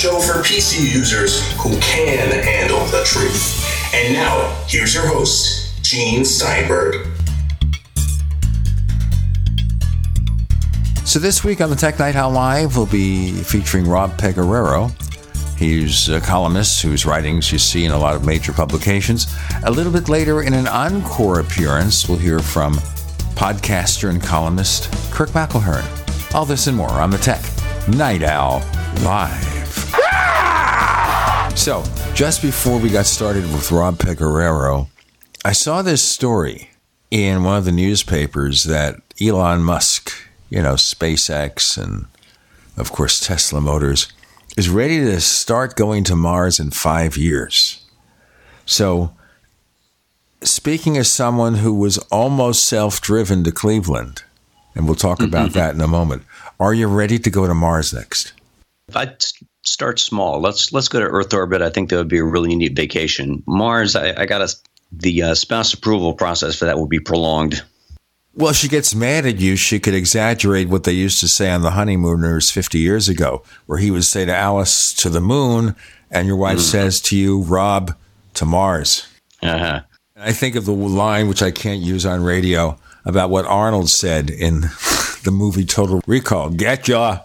show for PC users who can handle the truth. And now, here's your host, Gene Steinberg. So this week on the Tech Night Owl Live, we'll be featuring Rob Pegoraro. He's a columnist whose writings you see in a lot of major publications. A little bit later, in an encore appearance, we'll hear from podcaster and columnist Kirk McElhearn. All this and more on the Tech Night Owl Live. So, just before we got started with Rob Pegoraro, I saw this story in one of the newspapers that Elon Musk you know, SpaceX and, of course, Tesla Motors, is ready to start going to Mars in five years. So, speaking as someone who was almost self driven to Cleveland, and we'll talk about that in a moment, are you ready to go to Mars next? I'd start small. Let's let's go to Earth orbit. I think that would be a really neat vacation. Mars, I, I got a, the uh, spouse approval process for that will be prolonged well, she gets mad at you. She could exaggerate what they used to say on the honeymooners 50 years ago, where he would say to Alice, to the moon, and your wife mm. says to you, Rob, to Mars. Uh-huh. I think of the line, which I can't use on radio, about what Arnold said in the movie Total Recall get ya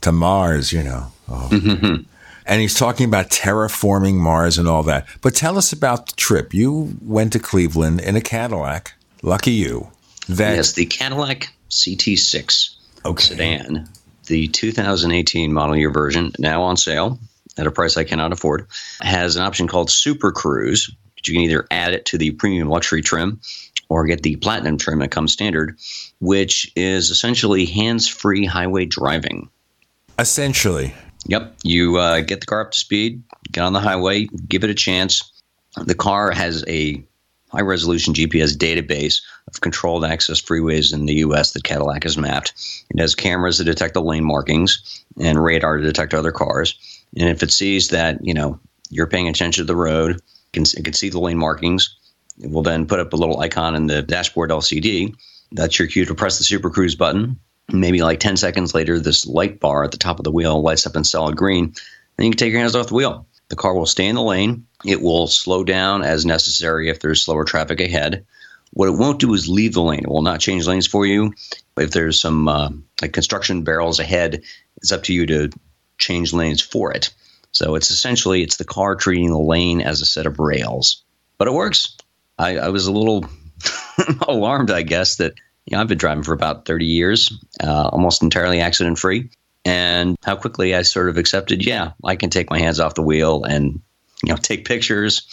to Mars, you know. Oh. Mm-hmm. And he's talking about terraforming Mars and all that. But tell us about the trip. You went to Cleveland in a Cadillac. Lucky you. That yes, the Cadillac CT6 okay. sedan, the 2018 model year version, now on sale at a price I cannot afford, has an option called Super Cruise. You can either add it to the premium luxury trim or get the platinum trim that comes standard, which is essentially hands-free highway driving. Essentially. Yep. You uh, get the car up to speed, get on the highway, give it a chance. The car has a high resolution GPS database of controlled access freeways in the U.S. that Cadillac has mapped. It has cameras that detect the lane markings and radar to detect other cars. And if it sees that you know you're paying attention to the road, can, it can see the lane markings. It will then put up a little icon in the dashboard LCD. That's your cue to press the Super Cruise button. Maybe like 10 seconds later, this light bar at the top of the wheel lights up in solid green. Then you can take your hands off the wheel. The car will stay in the lane. It will slow down as necessary if there's slower traffic ahead. What it won't do is leave the lane. It will not change lanes for you. If there's some uh, like construction barrels ahead, it's up to you to change lanes for it. So it's essentially it's the car treating the lane as a set of rails, but it works. I, I was a little alarmed, I guess, that you know, I've been driving for about 30 years, uh, almost entirely accident free, and how quickly I sort of accepted, yeah, I can take my hands off the wheel and you know take pictures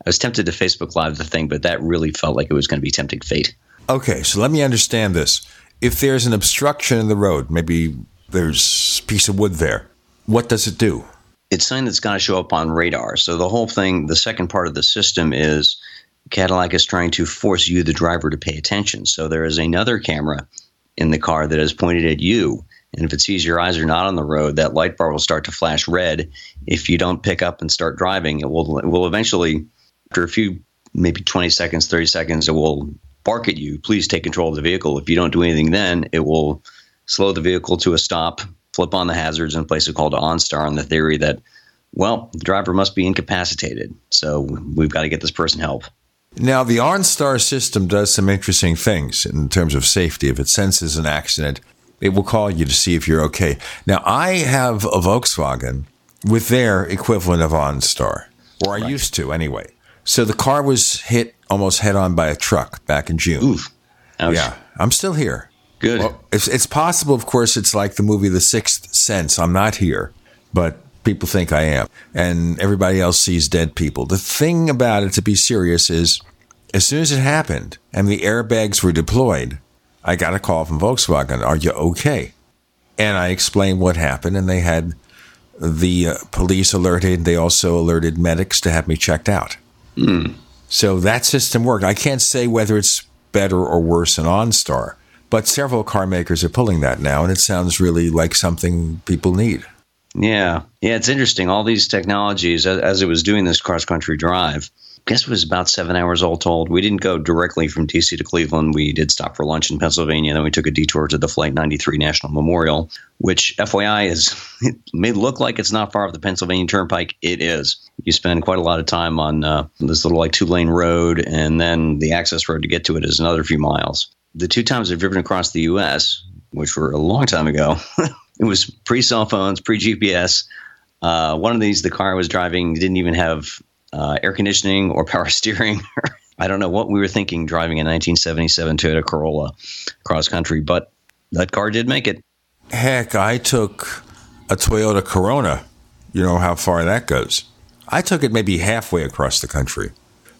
I was tempted to Facebook Live the thing, but that really felt like it was going to be tempting fate. Okay, so let me understand this. If there's an obstruction in the road, maybe there's a piece of wood there, what does it do? It's something that's going to show up on radar. So the whole thing, the second part of the system is Cadillac is trying to force you, the driver, to pay attention. So there is another camera in the car that is pointed at you. And if it sees your eyes are not on the road, that light bar will start to flash red. If you don't pick up and start driving, it will it will eventually after a few, maybe 20 seconds, 30 seconds, it will bark at you, please take control of the vehicle. If you don't do anything then, it will slow the vehicle to a stop, flip on the hazards, and place a call to OnStar on the theory that, well, the driver must be incapacitated. So we've got to get this person help. Now, the OnStar system does some interesting things in terms of safety. If it senses an accident, it will call you to see if you're okay. Now, I have a Volkswagen with their equivalent of OnStar, or I right. used to anyway. So the car was hit almost head on by a truck back in June. Oof. Ouch. Yeah, I'm still here. Good. Well, it's, it's possible, of course, it's like the movie The Sixth Sense. I'm not here, but people think I am. And everybody else sees dead people. The thing about it, to be serious, is as soon as it happened and the airbags were deployed, I got a call from Volkswagen. Are you okay? And I explained what happened, and they had the uh, police alerted. They also alerted medics to have me checked out. Mm. So that system worked. I can't say whether it's better or worse than OnStar, but several car makers are pulling that now, and it sounds really like something people need. Yeah, yeah, it's interesting. All these technologies, as, it was doing this cross country drive, I guess it was about seven hours all told. We didn't go directly from DC to Cleveland. We did stop for lunch in Pennsylvania. Then we took a detour to the Flight 93 National Memorial, which FYI is, it may look like it's not far off the Pennsylvania Turnpike. It is. You spend quite a lot of time on uh, this little like two lane road, and then the access road to get to it is another few miles. The two times I've driven across the U.S., which were a long time ago, it was pre cell phones, pre GPS. Uh, one of these, the car I was driving didn't even have uh, air conditioning or power steering. I don't know what we were thinking driving a 1977 Toyota Corolla cross country, but that car did make it. Heck, I took a Toyota Corona. You know how far that goes. I took it maybe halfway across the country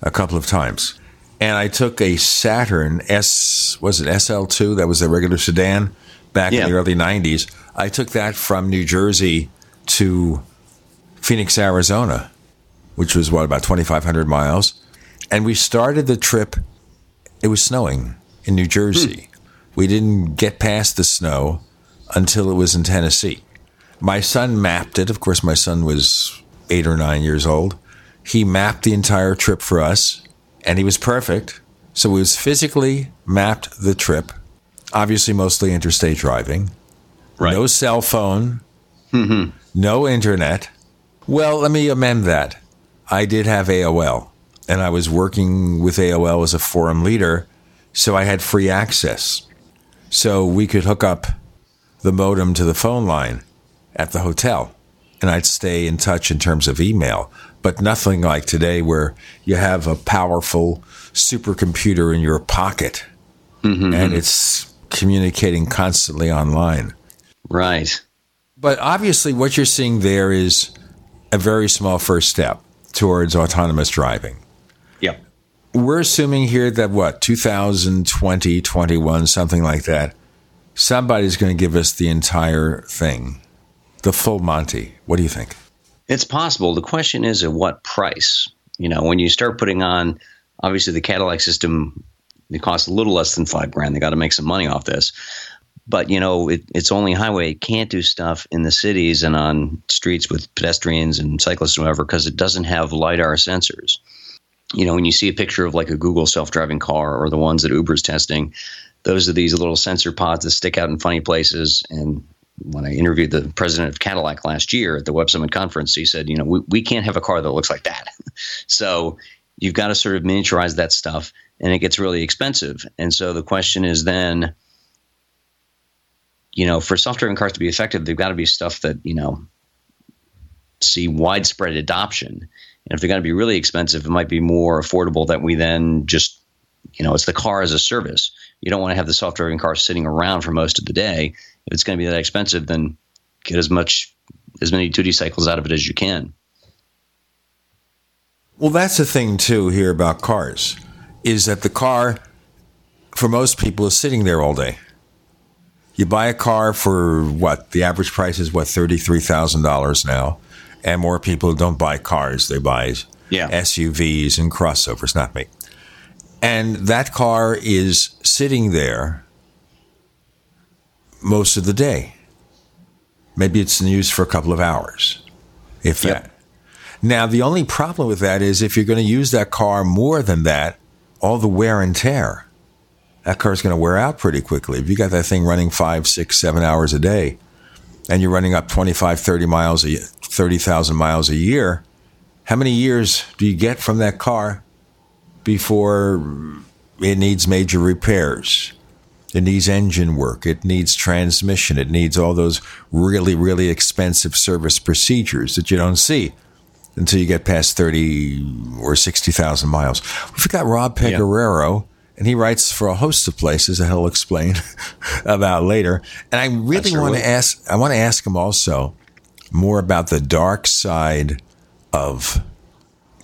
a couple of times. And I took a Saturn S, was it SL2? That was a regular sedan back yeah. in the early 90s. I took that from New Jersey to Phoenix, Arizona which was what, about 2,500 miles. And we started the trip, it was snowing in New Jersey. Hmm. We didn't get past the snow until it was in Tennessee. My son mapped it. Of course, my son was eight or nine years old. He mapped the entire trip for us, and he was perfect. So we was physically mapped the trip, obviously mostly interstate driving. Right. No cell phone, mm-hmm. no internet. Well, let me amend that. I did have AOL, and I was working with AOL as a forum leader, so I had free access. So we could hook up the modem to the phone line at the hotel, and I'd stay in touch in terms of email, but nothing like today where you have a powerful supercomputer in your pocket mm-hmm. and it's communicating constantly online. Right. But obviously, what you're seeing there is a very small first step towards autonomous driving. Yep. We're assuming here that what, 2020, 21, something like that, somebody's going to give us the entire thing, the full Monty. What do you think? It's possible. The question is at what price? You know, when you start putting on, obviously, the Cadillac system, it costs a little less than five grand. They got to make some money off this but you know it, it's only highway it can't do stuff in the cities and on streets with pedestrians and cyclists and whatever because it doesn't have lidar sensors you know when you see a picture of like a google self-driving car or the ones that uber's testing those are these little sensor pods that stick out in funny places and when I interviewed the president of Cadillac last year at the Web Summit conference, he said, you know, we, we can't have a car that looks like that. so you've got to sort of miniaturize that stuff and it gets really expensive. And so the question is then, you know, for self-driving cars to be effective, they've got to be stuff that you know see widespread adoption. And if they're going to be really expensive, it might be more affordable that we then just, you know, it's the car as a service. You don't want to have the self-driving car sitting around for most of the day. If it's going to be that expensive, then get as much, as many duty cycles out of it as you can. Well, that's the thing too here about cars, is that the car, for most people, is sitting there all day you buy a car for what the average price is what thirty three thousand dollars now, and more people don't buy cars; they buy yeah. SUVs and crossovers. Not me. And that car is sitting there most of the day. Maybe it's in use for a couple of hours, if yep. that. Now, the only problem with that is if you're going to use that car more than that, all the wear and tear that car's going to wear out pretty quickly. If you got that thing running five, six, seven hours a day, and you're running up 25, 30 miles a 30,000 miles a year, how many years do you get from that car before it needs major repairs? It needs engine work. It needs transmission. It needs all those really, really expensive service procedures that you don't see until you get past 30 or 60,000 miles. We've got Rob Pegoraro. Yeah and he writes for a host of places that he'll explain about later. And I really sure want to ask, I want to ask him also more about the dark side of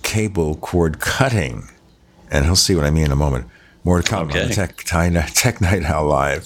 cable cord cutting. And he'll see what I mean in a moment. More to come okay. on Tech, Tech Night Owl Live.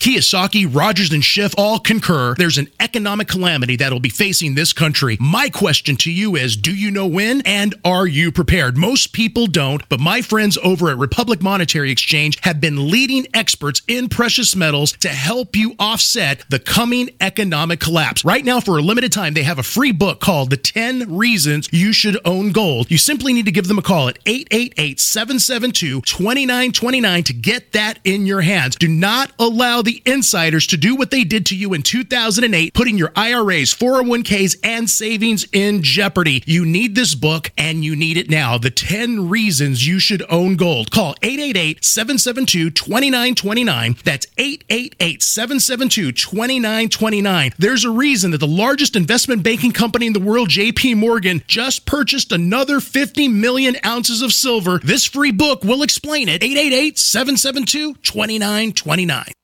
Kiyosaki, Rogers, and Schiff all concur there's an economic calamity that'll be facing this country. My question to you is do you know when and are you prepared? Most people don't, but my friends over at Republic Monetary Exchange have been leading experts in precious metals to help you offset the coming economic collapse. Right now, for a limited time, they have a free book called The 10 Reasons You Should Own Gold. You simply need to give them a call at 888 772 2929 to get that in your hands. Do not allow the insiders to do what they did to you in 2008, putting your IRAs, 401ks, and savings in jeopardy. You need this book and you need it now. The 10 reasons you should own gold. Call 888 772 2929. That's 888 772 2929. There's a reason that the largest investment banking company in the world, JP Morgan, just purchased another 50 million ounces of silver. This free book will explain it. 888 772 2929.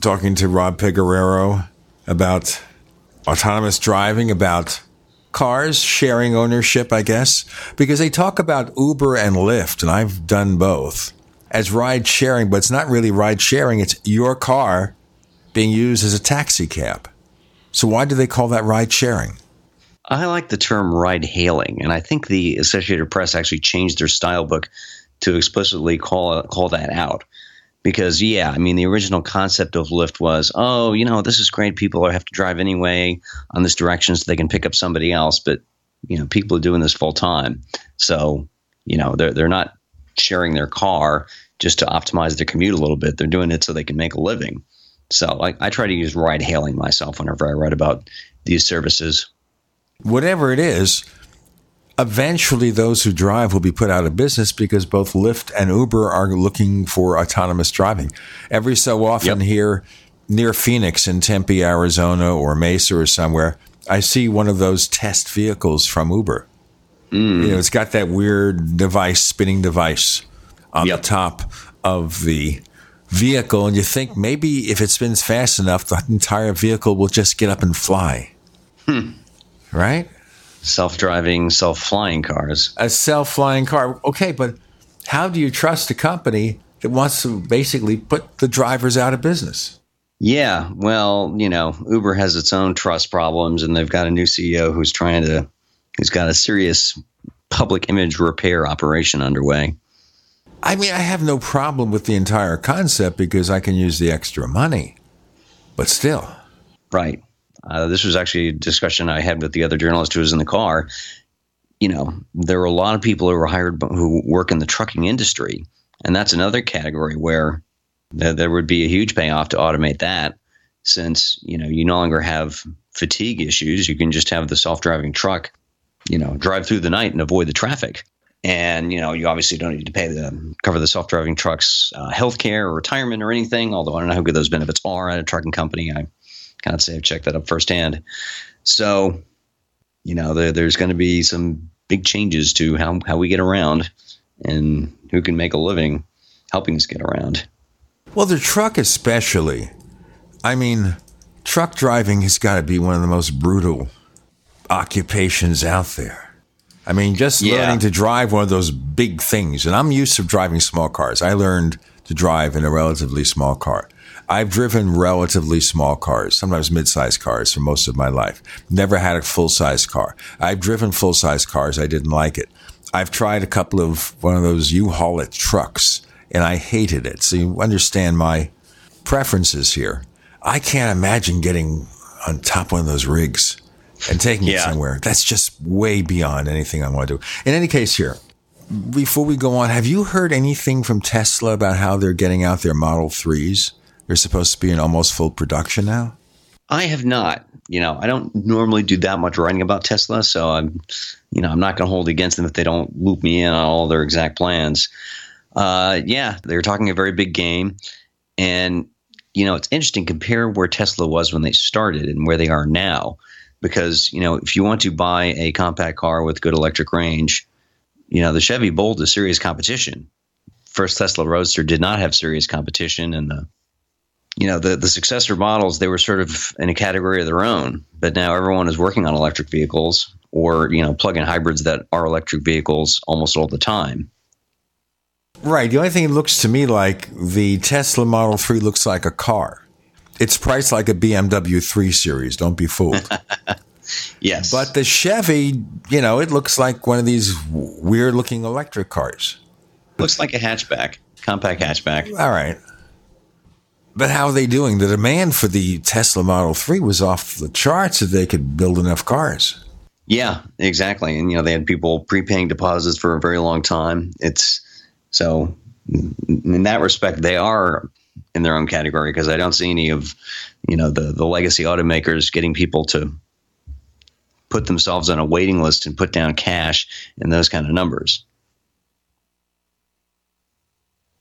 talking to Rob Pegoraro about autonomous driving, about cars sharing ownership, I guess, because they talk about Uber and Lyft, and I've done both as ride sharing, but it's not really ride sharing. It's your car being used as a taxi cab. So why do they call that ride sharing? I like the term ride hailing, and I think the Associated Press actually changed their style book to explicitly call call that out. Because yeah, I mean the original concept of Lyft was, oh, you know, this is great. People have to drive anyway on this direction so they can pick up somebody else. But you know, people are doing this full time, so you know they're they're not sharing their car just to optimize their commute a little bit. They're doing it so they can make a living. So I, I try to use ride hailing myself whenever I write about these services. Whatever it is, eventually those who drive will be put out of business because both Lyft and Uber are looking for autonomous driving. Every so often Yep. here near Phoenix in Tempe, Arizona, or Mesa or somewhere, I see one of those test vehicles from Uber. Mm. You know, it's got that weird device, spinning device on Yep. the top of the vehicle, and you think maybe if it spins fast enough, the entire vehicle will just get up and fly. Hmm. Right? Self driving, self flying cars. a self-flying car. Okay, but how do you trust a company that wants to basically put the drivers out of business? Yeah, well, you know, Uber has its own trust problems, and they've got a new CEO who's trying to, who's got a serious public image repair operation underway. I mean, I have no problem with the entire concept because I can use the extra money. But still, Right. Uh, this was actually a discussion I had with the other journalist who was in the car. You know, there are a lot of people who are hired who work in the trucking industry, and that's another category where there, there would be a huge payoff to automate that, since you know you no longer have fatigue issues. You can just have the self-driving truck, you know, drive through the night and avoid the traffic. And you know, you obviously don't need to pay the cover the self-driving trucks uh, health care or retirement or anything. Although I don't know how good those benefits are at a trucking company. I can't say I've checked that up firsthand. So, you know, there, there's going to be some big changes to how, how we get around and who can make a living helping us get around. well, the truck especially. I mean, truck driving has got to be one of the most brutal occupations out there. I mean, just Yeah. learning to drive one of those big things, and I'm used to driving small cars. I learned to drive in a relatively small car. I've driven relatively small cars, sometimes mid-sized cars for most of my life. Never had a full-size car. I've driven full-size cars. I didn't like it. I've tried a couple of one of those U-Haul it trucks, and I hated it. So you understand my preferences here. I can't imagine getting on top of one of those rigs and taking it somewhere. That's just way beyond anything I want to do. In any case, here, before we go on, have you heard anything from Tesla about how they're getting out their Model 3s? They're supposed to be in almost full production now. I have not. You know, I don't normally do that much writing about Tesla, so I'm, you know, I'm not going to hold against them if they don't loop me in on all their exact plans. Uh, yeah, they're talking a very big game, and you know, it's interesting. Compare where Tesla was when they started and where they are now, because you know, if you want to buy a compact car with good electric range, you know, the Chevy Bolt is serious competition. First Tesla Roadster did not have serious competition, and the you know the the successor models they were sort of in a category of their own but now everyone is working on electric vehicles or you know plug-in hybrids that are electric vehicles almost all the time Right. The only thing it looks to me like the Tesla Model 3 looks like a car. It's priced like a BMW 3 Series. Don't be fooled. yes but the Chevy, you know, it looks like one of these weird looking electric cars. looks like a hatchback compact hatchback All right. But how are they doing? The demand for the Tesla Model 3 was off the charts if they could build enough cars. yeah exactly and you know they had people prepaying deposits for a very long time it's so in that respect they are in their own category because i don't see any of you know the the legacy automakers getting people to put themselves on a waiting list and put down cash in those kind of numbers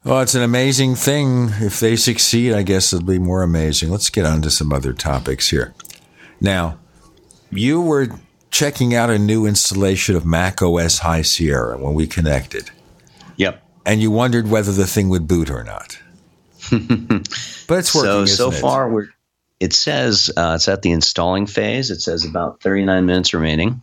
Well, it's an amazing thing. If they succeed, I guess it'll be more amazing. Let's get on to some other topics here. Now, you were checking out a new installation of Mac OS High Sierra when we connected, yep and you wondered whether the thing would boot or not. but it's working. so so isn't it? far we're it says uh, it's at the installing phase it says about 39 minutes remaining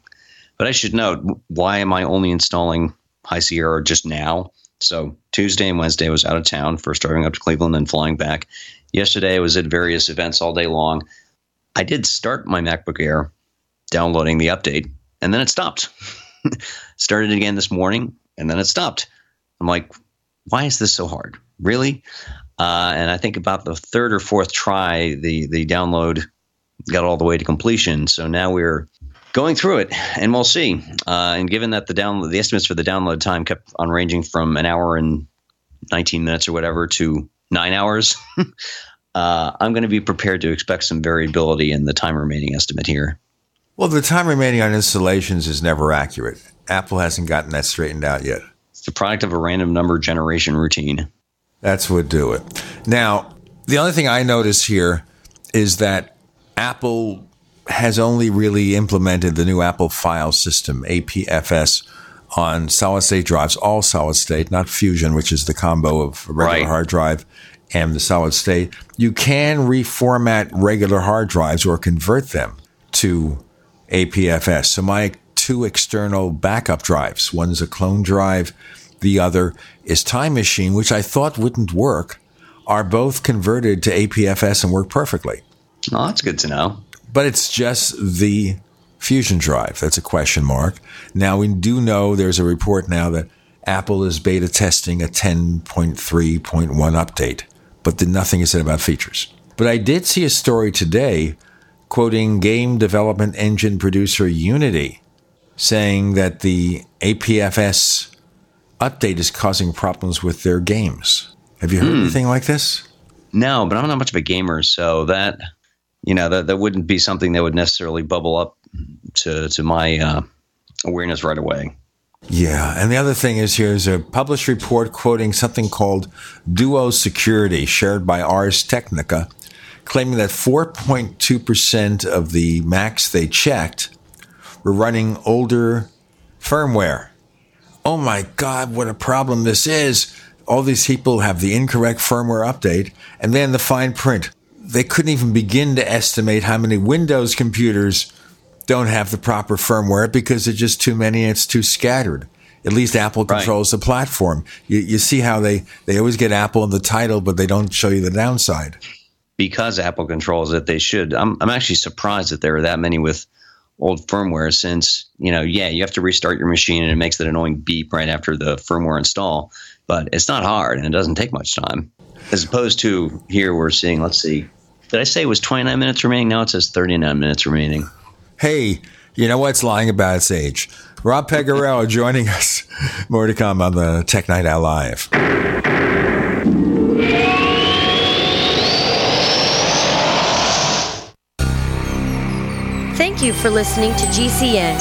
but i should note why am i only installing high sierra just now so tuesday and wednesday I was out of town first driving up to cleveland and flying back. Yesterday i was at various events all day long. I did start my macbook air downloading the update and then it stopped. Started again this morning and then it stopped. I'm like why is this so hard? Really? Uh, and I think about the third or fourth try, the the download got all the way to completion. So now we're going through it, and we'll see. Uh, and given that the download, the estimates for the download time kept on ranging from an hour and 19 minutes or whatever to nine hours, uh, I'm going to be prepared to expect some variability in the time remaining estimate here. Well, the time remaining on installations is never accurate. Apple hasn't gotten that straightened out yet. It's the product of a random number generation routine. That's what do it. Now, the only thing I notice here is that Apple has only really implemented the new Apple file system, APFS, on solid state drives, all solid state, not Fusion, which is the combo of a regular Right. hard drive and the solid state. You can reformat regular hard drives or convert them to APFS. So my two external backup drives, one's a clone drive, the other is Time Machine, which I thought wouldn't work, are both converted to APFS and work perfectly. Oh, that's good to know. But it's just the Fusion drive. That's a question mark. Now, we do know there's a report now that Apple is beta testing a 10.3.1 update, but then nothing is said about features. But I did see a story today quoting game development engine producer Unity saying that the APFS update is causing problems with their games. Have you heard hmm. anything like this? No, but I'm not much of a gamer, so that you know that that wouldn't be something that would necessarily bubble up to to my uh, awareness right away. Yeah, and the other thing is here's a published report quoting something called Duo Security, shared by Ars Technica, claiming that 4.2% of the Macs they checked were running older firmware. Oh my God, what a problem this is! All these people have the incorrect firmware update, and then the fine print. They couldn't even begin to estimate how many Windows computers don't have the proper firmware because there's just too many and it's too scattered. At least Apple Right. controls the platform. You, you see how they, they always get Apple in the title, but they don't show you the downside. because Apple controls it, they should. I'm I'm actually surprised that there are that many with old firmware since, you know, yeah, you have to restart your machine and it makes that annoying beep right after the firmware install, but it's not hard and it doesn't take much time. As opposed to here we're seeing, let's see. Did I say it was 29 minutes remaining? Now it says 39 minutes remaining. Hey, you know what's lying about its age? Rob Pegoraro joining us. More to come on the Tech Night Owl Live. Thank you for listening to GCN.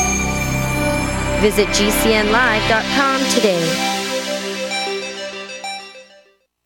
Visit GCNlive.com today.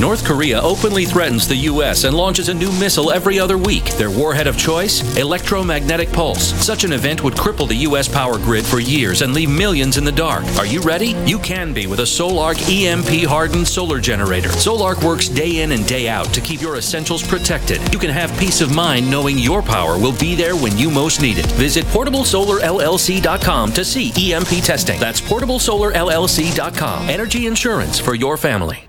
North Korea openly threatens the U.S. and launches a new missile every other week. Their warhead of choice? Electromagnetic pulse. Such an event would cripple the U.S. power grid for years and leave millions in the dark. Are you ready? You can be with a Solark EMP hardened solar generator. Solark works day in and day out to keep your essentials protected. You can have peace of mind knowing your power will be there when you most need it. Visit portablesolarllc.com to see EMP testing. That's portablesolarllc.com. Energy insurance for your family.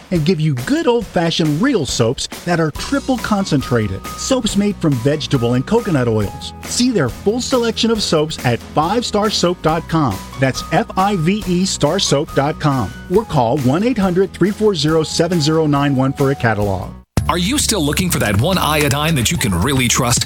and give you good old fashioned real soaps that are triple concentrated. Soaps made from vegetable and coconut oils. See their full selection of soaps at 5starsoap.com. That's F I V E starsoap.com or call 1 800 340 7091 for a catalog. Are you still looking for that one iodine that you can really trust?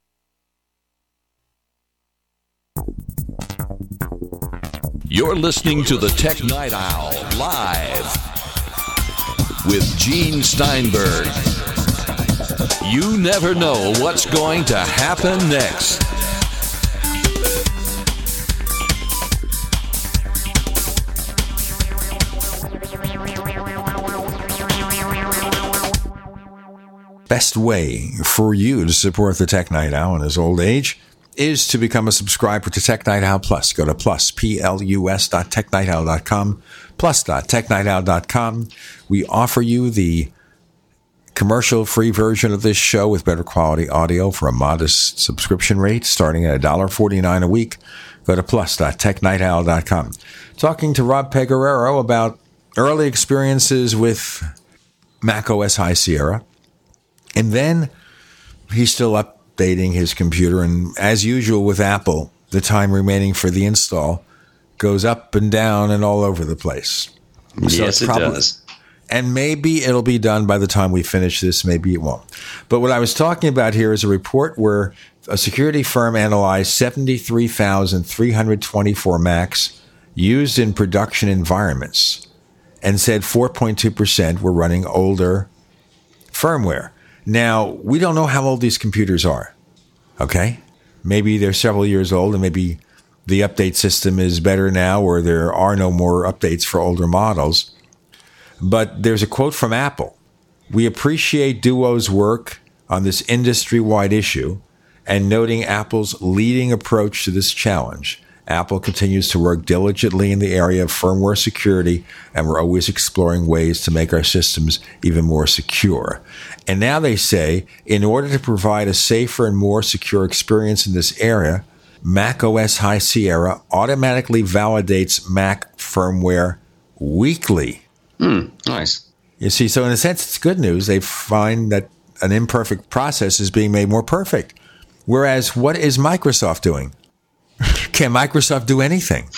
You're listening to the Tech Night Owl live with Gene Steinberg. You never know what's going to happen next. Best way for you to support the Tech Night Owl in his old age is to become a subscriber to Tech Night Owl Plus. Go to plus, P-L-U-S dot technightowl.com, plus dot technightowl.com. We offer you the commercial-free version of this show with better quality audio for a modest subscription rate starting at $1.49 a week. Go to plus dot technightowl.com. Talking to Rob Pegoraro about early experiences with Mac OS High Sierra. And then he's still up updating his computer. And as usual with Apple, the time remaining for the install goes up and down and all over the place. So yes, probably, it does. And maybe it'll be done by the time we finish this. Maybe it won't. But what I was talking about here is a report where a security firm analyzed 73,324 Macs used in production environments and said 4.2% were running older firmware. Now, we don't know how old these computers are. Okay? Maybe they're several years old and maybe the update system is better now or there are no more updates for older models. But there's a quote from Apple We appreciate Duo's work on this industry wide issue and noting Apple's leading approach to this challenge. Apple continues to work diligently in the area of firmware security, and we're always exploring ways to make our systems even more secure. And now they say, in order to provide a safer and more secure experience in this area, Mac OS High Sierra automatically validates Mac firmware weekly. Hmm, nice. You see, so in a sense, it's good news. They find that an imperfect process is being made more perfect. Whereas, what is Microsoft doing? Can Microsoft do anything?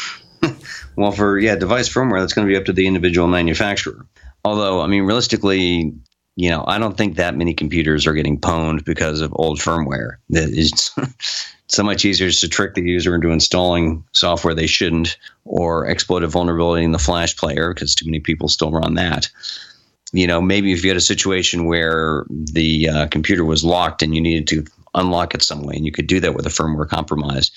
well, for yeah, device firmware, that's going to be up to the individual manufacturer. Although, I mean, realistically, you know, I don't think that many computers are getting pwned because of old firmware. Is so much easier to trick the user into installing software they shouldn't, or exploit a vulnerability in the Flash player because too many people still run that. You know, maybe if you had a situation where the uh, computer was locked and you needed to unlock it some way, and you could do that with a firmware compromise.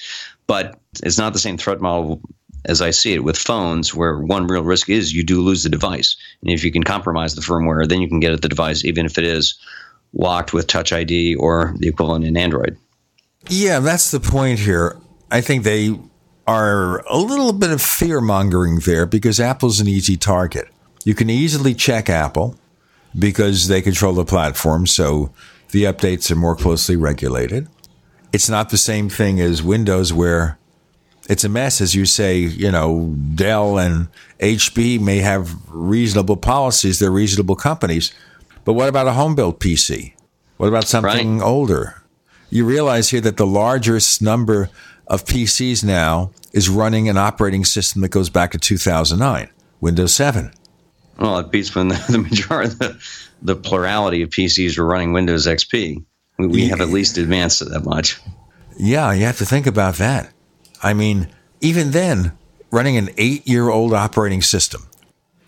But it's not the same threat model as I see it with phones, where one real risk is you do lose the device. And if you can compromise the firmware, then you can get at the device, even if it is locked with Touch ID or the equivalent in Android. Yeah, that's the point here. I think they are a little bit of fear mongering there because Apple's an easy target. You can easily check Apple because they control the platform, so the updates are more closely regulated. It's not the same thing as Windows where it's a mess, as you say. You know, Dell and HP may have reasonable policies; they're reasonable companies. But what about a home built PC? What about something right. older? You realize here that the largest number of PCs now is running an operating system that goes back to 2009, Windows 7. Well, it beats when the, the majority, the, the plurality of PCs were running Windows XP. We, we have at least advanced it that much. Yeah, you have to think about that. I mean, even then, running an eight year old operating system,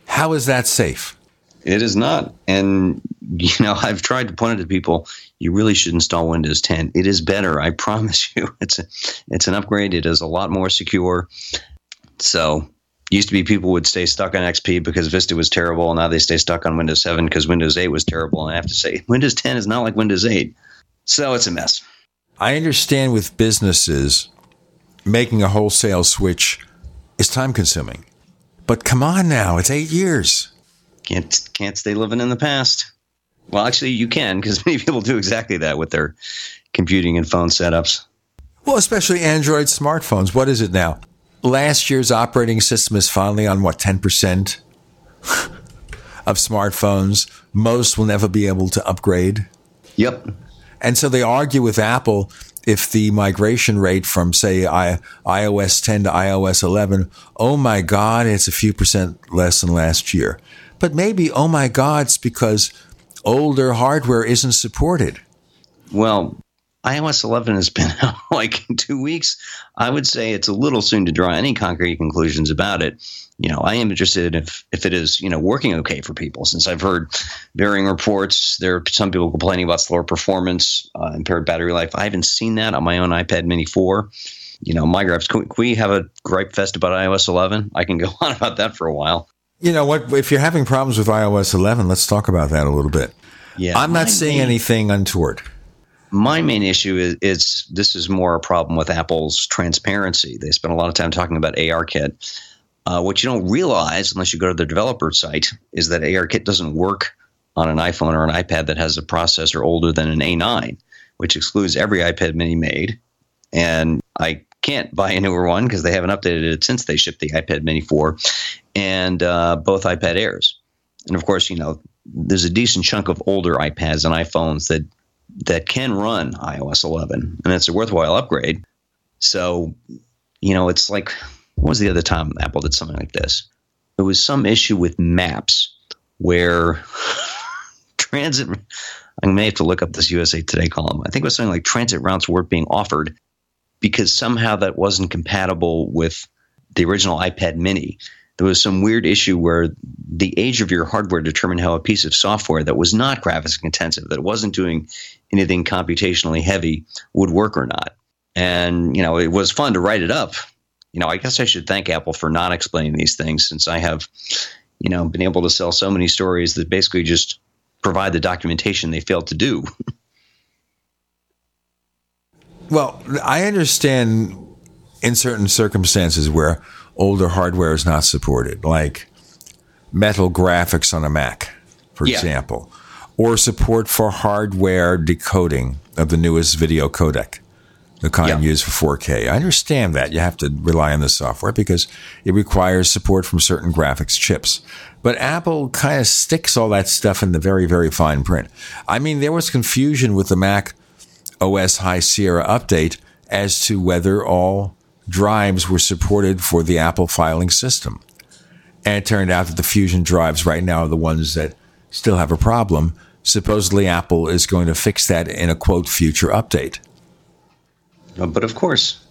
how is that safe? It is not. And, you know, I've tried to point it to people. You really should install Windows 10. It is better. I promise you. It's a, it's an upgrade. It is a lot more secure. So used to be people would stay stuck on XP because Vista was terrible. And now they stay stuck on Windows 7 because Windows 8 was terrible. And I have to say, Windows 10 is not like Windows 8. So it's a mess. I understand with businesses, making a wholesale switch is time consuming. But come on now, it's eight years. Can't can't stay living in the past. Well, actually, you can because many people do exactly that with their computing and phone setups. Well, especially Android smartphones. What is it now? Last year's operating system is finally on what ten percent of smartphones. Most will never be able to upgrade. Yep. And so they argue with Apple if the migration rate from say I, iOS 10 to iOS 11, oh my God, it's a few percent less than last year. But maybe, oh my God, it's because older hardware isn't supported. Well, iOS 11 has been out like two weeks. I would say it's a little soon to draw any concrete conclusions about it. You know, I am interested if if it is you know working okay for people. Since I've heard varying reports, there are some people complaining about slower performance, uh, impaired battery life. I haven't seen that on my own iPad Mini 4. You know, my gripes. Can we have a gripe fest about iOS 11? I can go on about that for a while. You know what? If you're having problems with iOS 11, let's talk about that a little bit. Yeah, I'm not seeing anything untoward. My main issue is, is this is more a problem with Apple's transparency. They spend a lot of time talking about ARKit. Uh, what you don't realize, unless you go to the developer site, is that ARKit doesn't work on an iPhone or an iPad that has a processor older than an A9, which excludes every iPad Mini made. And I can't buy a newer one because they haven't updated it since they shipped the iPad Mini 4 and uh, both iPad Airs. And of course, you know, there's a decent chunk of older iPads and iPhones that that can run iOS 11, and it's a worthwhile upgrade. So, you know, it's like what was the other time Apple did something like this? There was some issue with maps where transit. I may have to look up this USA Today column. I think it was something like transit routes weren't being offered because somehow that wasn't compatible with the original iPad Mini. There was some weird issue where the age of your hardware determined how a piece of software that was not graphics intensive, that wasn't doing anything computationally heavy, would work or not. And you know, it was fun to write it up. You know, I guess I should thank Apple for not explaining these things, since I have, you know, been able to sell so many stories that basically just provide the documentation they failed to do. Well, I understand in certain circumstances where older hardware is not supported, like metal graphics on a Mac, for yeah. example, or support for hardware decoding of the newest video codec, the kind yeah. used for 4K. I understand that. You have to rely on the software because it requires support from certain graphics chips. But Apple kind of sticks all that stuff in the very, very fine print. I mean, there was confusion with the Mac OS High Sierra update as to whether all drives were supported for the Apple filing system. And it turned out that the Fusion drives right now are the ones that still have a problem. Supposedly, Apple is going to fix that in a quote future update. Uh, but of course,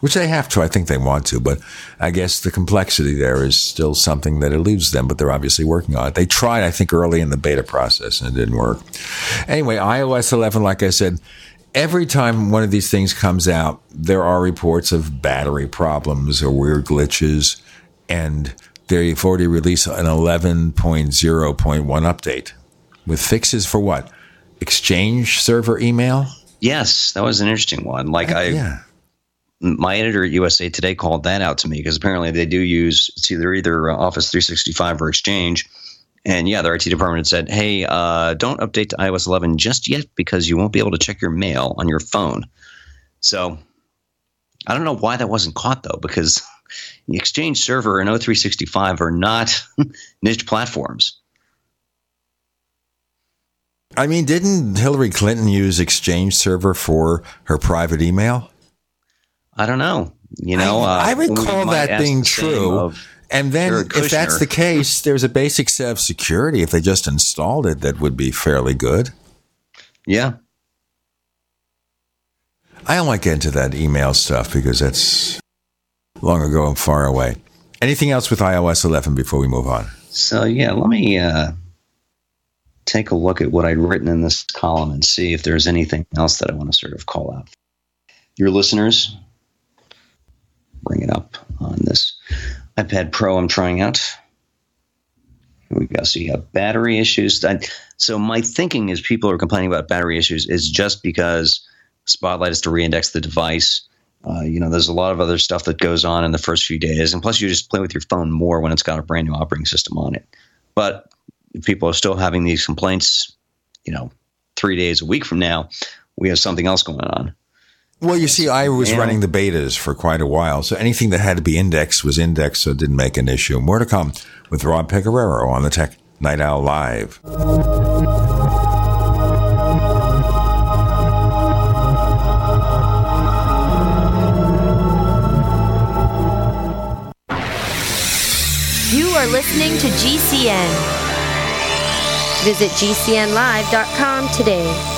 which they have to. I think they want to, but I guess the complexity there is still something that eludes them, but they're obviously working on it. They tried, I think, early in the beta process and it didn't work. Anyway, iOS 11, like I said, every time one of these things comes out, there are reports of battery problems or weird glitches, and they've already released an 11.0.1 update with fixes for what? Exchange server email? Yes, that was an interesting one. Like I, yeah my editor at USA Today called that out to me because apparently they do use it's either either uh, Office 365 or Exchange. And yeah, their IT department had said, "Hey, uh, don't update to iOS 11 just yet because you won't be able to check your mail on your phone." So I don't know why that wasn't caught though, because the Exchange Server and O365 are not niche platforms. I mean, didn't Hillary Clinton use Exchange Server for her private email? I don't know. You know, I, I uh, we recall that being true. of And then, Jared if that's the case, there's a basic set of security. If they just installed it, that would be fairly good. Yeah. I don't like getting into that email stuff because that's long ago and far away. Anything else with iOS 11 before we move on? So yeah, let me uh, take a look at what I'd written in this column and see if there's anything else that I want to sort of call out. Your listeners, bring it up on this iPad Pro I'm trying out. Here we go. So you have battery issues. So my thinking is people are complaining about battery issues is just because Spotlight is to reindex the device. Uh, you know, there's a lot of other stuff that goes on in the first few days, and plus you just play with your phone more when it's got a brand new operating system on it. But people are still having these complaints, you know, three days a week from now, we have something else going on. Well, you see, I was Yeah. running the betas for quite a while, so anything that had to be indexed was indexed, so it didn't make an issue. More to come with Rob Pegoraro on the Tech Night Owl Live. You are listening to GCN. Visit GCNlive.com today.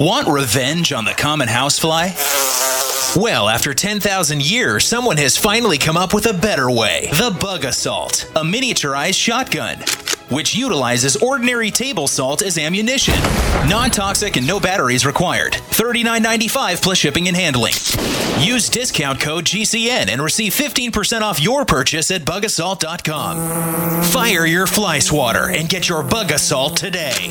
Want revenge on the common housefly? Well, after 10,000 years, someone has finally come up with a better way. The Bug Assault, a miniaturized shotgun, which utilizes ordinary table salt as ammunition. Non toxic and no batteries required. $39.95 plus shipping and handling. Use discount code GCN and receive 15% off your purchase at bugassault.com. Fire your fly swatter and get your Bug Assault today.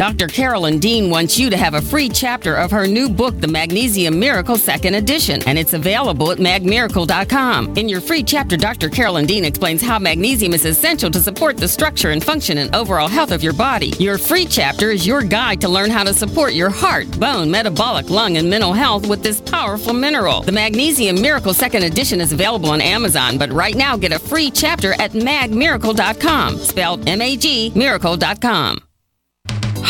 Dr. Carolyn Dean wants you to have a free chapter of her new book, The Magnesium Miracle Second Edition, and it's available at magmiracle.com. In your free chapter, Dr. Carolyn Dean explains how magnesium is essential to support the structure and function and overall health of your body. Your free chapter is your guide to learn how to support your heart, bone, metabolic, lung, and mental health with this powerful mineral. The Magnesium Miracle Second Edition is available on Amazon, but right now get a free chapter at magmiracle.com, spelled M A G miracle.com.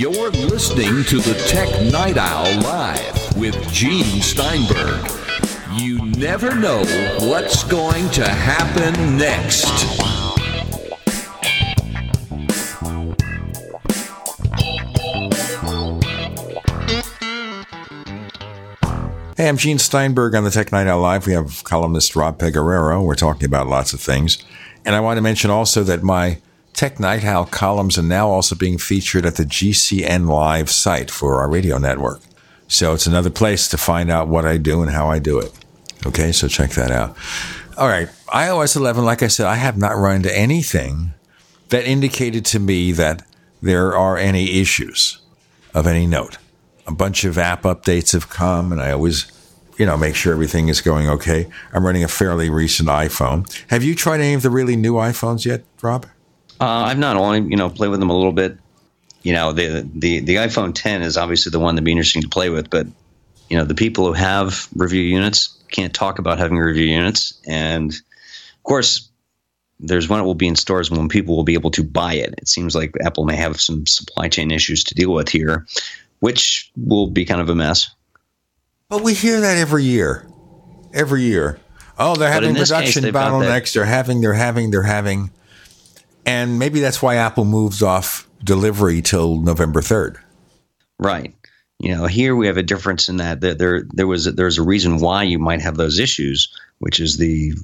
You're listening to the Tech Night Owl Live with Gene Steinberg. You never know what's going to happen next. Hey, I'm Gene Steinberg on the Tech Night Owl Live. We have columnist Rob Pegoraro. We're talking about lots of things. And I want to mention also that my Tech Night Owl columns are now also being featured at the GCN Live site for our radio network. So it's another place to find out what I do and how I do it. Okay, so check that out. All right, iOS 11, like I said, I have not run into anything that indicated to me that there are any issues of any note. A bunch of app updates have come, and I always, you know, make sure everything is going okay. I'm running a fairly recent iPhone. Have you tried any of the really new iPhones yet, Rob? Uh, I've not only you know played with them a little bit. You know the the the iPhone 10 is obviously the one that'd be interesting to play with, but you know the people who have review units can't talk about having review units, and of course there's when it will be in stores and when people will be able to buy it. It seems like Apple may have some supply chain issues to deal with here, which will be kind of a mess. But we hear that every year, every year. Oh, they're But having case, production they've got that- bottlenecks. They're having, they're having, they're having. And maybe that's why Apple moves off delivery till November 3rd. Right. You know, here we have a difference in that there there, there was there's a reason why you might have those issues, which is the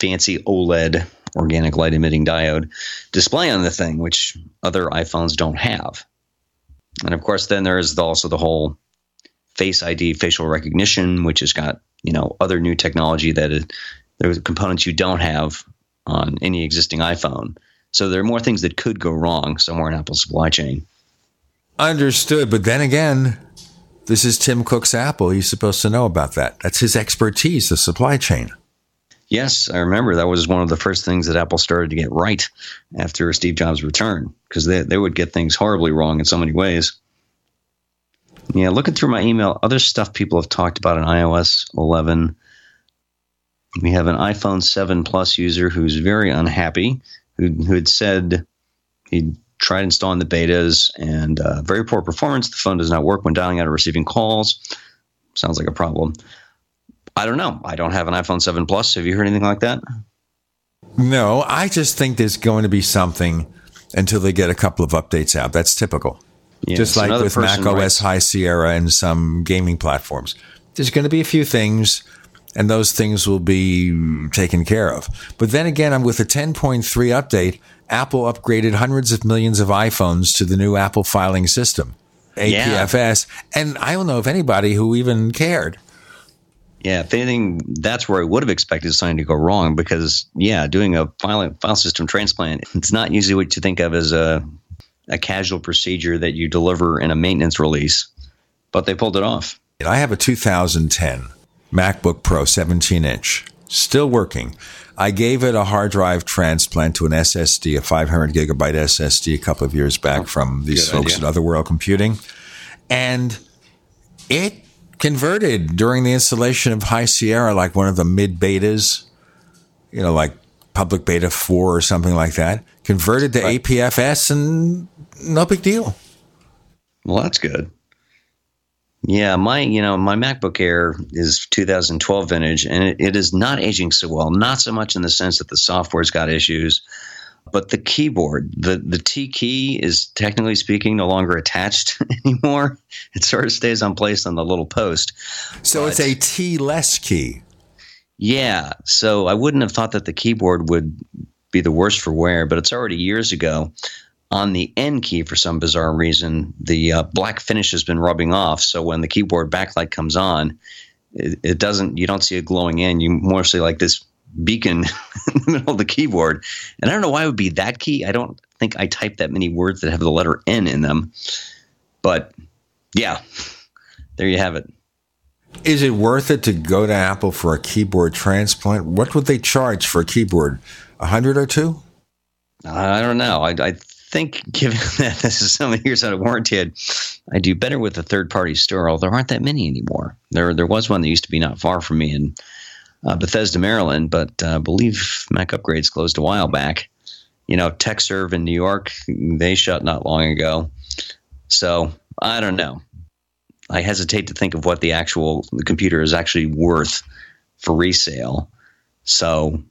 fancy OLED organic light emitting diode display on the thing, which other iPhones don't have. And of course, then there's also the whole Face ID, facial recognition, which has got you know other new technology that is, there's components you don't have on any existing iPhone. So there are more things that could go wrong somewhere in Apple's supply chain. Understood. But then again, this is Tim Cook's Apple. He's supposed to know about that. That's his expertise, the supply chain. Yes, I remember that was one of the first things that Apple started to get right after Steve Jobs' return because they, they would get things horribly wrong in so many ways. Yeah, looking through my email, other stuff people have talked about in iOS 11. We have an iPhone 7 Plus user who's very unhappy, who, who had said he'd tried installing the betas and uh, very poor performance. The phone does not work when dialing out or receiving calls. Sounds like a problem. I don't know. I don't have an iPhone 7 Plus. Have you heard anything like that? No, I just think there's going to be something until they get a couple of updates out. That's typical. Yeah, just like with Mac OS writes- High Sierra and some gaming platforms. There's going to be a few things, and those things will be taken care of. But then again, I'm with a 10.3 update. Apple upgraded hundreds of millions of iPhones to the new Apple filing system, Yeah. APFS, and I don't know of anybody who even cared. Yeah, if anything, that's where I would have expected something to go wrong because, yeah, doing a file, file system transplant, it's not usually what you think of as a, a casual procedure that you deliver in a maintenance release, but they pulled it off. I have a 2010 MacBook Pro 17 inch, still working. I gave it a hard drive transplant to an SSD, a 500 gigabyte SSD, a couple of years back oh, from these good folks idea. at Other World Computing. And it converted during the installation of High Sierra, like one of the mid betas, you know, like public beta 4 or something like that, converted to APFS and no big deal. Well, that's good. Yeah, my you know my MacBook Air is 2012 vintage, and it, it is not aging so well. Not so much in the sense that the software's got issues. But the keyboard, the, the T key is technically speaking no longer attached anymore. It sort of stays on place on the little post. So it's a T less key. Yeah. So I wouldn't have thought that the keyboard would be the worst for wear, but it's already years ago. On the N key, for some bizarre reason, the uh, black finish has been rubbing off. So when the keyboard backlight comes on, it, it doesn't. You don't see a glowing N. You more see like this beacon in the middle of the keyboard. And I don't know why it would be that key. I don't think I typed that many words that have the letter N in them. But yeah, there you have it. Is it worth it to go to Apple for a keyboard transplant? What would they charge for a keyboard? A hundred or two? I don't know. I, I think, given that this is so many years out of warranty, I'd, I do better with a third party store. Although there aren't that many anymore. There, there was one that used to be not far from me in uh, Bethesda, Maryland, but uh, I believe Mac Upgrades closed a while back. You know, Tekserve in New York, they shut not long ago. So I don't know. I hesitate to think of what the actual the computer is actually worth for resale. So,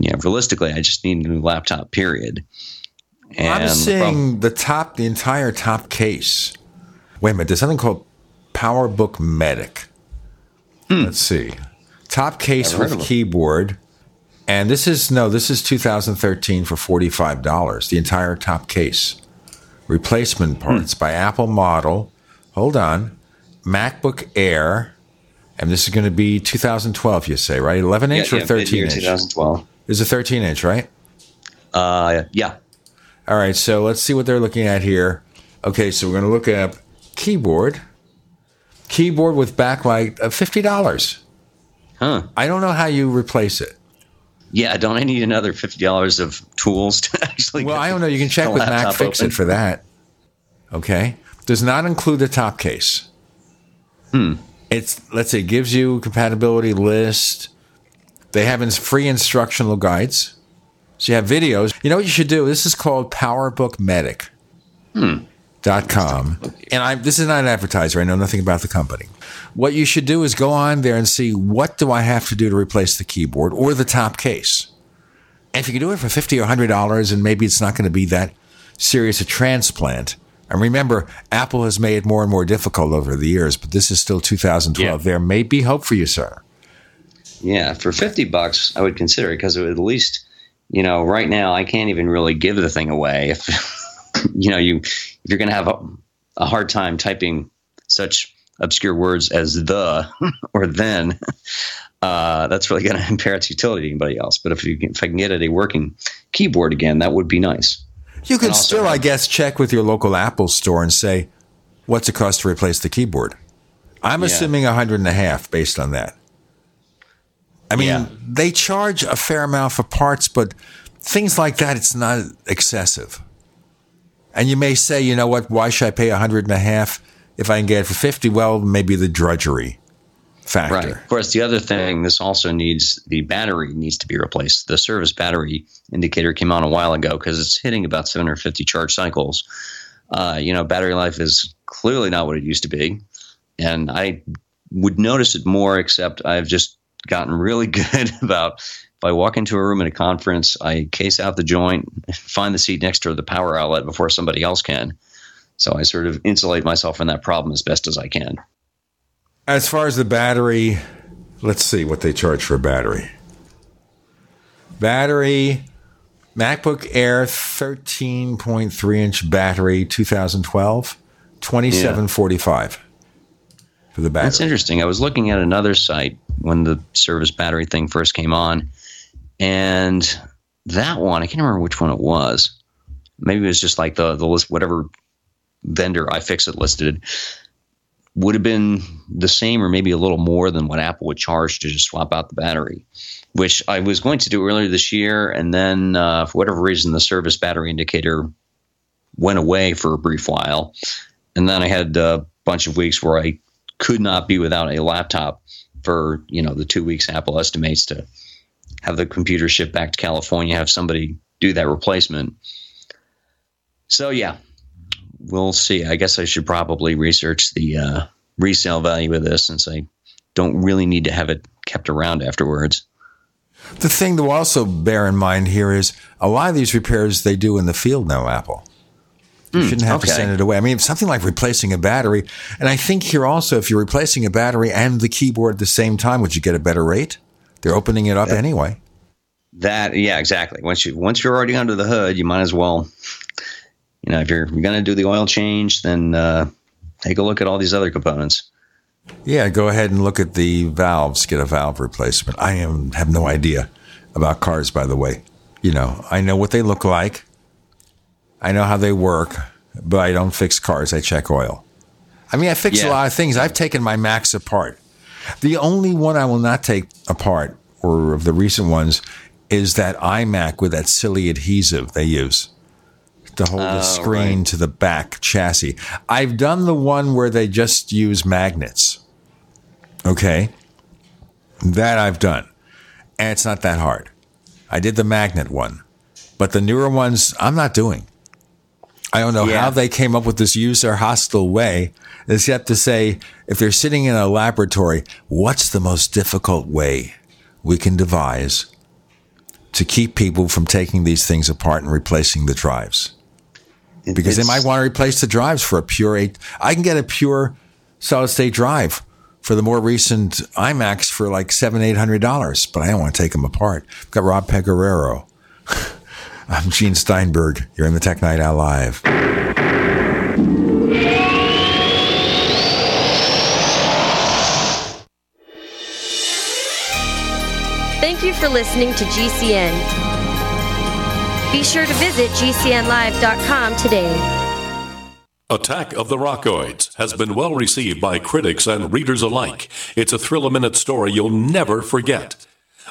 yeah, realistically, I just need a new laptop. Period. And I'm seeing the top, the entire top case. Wait a minute, there's something called PowerBook Medic. Hmm. Let's see, top case with keyboard, and this is no, this is 2013 for forty five dollars. The entire top case, replacement parts hmm. by Apple model. Hold on, MacBook Air, and this is going to be 2012. You say right? 11 inch yeah, or yeah, 13 inch? 2012. Is a 13 inch, right? Uh, yeah. All right, so let's see what they're looking at here. Okay, so we're going to look at keyboard. Keyboard with backlight of fifty dollars. Huh. I don't know how you replace it. Yeah, don't I need another fifty dollars of tools to actually? Well, I don't know. You can check with Mac Fix It for that. Okay, does not include the top case. Hmm. It's let's say gives you compatibility list. They have free instructional guides. So you have videos. You know what you should do? This is called PowerBook Medic. Hmm. Dot com. And I this is not an advertiser. I know nothing about the company. What you should do is go on there and see what do I have to do to replace the keyboard or the top case. And if you can do it for fifty or hundred dollars, and maybe it's not going to be that serious a transplant. And remember, Apple has made it more and more difficult over the years, but this is still 2012. Yeah. There may be hope for you, sir. Yeah, for 50 bucks, I would consider it because it would at least, you know, right now I can't even really give the thing away. If, you know, you, if you're going to have a, a hard time typing such obscure words as the or then, uh, that's really going to impair its utility to anybody else. But if, you can, if I can get it a working keyboard again, that would be nice. You can still, I guess, check with your local Apple store and say, what's it cost to replace the keyboard? I'm yeah. assuming a hundred and a half based on that. I mean, yeah. they charge a fair amount for parts, but things like that, it's not excessive. And you may say, you know what, why should I pay a hundred and a half if I can get it for 50? Well, maybe the drudgery factor. Right. Of course, the other thing, this also needs the battery needs to be replaced. The service battery indicator came on a while ago because it's hitting about 750 charge cycles. Uh, you know, battery life is clearly not what it used to be, and I would notice it more. Except I've just gotten really good about if I walk into a room at a conference, I case out the joint, find the seat next to the power outlet before somebody else can. So I sort of insulate myself from that problem as best as I can. As far as the battery, let's see what they charge for a battery. Battery, MacBook Air 13.3 inch battery, 2012, 2745 for the battery. That's interesting. I was looking at another site when the service battery thing first came on, and that one, I can't remember which one it was. Maybe it was just like the, the list, whatever vendor iFixit listed would have been the same or maybe a little more than what Apple would charge to just swap out the battery, which I was going to do earlier this year. And then, uh, for whatever reason, the service battery indicator went away for a brief while. And then I had a bunch of weeks where I could not be without a laptop for, you know, the two weeks Apple estimates to have the computer shipped back to California, have somebody do that replacement. So, yeah, we'll see. I guess I should probably research the uh, resale value of this since I don't really need to have it kept around afterwards. The thing to also bear in mind here is a lot of these repairs they do in the field now, Apple. You Hmm, shouldn't have to send it away. I mean, something like replacing a battery. And I think here also, if you're replacing a battery and the keyboard at the same time, would you get a better rate? They're opening it up anyway. That yeah, exactly. Once you once you're already under the hood, you might as well. You know, if you're, you're going to do the oil change, then uh, take a look at all these other components. Yeah, go ahead and look at the valves. Get a valve replacement. I am have no idea about cars, by the way. You know, I know what they look like. I know how they work, but I don't fix cars. I check oil. I mean, I fix a lot of things. I've taken my Macs apart. The only one I will not take apart, or of the recent ones, is that iMac with that silly adhesive they use to hold the Oh, screen right. to the back chassis. I've done the one where they just use magnets. Okay. That I've done. And it's not that hard. I did the magnet one. But the newer ones, I'm not doing. I don't know how they came up with this user hostile way, except to say, if they're sitting in a laboratory, what's the most difficult way we can devise to keep people from taking these things apart and replacing the drives? Because they might want to replace the drives for a pure eight. I can get a pure solid state drive for the more recent iMacs for like seven, eight hundred dollars, but I don't want to take them apart. I've got Rob Pegoraro. I'm Gene Steinberg. You're in the Tech Night Owl Live. Thank you for listening to GCN. Be sure to visit GCNlive.com today. Attack of the Rockoids has been well received by critics and readers alike. It's a thrill a minute story you'll never forget.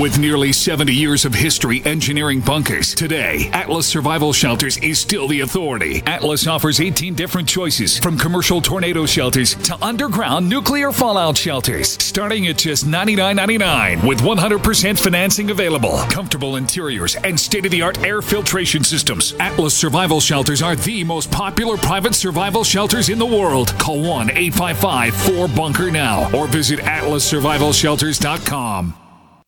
With nearly 70 years of history engineering bunkers, today, Atlas Survival Shelters is still the authority. Atlas offers 18 different choices, from commercial tornado shelters to underground nuclear fallout shelters, starting at just $99.99 with 100% financing available. Comfortable interiors and state of the art air filtration systems. Atlas Survival Shelters are the most popular private survival shelters in the world. Call 1 855 4 Bunker now or visit atlassurvivalshelters.com.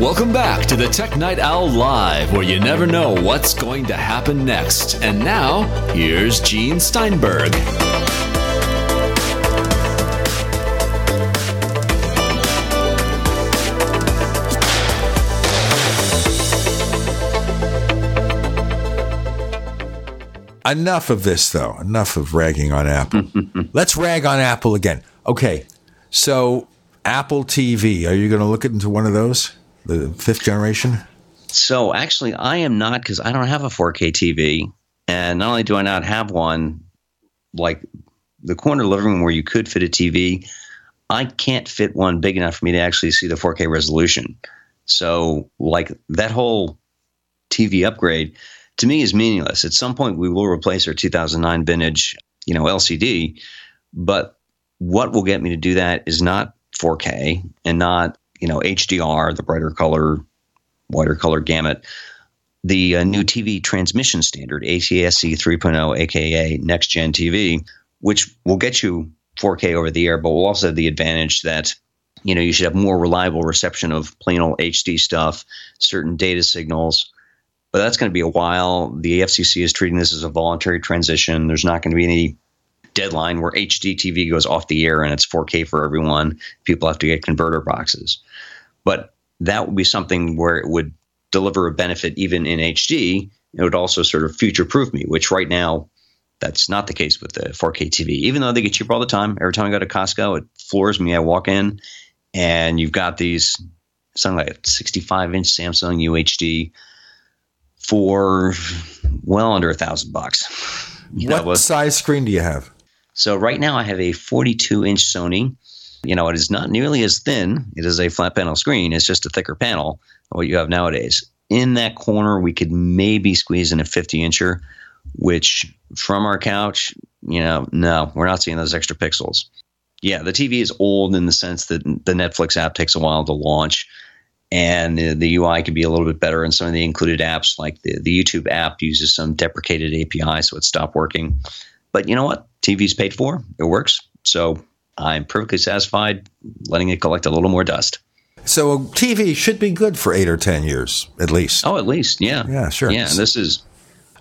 Welcome back to the Tech Night Owl Live, where you never know what's going to happen next. And now, here's Gene Steinberg. Enough of this, though. Enough of ragging on Apple. Let's rag on Apple again. Okay, so Apple TV. Are you going to look into one of those, the fifth generation? So actually, I am not because I don't have a 4K TV, and not only do I not have one, like the corner living room where you could fit a TV, I can't fit one big enough for me to actually see the 4K resolution. So, like that whole TV upgrade to me is meaningless. At some point, we will replace our 2009 vintage, you know, LCD, but what will get me to do that is not 4K and not you know HDR, the brighter color, wider color gamut. the uh, new TV transmission standard, ATSC 3.0, aka Next Gen TV, which will get you 4K over the air, but will also have the advantage that you know you should have more reliable reception of plain old HD stuff, certain data signals. But that's going to be a while. The FCC is treating this as a voluntary transition. There's not going to be any deadline where HD TV goes off the air and it's 4K for everyone. People have to get converter boxes. But that would be something where it would deliver a benefit even in HD. It would also sort of future proof me, which right now that's not the case with the 4K TV. Even though they get cheaper all the time, every time I go to Costco, it floors me. I walk in and you've got these something like 65 inch Samsung UHD for well under a thousand bucks. What know, size screen do you have? So right now I have a 42 inch Sony. You know, it is not nearly as thin. It is a flat panel screen. It's just a thicker panel what you have nowadays. In that corner, we could maybe squeeze in a 50 incher, which from our couch, you know, no, we're not seeing those extra pixels. Yeah, the TV is old in the sense that the Netflix app takes a while to launch and the, UI could be a little bit better. And some of the included apps, like the, the YouTube app, uses some deprecated API, so it stopped working. But you know what? TV's paid for, it works. So I'm perfectly satisfied letting it collect a little more dust. So a TV should be good for eight or ten years at least. Oh, at least, yeah, yeah, sure. Yeah, this is.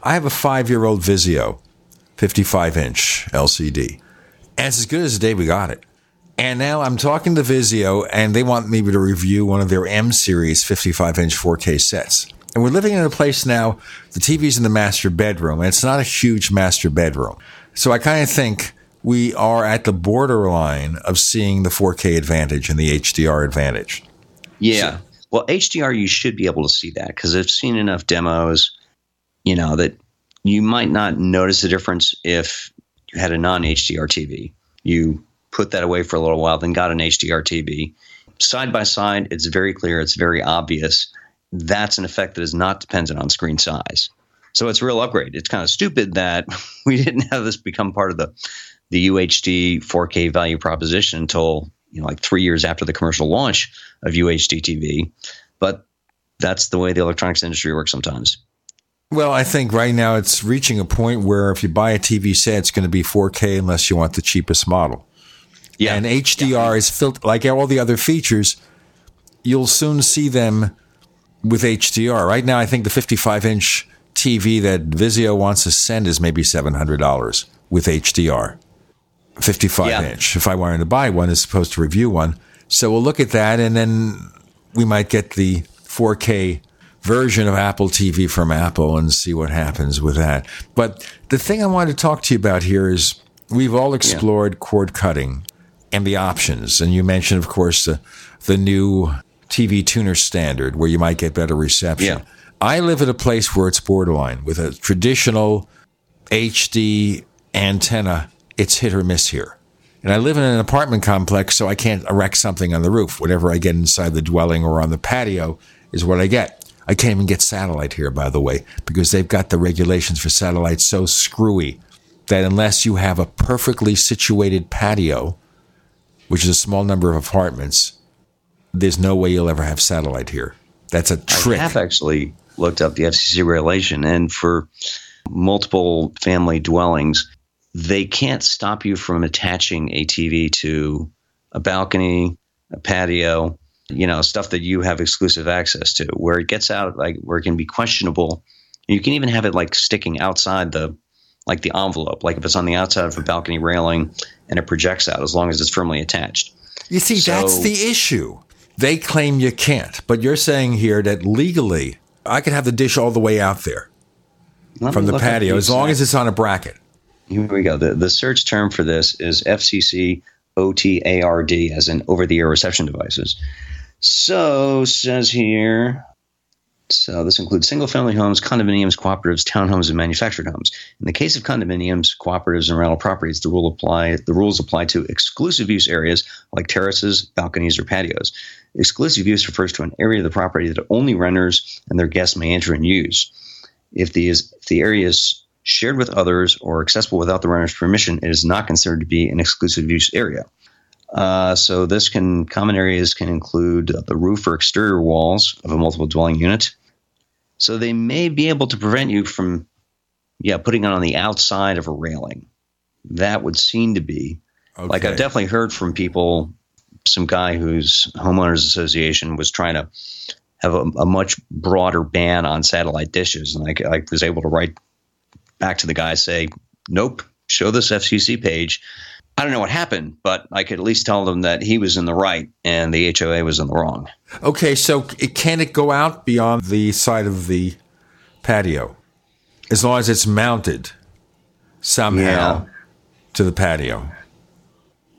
I have a five-year-old Vizio, 55-inch LCD, and it's as good as the day we got it. And now I'm talking to Vizio, and they want me to review one of their M series 55-inch 4K sets. And we're living in a place now. The TV's in the master bedroom, and it's not a huge master bedroom. So I kind of think we are at the borderline of seeing the 4K advantage and the HDR advantage. Yeah. So, well, HDR, you should be able to see that because I've seen enough demos, you know, that you might not notice the difference if you had a non HDR TV. You put that away for a little while, then got an HDR TV. Side by side, it's very clear, it's very obvious. That's an effect that is not dependent on screen size. So it's a real upgrade. It's kind of stupid that we didn't have this become part of the the UHD 4K value proposition until you know like three years after the commercial launch of UHD TV. But that's the way the electronics industry works sometimes. Well, I think right now it's reaching a point where if you buy a TV set, it's going to be 4K unless you want the cheapest model. Yeah. And HDR yeah. is filtered like all the other features. You'll soon see them with HDR. Right now, I think the 55 inch TV that Vizio wants to send is maybe $700 with HDR. 55 yeah. inch. If I wanted to buy one as opposed to review one. So we'll look at that and then we might get the 4K version of Apple TV from Apple and see what happens with that. But the thing I wanted to talk to you about here is we've all explored yeah. cord cutting and the options. And you mentioned, of course, the, the new TV tuner standard where you might get better reception. Yeah. I live at a place where it's borderline with a traditional HD antenna it's hit or miss here. And I live in an apartment complex, so I can't erect something on the roof. Whatever I get inside the dwelling or on the patio is what I get. I can't even get satellite here, by the way, because they've got the regulations for satellite so screwy that unless you have a perfectly situated patio, which is a small number of apartments, there's no way you'll ever have satellite here. That's a trick. I have actually looked up the FCC regulation, and for multiple family dwellings, they can't stop you from attaching a TV to a balcony, a patio, you know, stuff that you have exclusive access to. Where it gets out, like where it can be questionable, you can even have it like sticking outside the, like the envelope, like if it's on the outside of a balcony railing and it projects out, as long as it's firmly attached. You see, so, that's the issue. They claim you can't, but you're saying here that legally, I could have the dish all the way out there from the patio as long as it's on a bracket here we go. The, the search term for this is FCC OTARD, as in over the air reception devices. So, says here, so this includes single family homes, condominiums, cooperatives, townhomes, and manufactured homes. In the case of condominiums, cooperatives, and rental properties, the rule apply the rules apply to exclusive use areas like terraces, balconies, or patios. Exclusive use refers to an area of the property that only renters and their guests may enter and use. If the, if the area is shared with others, or accessible without the renter's permission, it is not considered to be an exclusive use area. Uh, so this can common areas can include the roof or exterior walls of a multiple dwelling unit, So they may be able to prevent you from, yeah, putting it on the outside of a railing. That would seem to be like I've definitely heard from people. Some guy whose homeowners association was trying to have a, a much broader ban on satellite dishes, and I, I was able to write back to the guy say, "Nope, show this FCC page." I don't know what happened, but I could at least tell them that he was in the right and the HOA was in the wrong. Okay, so it, can it go out beyond the side of the patio? As long as it's mounted somehow to the patio.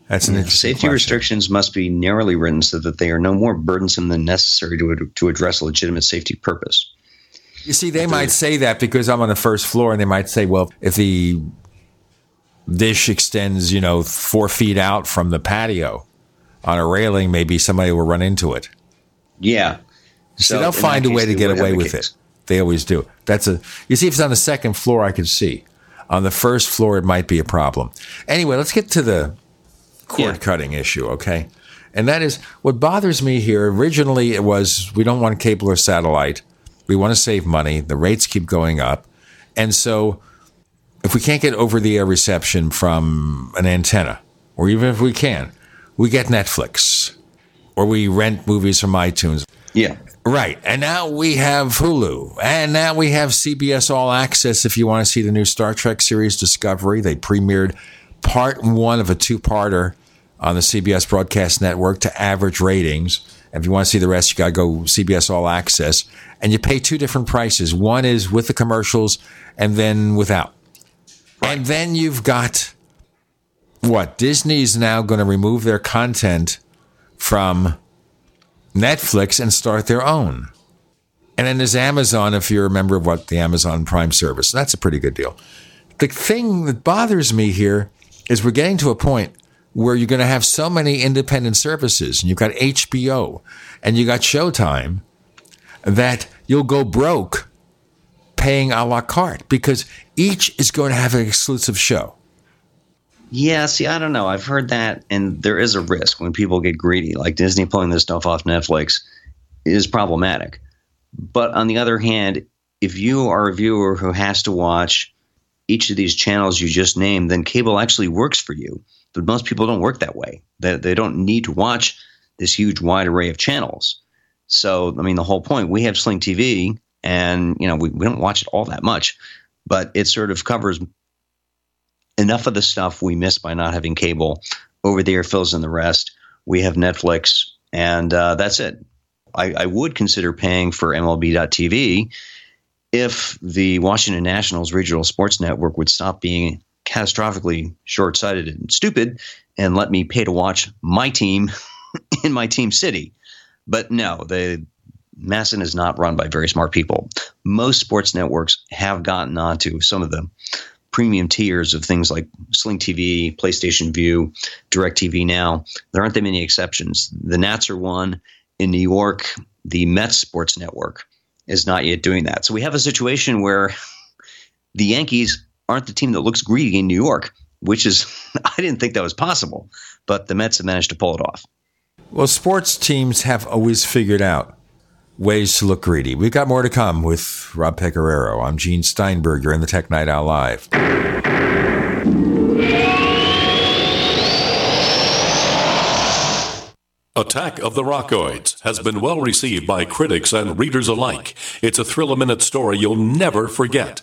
That's an interesting Safety question. restrictions must be narrowly written so that they are no more burdensome than necessary to, to address a legitimate safety purpose. You see, they might say that because I'm on the first floor, and they might say, well, if the dish extends, you know, four feet out from the patio on a railing, maybe somebody will run into it. Yeah. So So they'll find a way to get away with case. it. They always do. That's a. You see, if it's on the second floor, I can see. On the first floor, it might be a problem. Anyway, let's get to the cord cutting issue, okay? And that is what bothers me here. Originally, it was we don't want cable or satellite. We want to save money. The rates keep going up, and so if we can't get over the air reception from an antenna, or even if we can, we get Netflix, or we rent movies from iTunes. Yeah. Right. And now we have Hulu. And now we have CBS All Access if you want to see the new Star Trek series Discovery. They premiered part one of a two parter on the CBS Broadcast Network to average ratings. If you want to see the rest, you got to go CBS All Access. And you pay two different prices one is with the commercials and then without. And then you've got what? Disney's now going to remove their content from Netflix and start their own. And then there's Amazon if you're a member of what the Amazon Prime service. That's a pretty good deal. The thing that bothers me here is we're getting to a point where you're going to have so many independent services, and you've got HBO and you got Showtime, that you'll go broke paying a la carte because each is going to have an exclusive show. Yeah, see, I don't know. I've heard that, and there is a risk when people get greedy. Like Disney pulling this stuff off Netflix is problematic. But on the other hand, if you are a viewer who has to watch each of these channels you just named, then cable actually works for you. But most people don't work that way. They, they don't need to watch this huge wide array of channels. So, I mean, the whole point we have Sling TV, and you know, we, we don't watch it all that much, but it sort of covers enough of the stuff we miss by not having cable. Over the air fills in the rest. We have Netflix, and uh, that's it. I, I would consider paying for MLB.TV if the Washington Nationals regional sports network would stop being catastrophically short sighted and stupid and let me pay to watch my team in my team city. But no, the MASN is not run by very smart people. Most sports networks have gotten onto some of the premium tiers of things like Sling TV, PlayStation Vue, DirecTV Now. There aren't that many exceptions. The Nats are one. In New York, the Mets Sports Network is not yet doing that. So we have a situation where the Yankees aren't the team that looks greedy in New York, which is, I didn't think that was possible, but the Mets have managed to pull it off. Well, sports teams have always figured out ways to look greedy. We've got more to come with Rob Pegoraro. I'm Gene Steinberg. You're in the Tech Night Owl Live. Attack of the Rockoids has been well received by critics and readers alike. It's a thrill a minute story you'll never forget.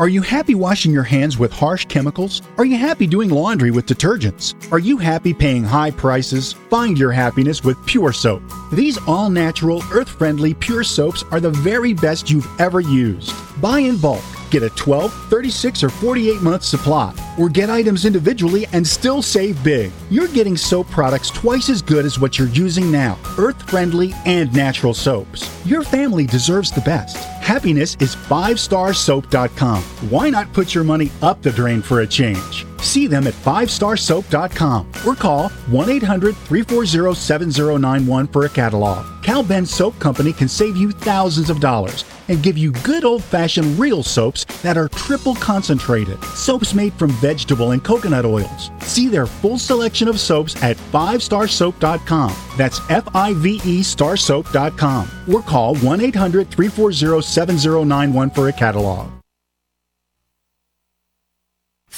Are you happy washing your hands with harsh chemicals? Are you happy doing laundry with detergents? Are you happy paying high prices? Find your happiness with Pure Soap. These all natural, earth friendly Pure soaps are the very best you've ever used. Buy in bulk. Get a 12, 36, or 48 month supply, or get items individually and still save big. You're getting soap products twice as good as what you're using now earth friendly and natural soaps. Your family deserves the best. Happiness is 5starsoap.com. Why not put your money up the drain for a change? See them at 5starsoap.com or call 1 800 340 7091 for a catalog. Cal Ben Soap Company can save you thousands of dollars and give you good old fashioned real soaps that are triple concentrated. Soaps made from vegetable and coconut oils. See their full selection of soaps at 5starsoap.com. That's F I V E starsoap.com or call 1 800 340 7091 for a catalog.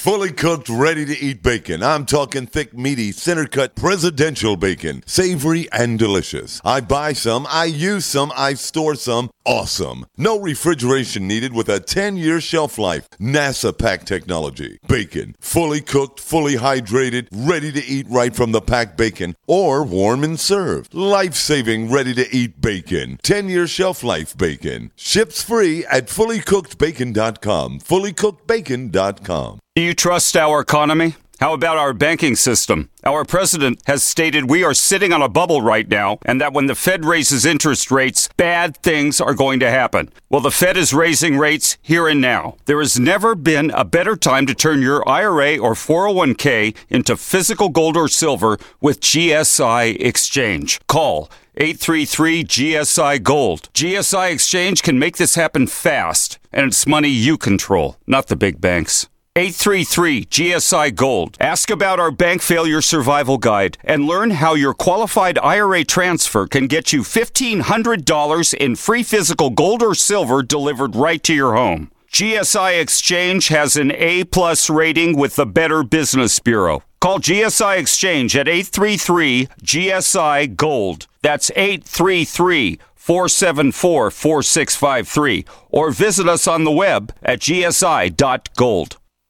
Fully cooked, ready to eat bacon. I'm talking thick, meaty, center cut presidential bacon. Savory and delicious. I buy some, I use some, I store some. Awesome. No refrigeration needed with a 10 year shelf life. NASA pack technology. Bacon. Fully cooked, fully hydrated, ready to eat right from the pack bacon or warm and served. Life saving, ready to eat bacon. 10 year shelf life bacon. Ships free at fullycookedbacon.com. Fullycookedbacon.com. Do you trust our economy? How about our banking system? Our president has stated we are sitting on a bubble right now and that when the Fed raises interest rates, bad things are going to happen. Well, the Fed is raising rates here and now. There has never been a better time to turn your IRA or 401k into physical gold or silver with GSI Exchange. Call 833 GSI Gold. GSI Exchange can make this happen fast, and it's money you control, not the big banks. 833 GSI Gold. Ask about our bank failure survival guide and learn how your qualified IRA transfer can get you $1,500 in free physical gold or silver delivered right to your home. GSI Exchange has an A plus rating with the Better Business Bureau. Call GSI Exchange at 833 GSI Gold. That's 833 474 4653 or visit us on the web at gsi.gold.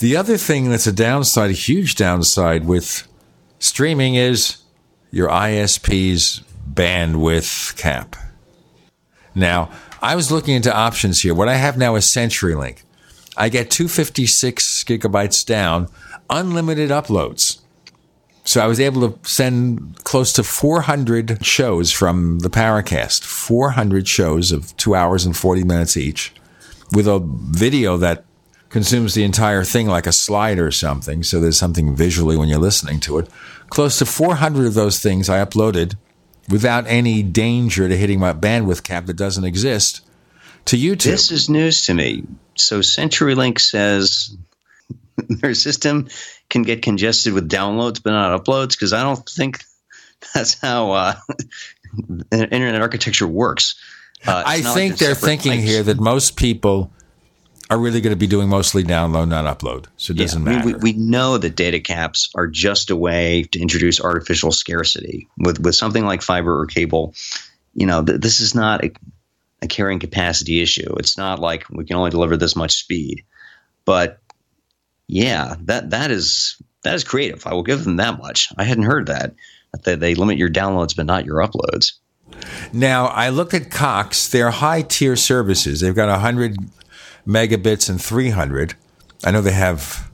The other thing that's a downside, a huge downside with streaming is your ISP's bandwidth cap. Now, I was looking into options here. What I have now is CenturyLink. I get 256 gigabytes down, unlimited uploads. So I was able to send close to 400 shows from the Paracast, 400 shows of two hours and 40 minutes each, with a video that consumes the entire thing like a slide or something. So there's something visually when you're listening to it. Close to 400 of those things I uploaded without any danger to hitting my bandwidth cap that doesn't exist to YouTube. This is news to me. So CenturyLink says their system can get congested with downloads but not uploads because I don't think that's how uh, internet architecture works. Uh, I think like they're thinking here that most people are really going to be doing mostly download, not upload. So it doesn't yeah, matter. we, we know that data caps are just a way to introduce artificial scarcity. With with something like fiber or cable, you know, th- this is not a, a carrying capacity issue. It's not like we can only deliver this much speed. But yeah, that that is that is creative. I will give them that much. I hadn't heard that. That they limit your downloads but not your uploads. Now I looked at Cox. They're high tier services. They've got a hundred megabits and 300. I know they have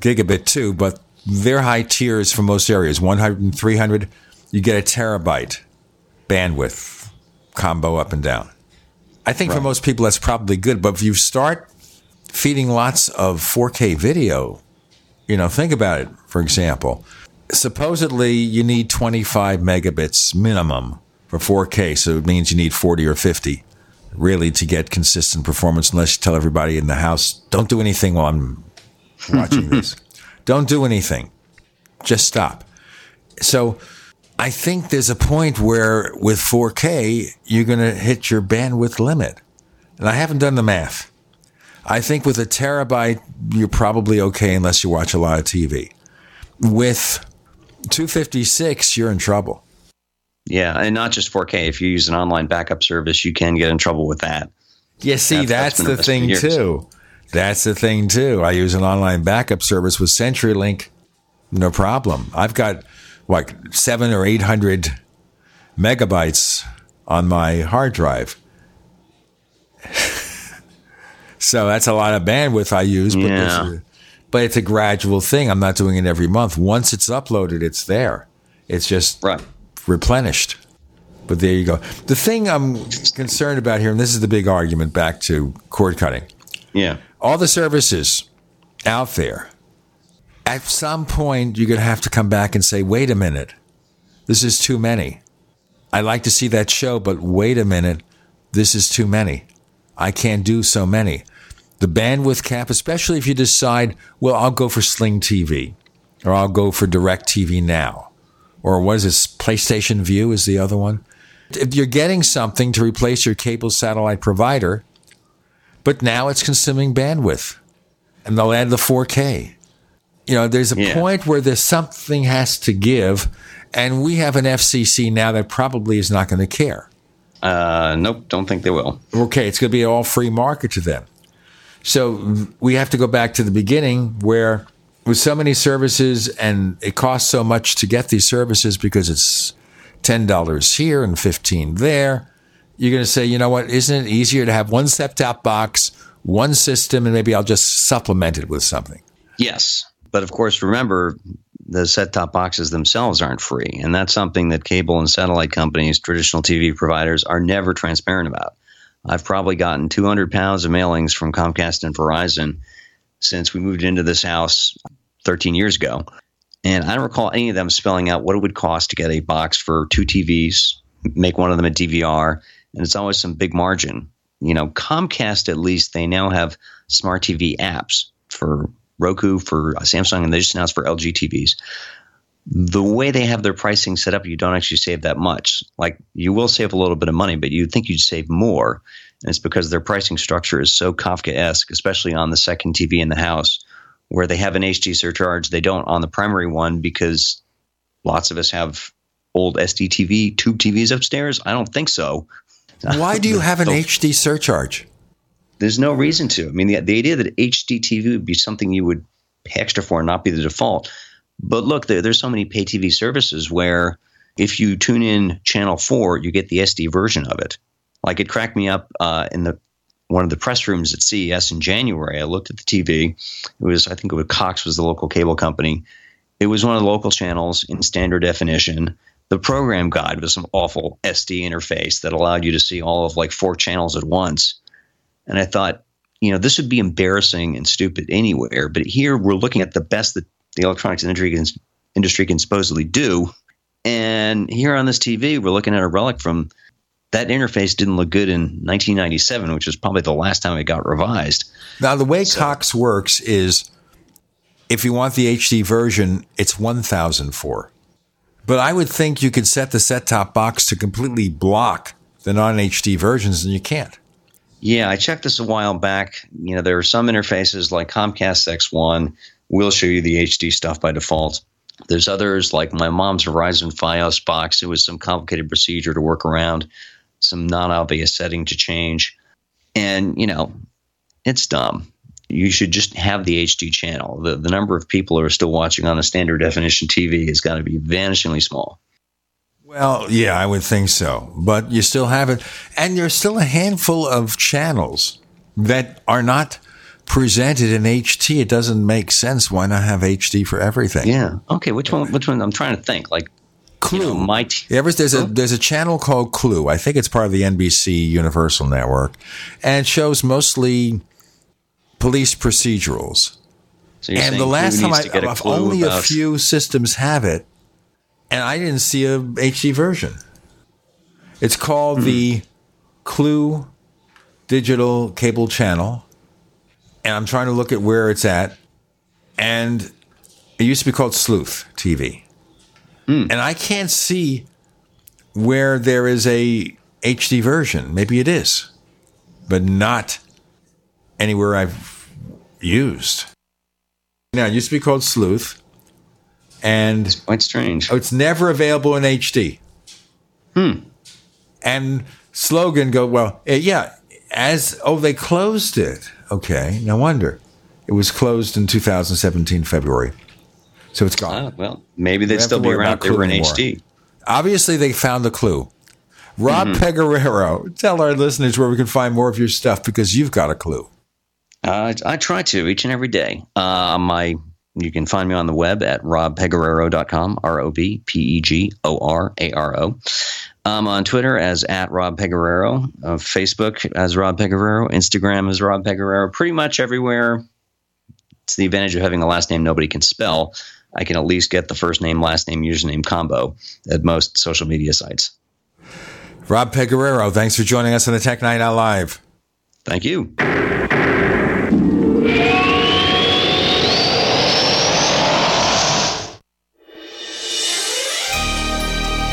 gigabit too, but their high tiers for most areas 100 and 300, you get a terabyte bandwidth combo up and down. I think for most people that's probably good, but if you start feeding lots of 4K video, you know, think about it, for example. Supposedly you need 25 megabits minimum for 4K, so it means you need 40 or 50 really to get consistent performance unless you tell everybody in the house, don't do anything while I'm watching this. Don't do anything. Just stop. So I think there's a point where with 4K, you're going to hit your bandwidth limit. And I haven't done the math. I think with a terabyte, you're probably okay unless you watch a lot of TV. With 256, you're in trouble. Yeah, and not just 4K. If you use an online backup service, you can get in trouble with that. Yeah, see, that's, that's, the thing too. That's the thing too. I use an online backup service with CenturyLink, no problem. I've got like seven or eight hundred megabytes on my hard drive. so that's a lot of bandwidth I use, but, Yeah. it's, but it's a gradual thing. I'm not doing it every month. Once it's uploaded, it's there. It's just replenished. But there you go. The thing I'm concerned about here, and this is the big argument back to cord cutting. Yeah. All the services out there, at some point, you're going to have to come back and say, wait a minute, this is too many. I like to see that show, but wait a minute, this is too many. I can't do so many. The bandwidth cap, especially if you decide, well, I'll go for Sling TV or I'll go for DirecTV now. Or what is this? PlayStation Vue is the other one. If you're getting something to replace your cable satellite provider, but now it's consuming bandwidth and they'll add the 4K. You know, there's a Yeah. point where there's something has to give, and we have an FCC now that probably is not going to care. Uh, nope, don't think they will. Okay, it's going to be all free market to them. So we have to go back to the beginning where with so many services and it costs so much to get these services because it's $10 here and 15 there. You're going to say, you know what, isn't it easier to have one set top box, one system, and maybe I'll just supplement it with something? Yes. But of course, remember, the set top boxes themselves aren't free. And that's something that cable and satellite companies, traditional TV providers, are never transparent about. I've probably gotten 200 pounds of mailings from Comcast and Verizon since we moved into this house 13 years ago. And I don't recall any of them spelling out what it would cost to get a box for two TVs, make one of them a DVR, and it's always some big margin. You know, Comcast, at least, they now have smart TV apps for Roku, for Samsung, and they just announced for LG TVs. The way they have their pricing set up, you don't actually save that much. Like, you will save a little bit of money, but you'd think you'd save more. And it's because their pricing structure is so Kafka esque, especially on the second TV in the house, where they have an HD surcharge. They don't on the primary one because lots of us have old SD TV tube TVs upstairs. I don't think so. Why do you have an So- HD surcharge? There's no reason to. I mean, the, the idea that HD TV would be something you would pay extra for and not be the default. But look, there, there's so many pay TV services where if you tune in channel four, you get the SD version of it. Like it cracked me up uh, in the one of the press rooms at CES in January. I looked at the TV. It was, I think it was Cox was the local cable company. It was one of the local channels in standard definition. The program guide was some awful SD interface that allowed you to see all of like four channels at once. And I thought, you know, this would be embarrassing and stupid anywhere. But here we're looking at the best that the electronics industry can, industry can supposedly do. And here on this TV, we're looking at a relic from that interface didn't look good in 1997, which was probably the last time it got revised. Now, the way Cox works is if you want the HD version, it's 1004. But I would think you could set the set top box to completely block the non HD versions, and you can't. Yeah, I checked this a while back. You know, there are some interfaces like Comcast X1 will show you the HD stuff by default. There's others like my mom's Verizon Fios box. It was some complicated procedure to work around, some non-obvious setting to change, and you know, it's dumb. You should just have the HD channel. The the number of people who are still watching on a standard definition TV has got to be vanishingly small. Well, yeah, I would think so. But you still have it. And there's still a handful of channels that are not presented in HD. It doesn't make sense. Why not have HD for everything? Yeah. Okay. Which one? Which one? I'm trying to think. Like Cloo. You know, my t- there's a there's a channel called Cloo. I think it's part of the NBC Universal Network, and shows mostly police procedurals. So and the last time I, a only a few systems have it, and I didn't see a HD version. It's called hmm. the Cloo Digital Cable Channel, and I'm trying to look at where it's at, and it used to be called Sleuth TV, Hmm. and I can't see where there is a HD version. Maybe it is, but not anywhere I've used. Now, it used to be called Sleuth, and it's quite strange. Oh, it's never available in HD. Hmm. And slogan go well, eh, yeah. As oh, they closed it. Okay, no wonder it was closed in 2017 February, so it's gone. Ah, well, maybe they'd still be around if they were in anymore. HD. Obviously, they found the clue. Rob Mhm. Pegoraro, tell our listeners where we can find more of your stuff because you've got a clue. Uh, I try to each and every day. Uh, my you can find me on the web at robpegoraro.com, R O B P E G O R A R O. I'm on Twitter as at Rob Pegoraro, uh, Facebook as Rob Pegoraro, Instagram as Rob Pegoraro. Pretty much everywhere. It's the advantage of having a last name nobody can spell. I can at least get the first name, last name, username combo at most social media sites. Rob Pegoraro, thanks for joining us on the Tech Night Owl Live. Thank you.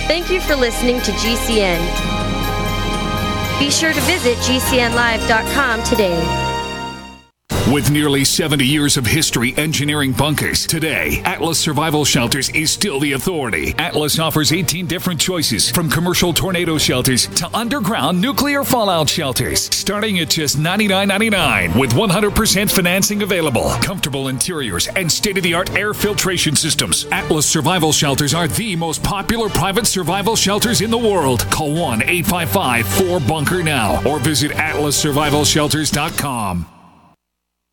Thank you for listening to GCN. Be sure to visit GCNlive.com today. With nearly 70 years of history engineering bunkers, today, Atlas Survival Shelters is still the authority. Atlas offers 18 different choices, from commercial tornado shelters to underground nuclear fallout shelters, starting at just $99.99 with 100% financing available, comfortable interiors, and state of the art air filtration systems. Atlas Survival Shelters are the most popular private survival shelters in the world. Call 1 855 4 Bunker now or visit atlassurvivalshelters.com.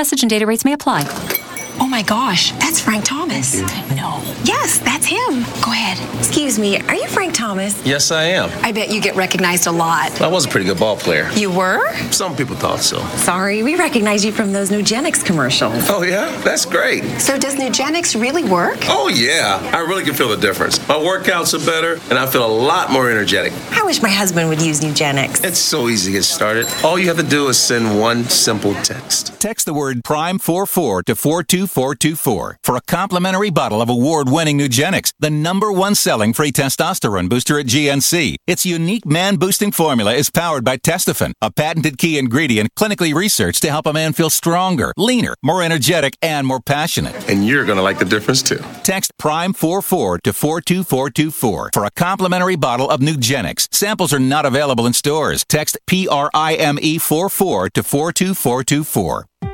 Message and data rates may apply. Oh my gosh, that's Frank Thomas. No. Yes, that's him. Go ahead. Excuse me, are you Frank Thomas? Yes, I am. I bet you get recognized a lot. I was a pretty good ball player. You were? Some people thought so. Sorry, we recognize you from those Nugenix commercials. Oh, yeah? That's great. So does Nugenix really work? Oh, yeah. I really can feel the difference. My workouts are better, and I feel a lot more energetic. I wish my husband would use Nugenix. It's so easy to get started. All you have to do is send one simple text. Text the word Prime44 to 42424 for a complimentary bottle of award winning Nugenix, the number one selling free testosterone booster at GNC. Its unique man boosting formula is powered by Testofen, a patented key ingredient clinically researched to help a man feel stronger, leaner, more energetic, and more passionate. And you're going to like the difference too. Text Prime44 to 42424 for a complimentary bottle of Nugenix. Samples are not available in stores. Text PRIME44 to 42424.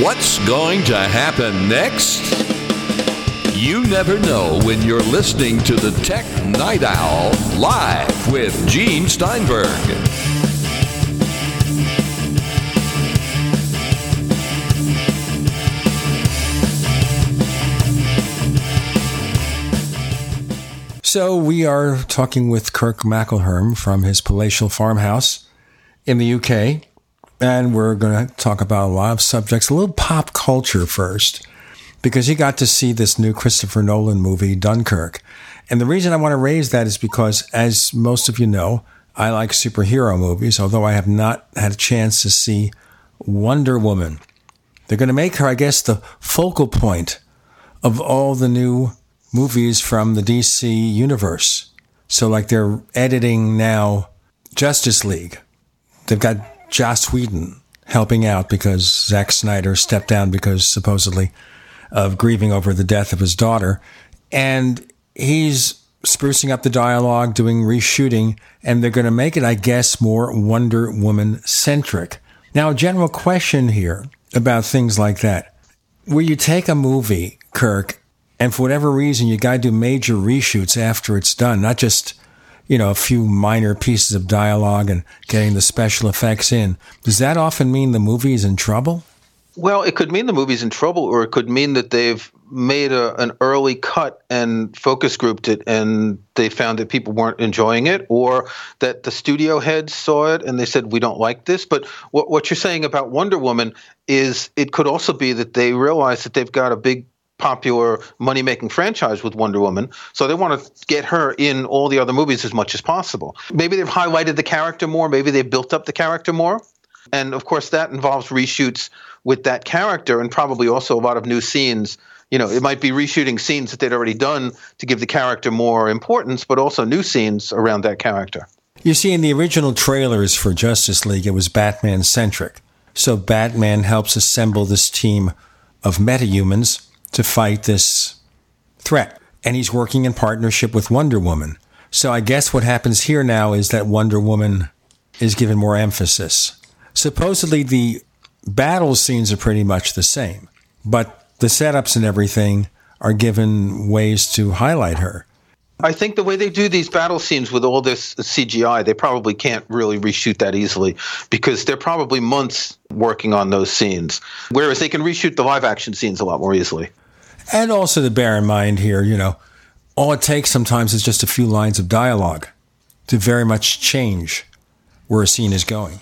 What's going to happen next? You never know when you're listening to the Tech Night Owl live with Gene Steinberg. So we are talking with Kirk McElhearn from his palatial farmhouse in the UK. And we're going to talk about a lot of subjects, a little pop culture first, because you got to see this new Christopher Nolan movie, Dunkirk. And the reason I want to raise that is because, as most of you know, I like superhero movies, although I have not had a chance to see Wonder Woman. They're going to make her, I guess, the focal point of all the new movies from the DC universe. So, like, they're editing now Justice League. They've got Joss Whedon helping out because Zack Snyder stepped down because supposedly of grieving over the death of his daughter. And he's sprucing up the dialogue, doing reshooting, and they're going to make it, I guess, more Wonder Woman centric. Now, a general question here about things like that. Will you take a movie, Kirk, and for whatever reason, you got to do major reshoots after it's done, not just you know, a few minor pieces of dialogue and getting the special effects in. Does that often mean the movie is in trouble? Well, it could mean the movie's in trouble, or it could mean that they've made a, an early cut and focus grouped it, and they found that people weren't enjoying it, or that the studio heads saw it and they said, We don't like this. But what, what you're saying about Wonder Woman is it could also be that they realize that they've got a big popular money making franchise with Wonder Woman. So they want to get her in all the other movies as much as possible. Maybe they've highlighted the character more, maybe they've built up the character more. And of course, that involves reshoots with that character and probably also a lot of new scenes. You know, it might be reshooting scenes that they'd already done to give the character more importance, but also new scenes around that character. You see, in the original trailers for Justice League, it was Batman centric. So Batman helps assemble this team of metahumans to fight this threat. And he's working in partnership with Wonder Woman. So I guess what happens here now is that Wonder Woman is given more emphasis. Supposedly the battle scenes are pretty much the same, but the setups and everything are given ways to highlight her. I think the way they do these battle scenes with all this CGI, they probably can't really reshoot that easily because they're probably months working on those scenes. Whereas they can reshoot the live action scenes a lot more easily. And also to bear in mind here, you know, all it takes sometimes is just a few lines of dialogue to very much change where a scene is going.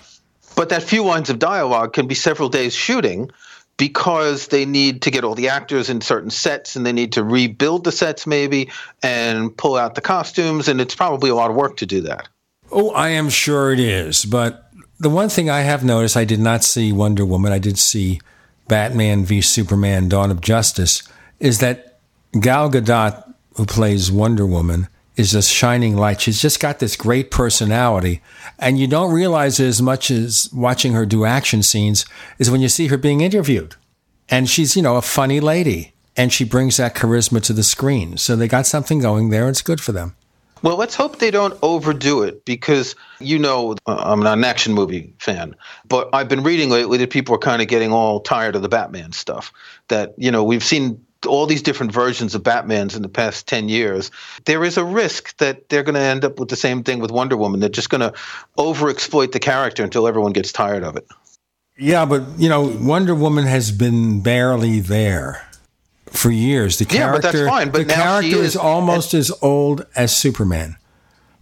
But that few lines of dialogue can be several days shooting because they need to get all the actors in certain sets and they need to rebuild the sets maybe and pull out the costumes and it's probably a lot of work to do that. Oh, I am sure it is, but the one thing I have noticed I did not see Wonder Woman, I did see Batman v Superman Dawn of Justice is that Gal Gadot who plays Wonder Woman is a shining light. She's just got this great personality. And you don't realize it as much as watching her do action scenes is when you see her being interviewed. And she's, you know, a funny lady. And she brings that charisma to the screen. So they got something going there. It's good for them. Well, let's hope they don't overdo it because, you know, I'm not an action movie fan, but I've been reading lately that people are kind of getting all tired of the Batman stuff. That, you know, we've seen all these different versions of Batman's in the past 10 years, there is a risk that they're going to end up with the same thing with Wonder Woman. They're just going to overexploit the character until everyone gets tired of it. Yeah, but you know, Wonder Woman has been barely there for years. The Yeah, but character, that's fine, but the character is- is almost as old as Superman.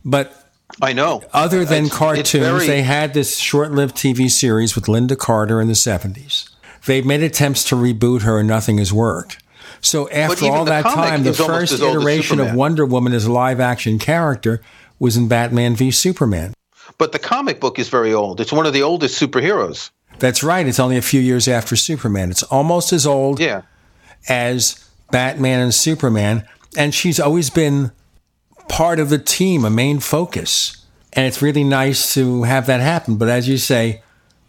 But I know. other than It's- it's cartoons, very- they had this short-lived TV series with Lynda Carter in the seventies. They've made attempts to reboot her, and nothing has worked. So after all that comic time, the first as old as iteration of Wonder Woman as a live-action character was in Batman v Superman. But the comic book is very old. It's one of the oldest superheroes. That's right. It's only a few years after Superman. It's almost as old Yeah. as Batman and Superman. And she's always been part of the team, a main focus. And it's really nice to have that happen. But as you say,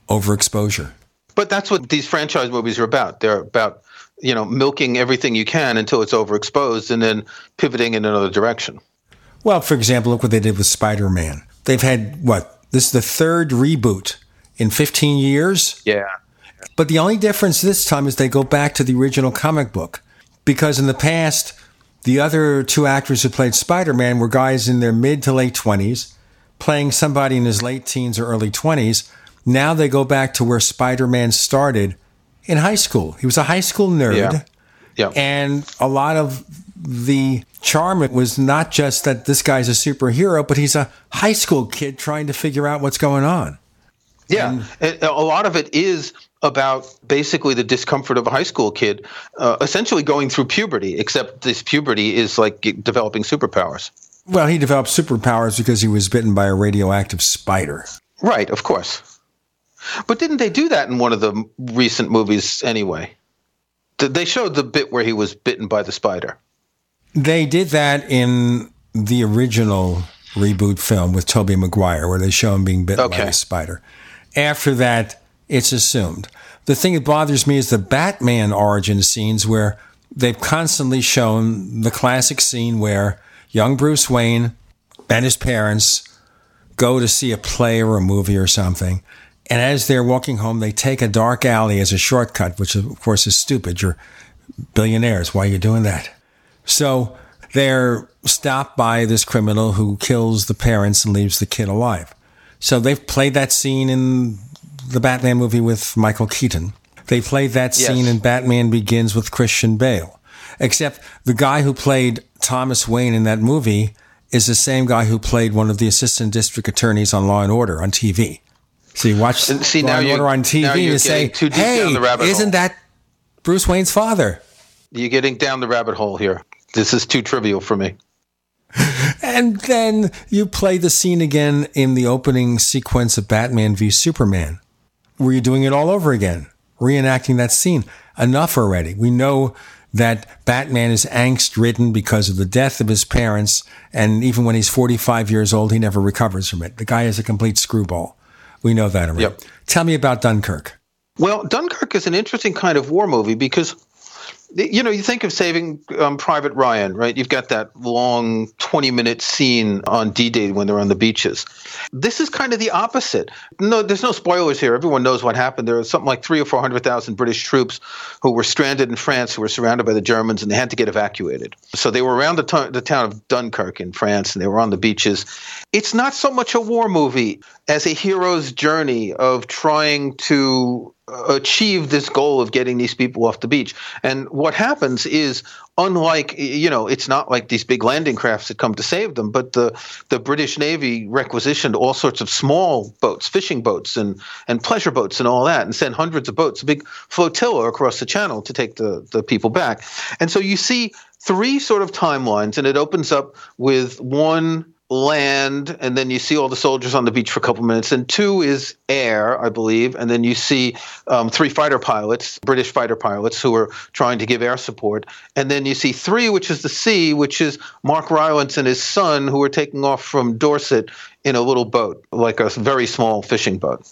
overexposure. But that's what these franchise movies are about. They're about, you know, milking everything you can until it's overexposed and then pivoting in another direction. Well, for example, look what they did with Spider Man. They've had, what? This is the third reboot in 15 years? Yeah. But the only difference this time is they go back to the original comic book. Because in the past, the other two actors who played Spider Man were guys in their mid to late 20s, playing somebody in his late teens or early 20s. Now they go back to where Spider Man started in high school. He was a high school nerd. Yeah. Yeah. And a lot of the charm it was not just that this guy's a superhero, but he's a high school kid trying to figure out what's going on. Yeah, and a lot of it is about basically the discomfort of a high school kid, uh, essentially going through puberty. Except this puberty is like developing superpowers. Well, he developed superpowers because he was bitten by a radioactive spider. Right, of course. But didn't they do that in one of the recent movies anyway? Th- They showed the bit where he was bitten by the spider. They did that in the original reboot film with Tobey Maguire, where they show him being bitten by a spider. After that, it's assumed. The thing that bothers me is the Batman origin scenes where they've constantly shown the classic scene where young Bruce Wayne and his parents go to see a play or a movie or something. And as they're walking home, they take a dark alley as a shortcut, which of course is stupid. You're billionaires. Why are you doing that? So they're stopped by this criminal who kills the parents and leaves the kid alive. So they've played that scene in the Batman movie with Michael Keaton. They played that Yes. scene in Batman Begins with Christian Bale. Except the guy who played Thomas Wayne in that movie is the same guy who played one of the assistant district attorneys on Law and Order on TV. So you watch And see, now you- Order on TV and you say, getting too deep "Hey, down the rabbit isn't that Bruce Wayne's father?" You're getting down the rabbit hole here. This is too trivial for me. And then you play the scene again in the opening sequence of Batman v Superman, where you're doing it all over again, reenacting that scene. Enough already. We know that Batman is angst ridden because of the death of his parents, and even when he's 45 years old, he never recovers from it. The guy is a complete screwball. We know that already. Yep. Tell me about Dunkirk. Well, Dunkirk is an interesting kind of war movie because, you know, you think of Saving um, Private Ryan, right? You've got that long 20 minute scene on D Day when they're on the beaches. This is kind of the opposite. No, there's no spoilers here. Everyone knows what happened. There was something like three or 400,000 British troops who were stranded in France, who were surrounded by the Germans, and they had to get evacuated. So they were around the, to- the town of Dunkirk in France, and they were on the beaches. It's not so much a war movie as a hero's journey of trying to achieve this goal of getting these people off the beach. And what happens is, unlike you know, it's not like these big landing crafts that come to save them, but the the British Navy requisitioned all sorts of small boats, fishing boats, and and pleasure boats, and all that, and sent hundreds of boats, a big flotilla across the channel to take the the people back. And so you see three sort of timelines, and it opens up with one land and then you see all the soldiers on the beach for a couple minutes. And two is air i believe and then you see um, three fighter pilots british fighter pilots who are trying to give air support. And then you see three which is the sea which is mark rylance and his son who are taking off from dorset in a little boat like a very small fishing boat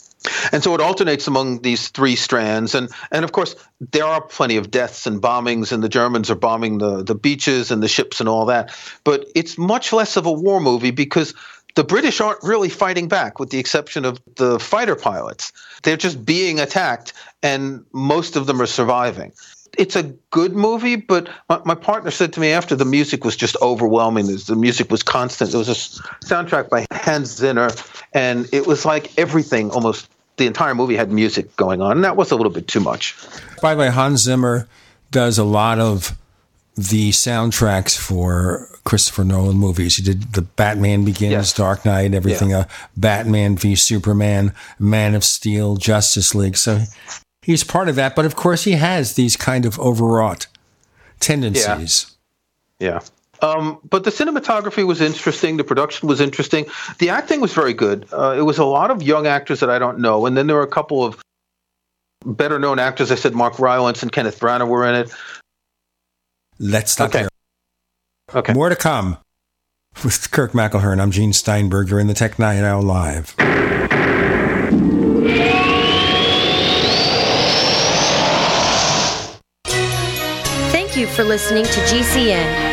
and so it alternates among these three strands. And, and of course, there are plenty of deaths and bombings, and the Germans are bombing the, the beaches and the ships and all that. But it's much less of a war movie because the British aren't really fighting back, with the exception of the fighter pilots. They're just being attacked, and most of them are surviving. it's a good movie, but my, my, partner said to me after the music was just overwhelming. The music was constant. There was a soundtrack by Hans Zimmer, and it was like everything almost. The entire movie had music going on, and that was a little bit too much. By the way, Hans Zimmer does a lot of the soundtracks for Christopher Nolan movies. He did the Batman Begins, yes. Dark Knight, everything. Yeah. Uh, Batman v Superman, Man of Steel, Justice League. So he's part of that. But of course, he has these kind of overwrought tendencies. Yeah. yeah. Um, but the cinematography was interesting. The production was interesting. The acting was very good. Uh, it was a lot of young actors that I don't know, and then there were a couple of better known actors. I said Mark Rylance and Kenneth Branagh were in it. Let's stop okay. there. Okay. More to come with Kirk McElhearn. I'm Gene Steinberg. You're in the Tech Night Owl Live. Thank you for listening to GCN.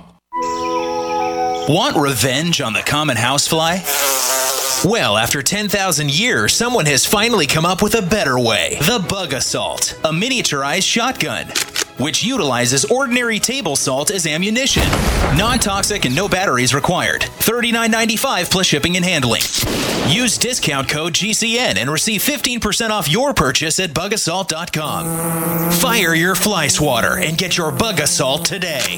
Want revenge on the common housefly? Well, after 10,000 years, someone has finally come up with a better way. The Bug Assault, a miniaturized shotgun, which utilizes ordinary table salt as ammunition. Non toxic and no batteries required. $39.95 plus shipping and handling. Use discount code GCN and receive 15% off your purchase at bugassault.com. Fire your fly swatter and get your Bug Assault today.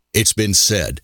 It's been said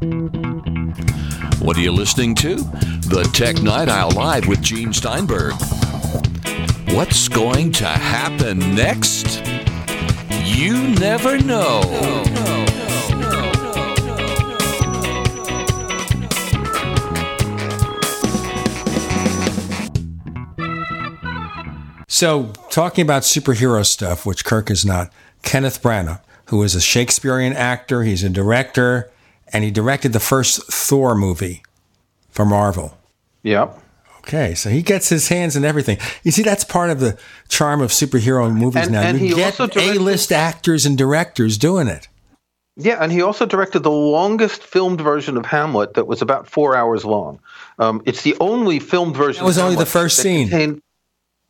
What are you listening to? The Tech Night Owl Live with Gene Steinberg. What's going to happen next? You never know. So, talking about superhero stuff, which Kirk is not, Kenneth Branagh, who is a Shakespearean actor, he's a director, and he directed the first Thor movie for Marvel. Yep. Okay, so he gets his hands in everything. You see, that's part of the charm of superhero movies And- now. and you get A-list actors and directors doing it. Yeah, and he also directed the longest filmed version of Hamlet that was about four hours long. Um, it's the only filmed version. That was of only the first scene. contained-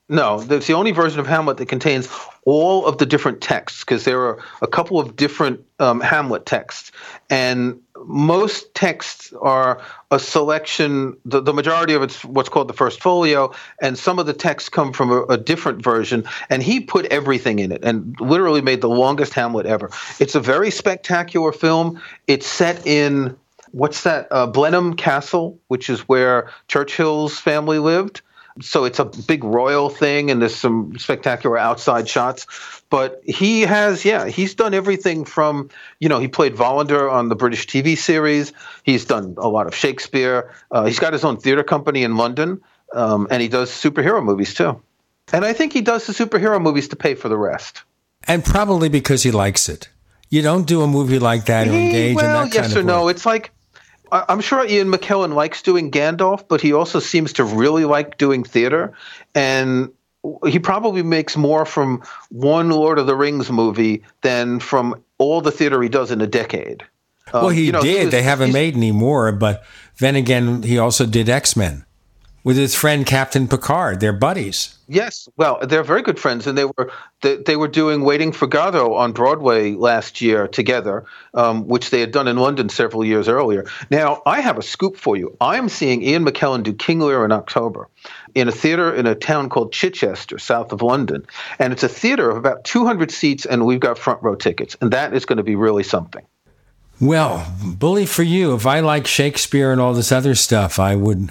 no, it's the only version of Hamlet that contains all of the different texts because there are a couple of different um, Hamlet texts, and most texts are a selection. The, the majority of it's what's called the first folio, and some of the texts come from a, a different version. And he put everything in it, and literally made the longest Hamlet ever. It's a very spectacular film. It's set in what's that uh, Blenheim Castle, which is where Churchill's family lived. So it's a big royal thing, and there's some spectacular outside shots. But he has, yeah, he's done everything from, you know, he played Wallander on the British TV series. He's done a lot of Shakespeare. Uh, he's got his own theater company in London, um, and he does superhero movies too. And I think he does the superhero movies to pay for the rest. And probably because he likes it. You don't do a movie like that to engage well, in that kind yes kind or of no. It's like I'm sure Ian McKellen likes doing Gandalf, but he also seems to really like doing theater, and he probably makes more from one Lord of the Rings movie than from all the theater he does in a decade. Um, well, he you know, did. they haven't made any more, but then again, he also did X Men with his friend Captain Picard. They're buddies. Yes, well, they're very good friends, and they were they, they were doing Waiting for Godot on Broadway last year together, um, which they had done in London several years earlier. Now, I have a scoop for you. I am seeing Ian McKellen do King Lear in October in a theater in a town called Chichester, south of London, and it's a theater of about 200 seats, and we've got front row tickets, and that is going to be really something. Well, bully for you. If I like Shakespeare and all this other stuff, I would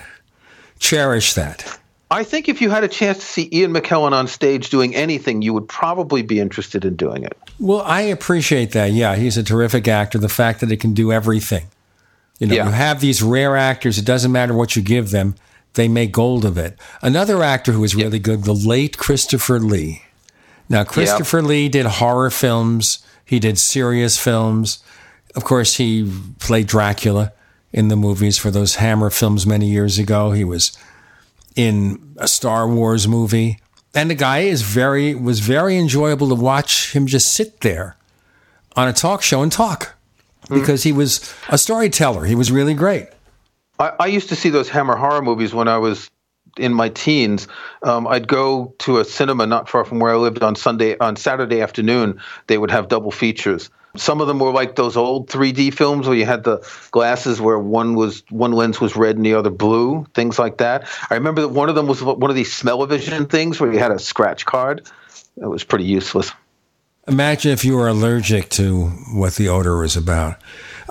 cherish that. I think if you had a chance to see Ian McKellen on stage doing anything, you would probably be interested in doing it. Well, I appreciate that. Yeah, he's a terrific actor. The fact that he can do everything. You know, Yeah. you have these rare actors. It doesn't matter what you give them; they make gold of it. Another actor who was really good, the late Christopher Lee. Now, Christopher Lee did horror films. He did serious films. Of course, he played Dracula in the movies for those Hammer films many years ago. He was in a Star Wars movie. And the guy is very was very enjoyable to watch him just sit there on a talk show and talk because he was a storyteller. He was really great. I, I used to see those Hammer horror movies when I was in my teens. Um, I'd go to a cinema not far from where I lived on Sunday on Saturday afternoon. They would have double features. Some of them were like those old 3D films where you had the glasses where one was one lens was red and the other blue, things like that. I remember that one of them was one of these smell-o-vision things where you had a scratch card. It was pretty useless. Imagine if you were allergic to what the odor was about.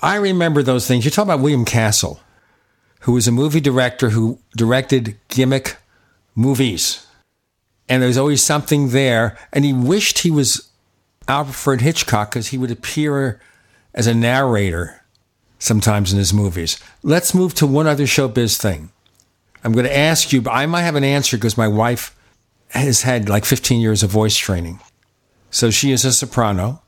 I remember those things. You talk about William Castle, who was a movie director who directed gimmick movies. And there was always something there. And he wished he was Alfred Hitchcock because he would appear as a narrator sometimes in his movies. Let's move to one other showbiz thing. I'm going to ask you, but I might have an answer because my wife has had like 15 years of voice training. So she is a soprano.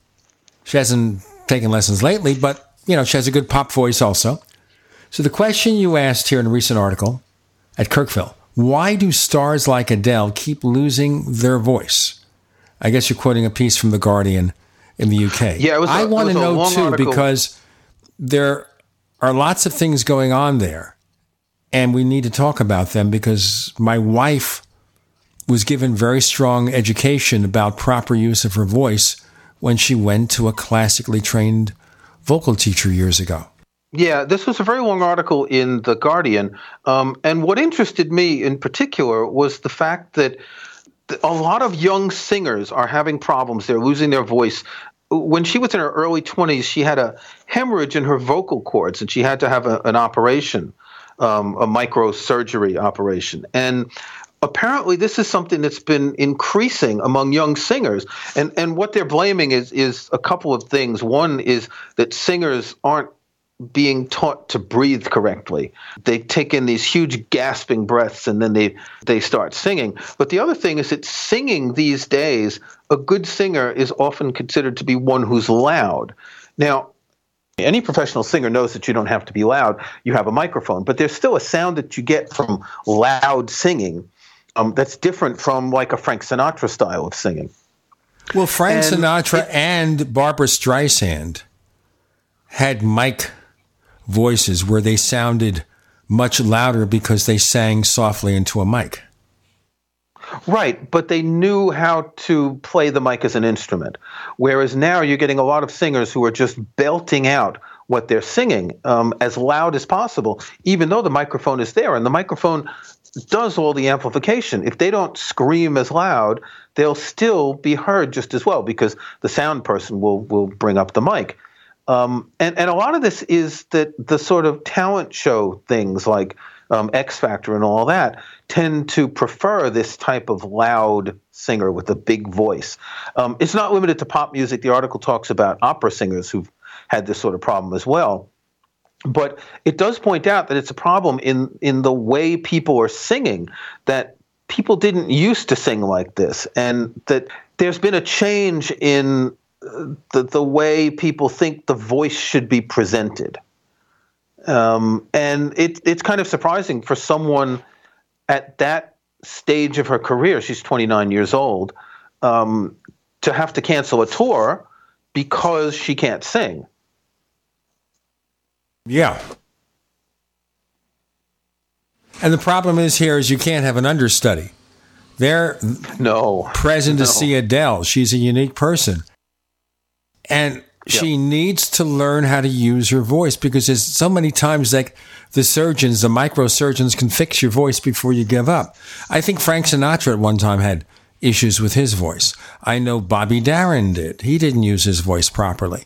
She hasn't taken lessons lately, but you know, she has a good pop voice also. So the question you asked here in a recent article at Kirkville, why do stars like Adele keep losing their voice? I guess you're quoting a piece from The Guardian in the UK. Yeah, it was a- I want to know too article. because there are lots of things going on there, and we need to talk about them because my wife was given very strong education about proper use of her voice when she went to a classically trained vocal teacher years ago. Yeah, this was a very long article in The Guardian. Um, and what interested me in particular was the fact that th- a lot of young singers are having problems. They're losing their voice. When she was in her early 20s, she had a hemorrhage in her vocal cords and she had to have a, an operation, um, a microsurgery operation. And apparently this is something that's been increasing among young singers and and what they're blaming is is a couple of things one is that singers aren't being taught to breathe correctly. They take in these huge gasping breaths and then they they start singing. But the other thing is that singing these days, a good singer is often considered to be one who's loud. Now, any professional singer knows that you don't have to be loud. You have a microphone, but there's still a sound that you get from loud singing um, that's different from like a Frank Sinatra style of singing. Well, Frank And Sinatra and Barbra Streisand had mic voices where they sounded much louder because they sang softly into a mic. Right, but they knew how to play the mic as an instrument. Whereas now you're getting a lot of singers who are just belting out what they're singing um, as loud as possible, even though the microphone is there. And the microphone does all the amplification. If they don't scream as loud, they'll still be heard just as well because the sound person will, will bring up the mic. Um, and, and a lot of this is that the sort of talent show things like um, X Factor and all that tend to prefer this type of loud singer with a big voice. Um, it's not limited to pop music. The article talks about opera singers who've had this sort of problem as well. But it does point out that it's a problem in, in the way people are singing, that people didn't used to sing like this, and that there's been a change in the, the way people think the voice should be presented. Um, and it, it's kind of surprising for someone at that stage of her career, she's 29 years old, um, to have to cancel a tour because she can't sing. Yeah. And the problem is here is you can't have an understudy. They're no present no. to see Adele. She's a unique person. And she needs to learn how to use her voice because there's so many times like the surgeons, the microsurgeons can fix your voice before you give up. I think Frank Sinatra at one time had issues with his voice. I know Bobby Darin did. He didn't use his voice properly.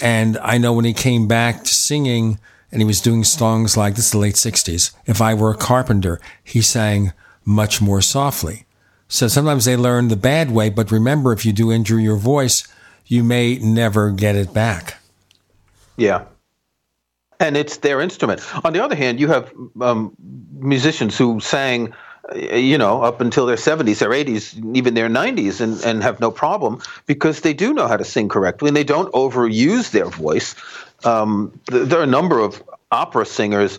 And I know when he came back to singing and he was doing songs like this is the late 60s, If I Were a Carpenter, he sang much more softly. So sometimes they learn the bad way, but remember, if you do injure your voice, you may never get it back. Yeah. And it's their instrument. On the other hand, you have um, musicians who sang, uh, you know, up until their 70s, their 80s, even their 90s, and, and have no problem because they do know how to sing correctly and they don't overuse their voice. Um, th- there are a number of opera singers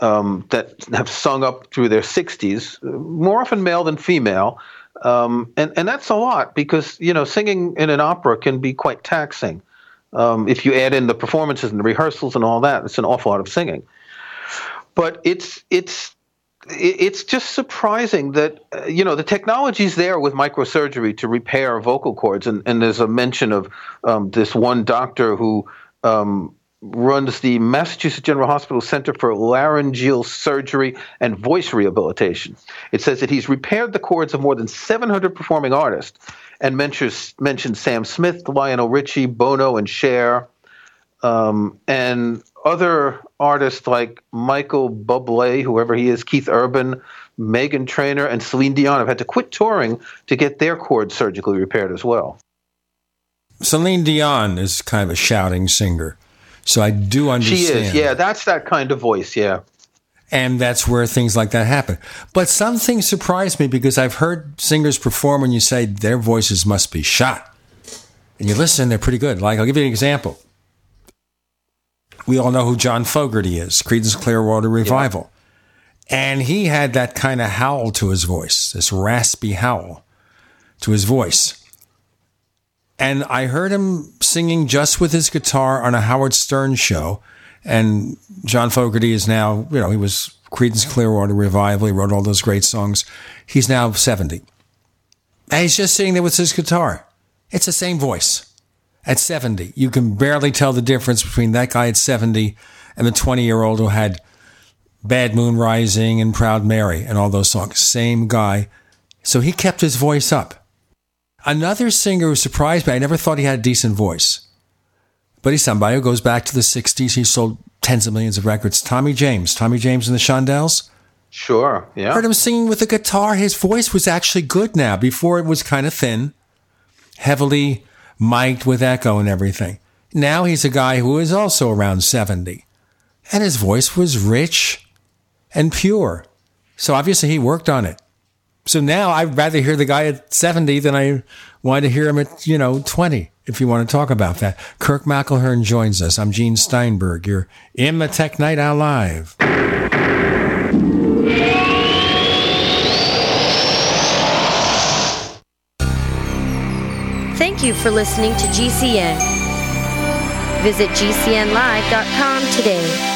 um, that have sung up through their 60s, more often male than female. Um, and, and that's a lot because, you know, singing in an opera can be quite taxing. Um, if you add in the performances and the rehearsals and all that, it's an awful lot of singing. But it's it's it's just surprising that uh, you know the technology's there with microsurgery to repair vocal cords, and, and there's a mention of um, this one doctor who um, runs the Massachusetts General Hospital Center for Laryngeal Surgery and Voice Rehabilitation. It says that he's repaired the cords of more than 700 performing artists, and mentions mentions Sam Smith, Lionel Richie, Bono, and Cher, um, and other artists like Michael Bublé, whoever he is, Keith Urban, Meghan Trainor, and Celine Dion have had to quit touring to get their cords surgically repaired as well. Celine Dion is kind of a shouting singer. So I do understand. She is, yeah. That's that kind of voice, yeah. And that's where things like that happen. But some things surprise me because I've heard singers perform and you say their voices must be shot. And you listen, they're pretty good. Like, I'll give you an example. We all know who John Fogerty is, Creedence Clearwater Revival. Yeah. And he had that kind of howl to his voice, this raspy howl to his voice. And I heard him singing just with his guitar on a Howard Stern show. And John Fogerty is now, you know, he was Creedence Clearwater Revival. He wrote all those great songs. He's now 70. And he's just sitting there with his guitar. It's the same voice. At 70, you can barely tell the difference between that guy at 70 and the 20 year old who had Bad Moon Rising and Proud Mary and all those songs. Same guy. So he kept his voice up. Another singer who surprised me, I never thought he had a decent voice. But he's somebody who goes back to the 60s. He sold tens of millions of records. Tommy James. Tommy James and the Shondells. Sure, yeah. Heard him singing with a guitar. His voice was actually good now. Before it was kind of thin, heavily mic'd with echo and everything. Now he's a guy who is also around 70. And his voice was rich and pure. So obviously he worked on it. So now I'd rather hear the guy at 70 than I want to hear him at, you know, 20, if you want to talk about that. Kirk McElhearn joins us. I'm Gene Steinberg. You're in the Tech Night Owl Live. Thank you for listening to GCN. Visit GCNlive.com today.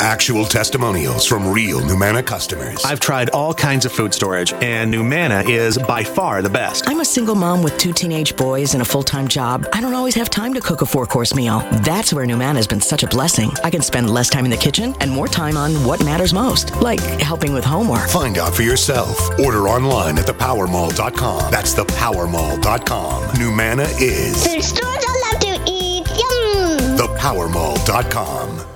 Actual testimonials from real NuManna customers. I've tried all kinds of food storage, and NuManna is by far the best. I'm a single mom with two teenage boys and a full time job. I don't always have time to cook a four course meal. That's where NuManna has been such a blessing. I can spend less time in the kitchen and more time on what matters most, like helping with homework. Find out for yourself. Order online at thepowermall.com. That's thepowermall.com. NuManna is Food stores I love to eat. Yum! thepowermall.com.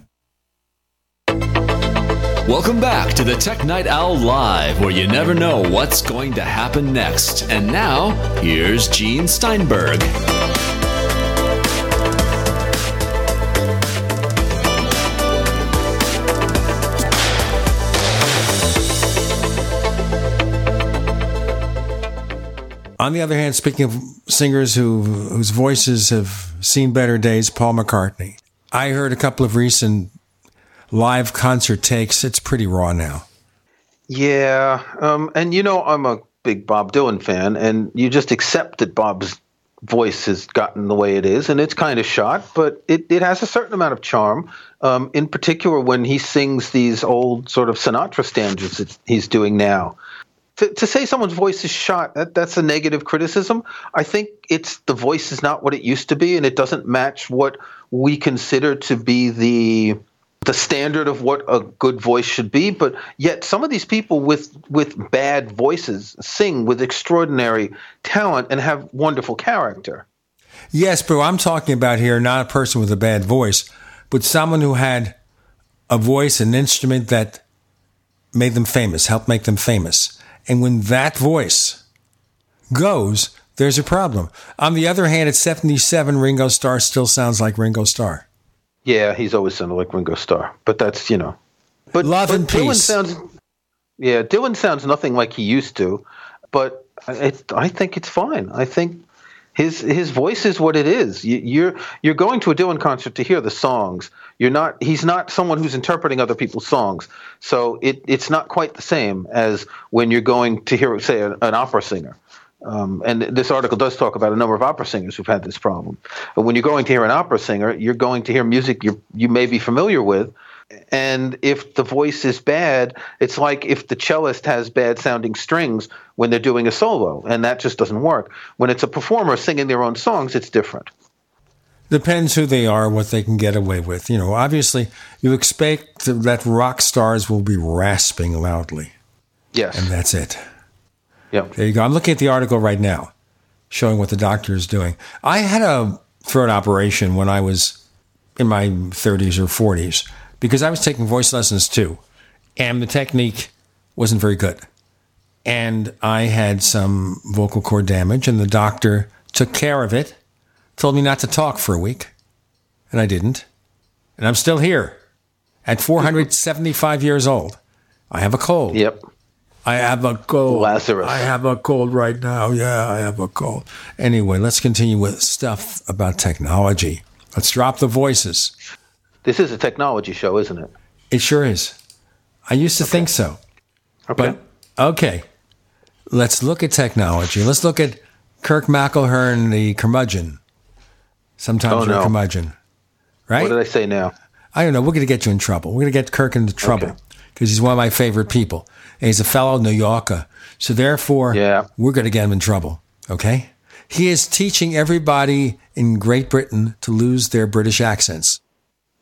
Welcome back to the Tech Night Owl Live, where you never know what's going to happen next. And now, here's Gene Steinberg. On the other hand, speaking of singers who whose voices have seen better days, Paul McCartney. I heard a couple of recent live concert takes. It's pretty raw now. Yeah, um, and you know I'm a big Bob Dylan fan, and you just accept that Bob's voice has gotten the way it is, and it's kind of shot, but it, it has a certain amount of charm. Um, in particular, when he sings these old sort of Sinatra stanzas that he's doing now. To, to say someone's voice is shot, that, that's a negative criticism. I think it's the voice is not what it used to be, and it doesn't match what we consider to be the the standard of what a good voice should be but yet some of these people with with bad voices sing with extraordinary talent and have wonderful character Yes, but I'm talking about here not a person with a bad voice, but someone who had a voice, an instrument that made them famous, helped make them famous. And when that voice goes, there's a problem. On the other hand, at 77, Ringo Starr still sounds like Ringo Starr. Yeah he's always sounded like ringo starr but that's you know but Love but and dylan peace. sounds yeah dylan sounds nothing like he used to but it, I think it's fine. I think his his voice is what it is. You, you're you're going to a Dylan concert to hear the songs. You're not. He's not someone who's interpreting other people's songs. So it it's not quite the same as when you're going to hear, say, an, an opera singer. Um, and this article does talk about a number of opera singers who've had this problem. But when you're going to hear an opera singer, you're going to hear music you you may be familiar with, and if the voice is bad, it's like if the cellist has bad sounding strings when they're doing a solo, and that just doesn't work. When it's a performer singing their own songs, it's different. Depends who they are, what they can get away with. You know, obviously, you expect that rock stars will be rasping loudly. Yes. And that's it. Yep. There you go. I'm looking at the article right now showing what the doctor is doing. I had a throat operation when I was in my 30s or 40s because I was taking voice lessons too, and the technique wasn't very good. And I had some vocal cord damage, and the doctor took care of it, told me not to talk for a week, and I didn't. And I'm still here at 475 years old. I have a cold. Yep. I have a cold. Lazarus. I have a cold right now. Yeah, I have a cold. Anyway, let's continue with stuff about technology. Let's drop the voices. This is a technology show, isn't it? It sure is. I used to okay. think so. Okay. But okay. Let's look at technology. Let's look at Kirk McElhearn, the curmudgeon. Sometimes oh, you're no. a curmudgeon. Right? What did I say now? I don't know. We're going to get you in trouble. We're going to get Kirk into trouble because he's one of my favorite people. And he's a fellow New Yorker. So therefore, yeah. we're going to get him in trouble. Okay? He is teaching everybody in Great Britain to lose their British accents.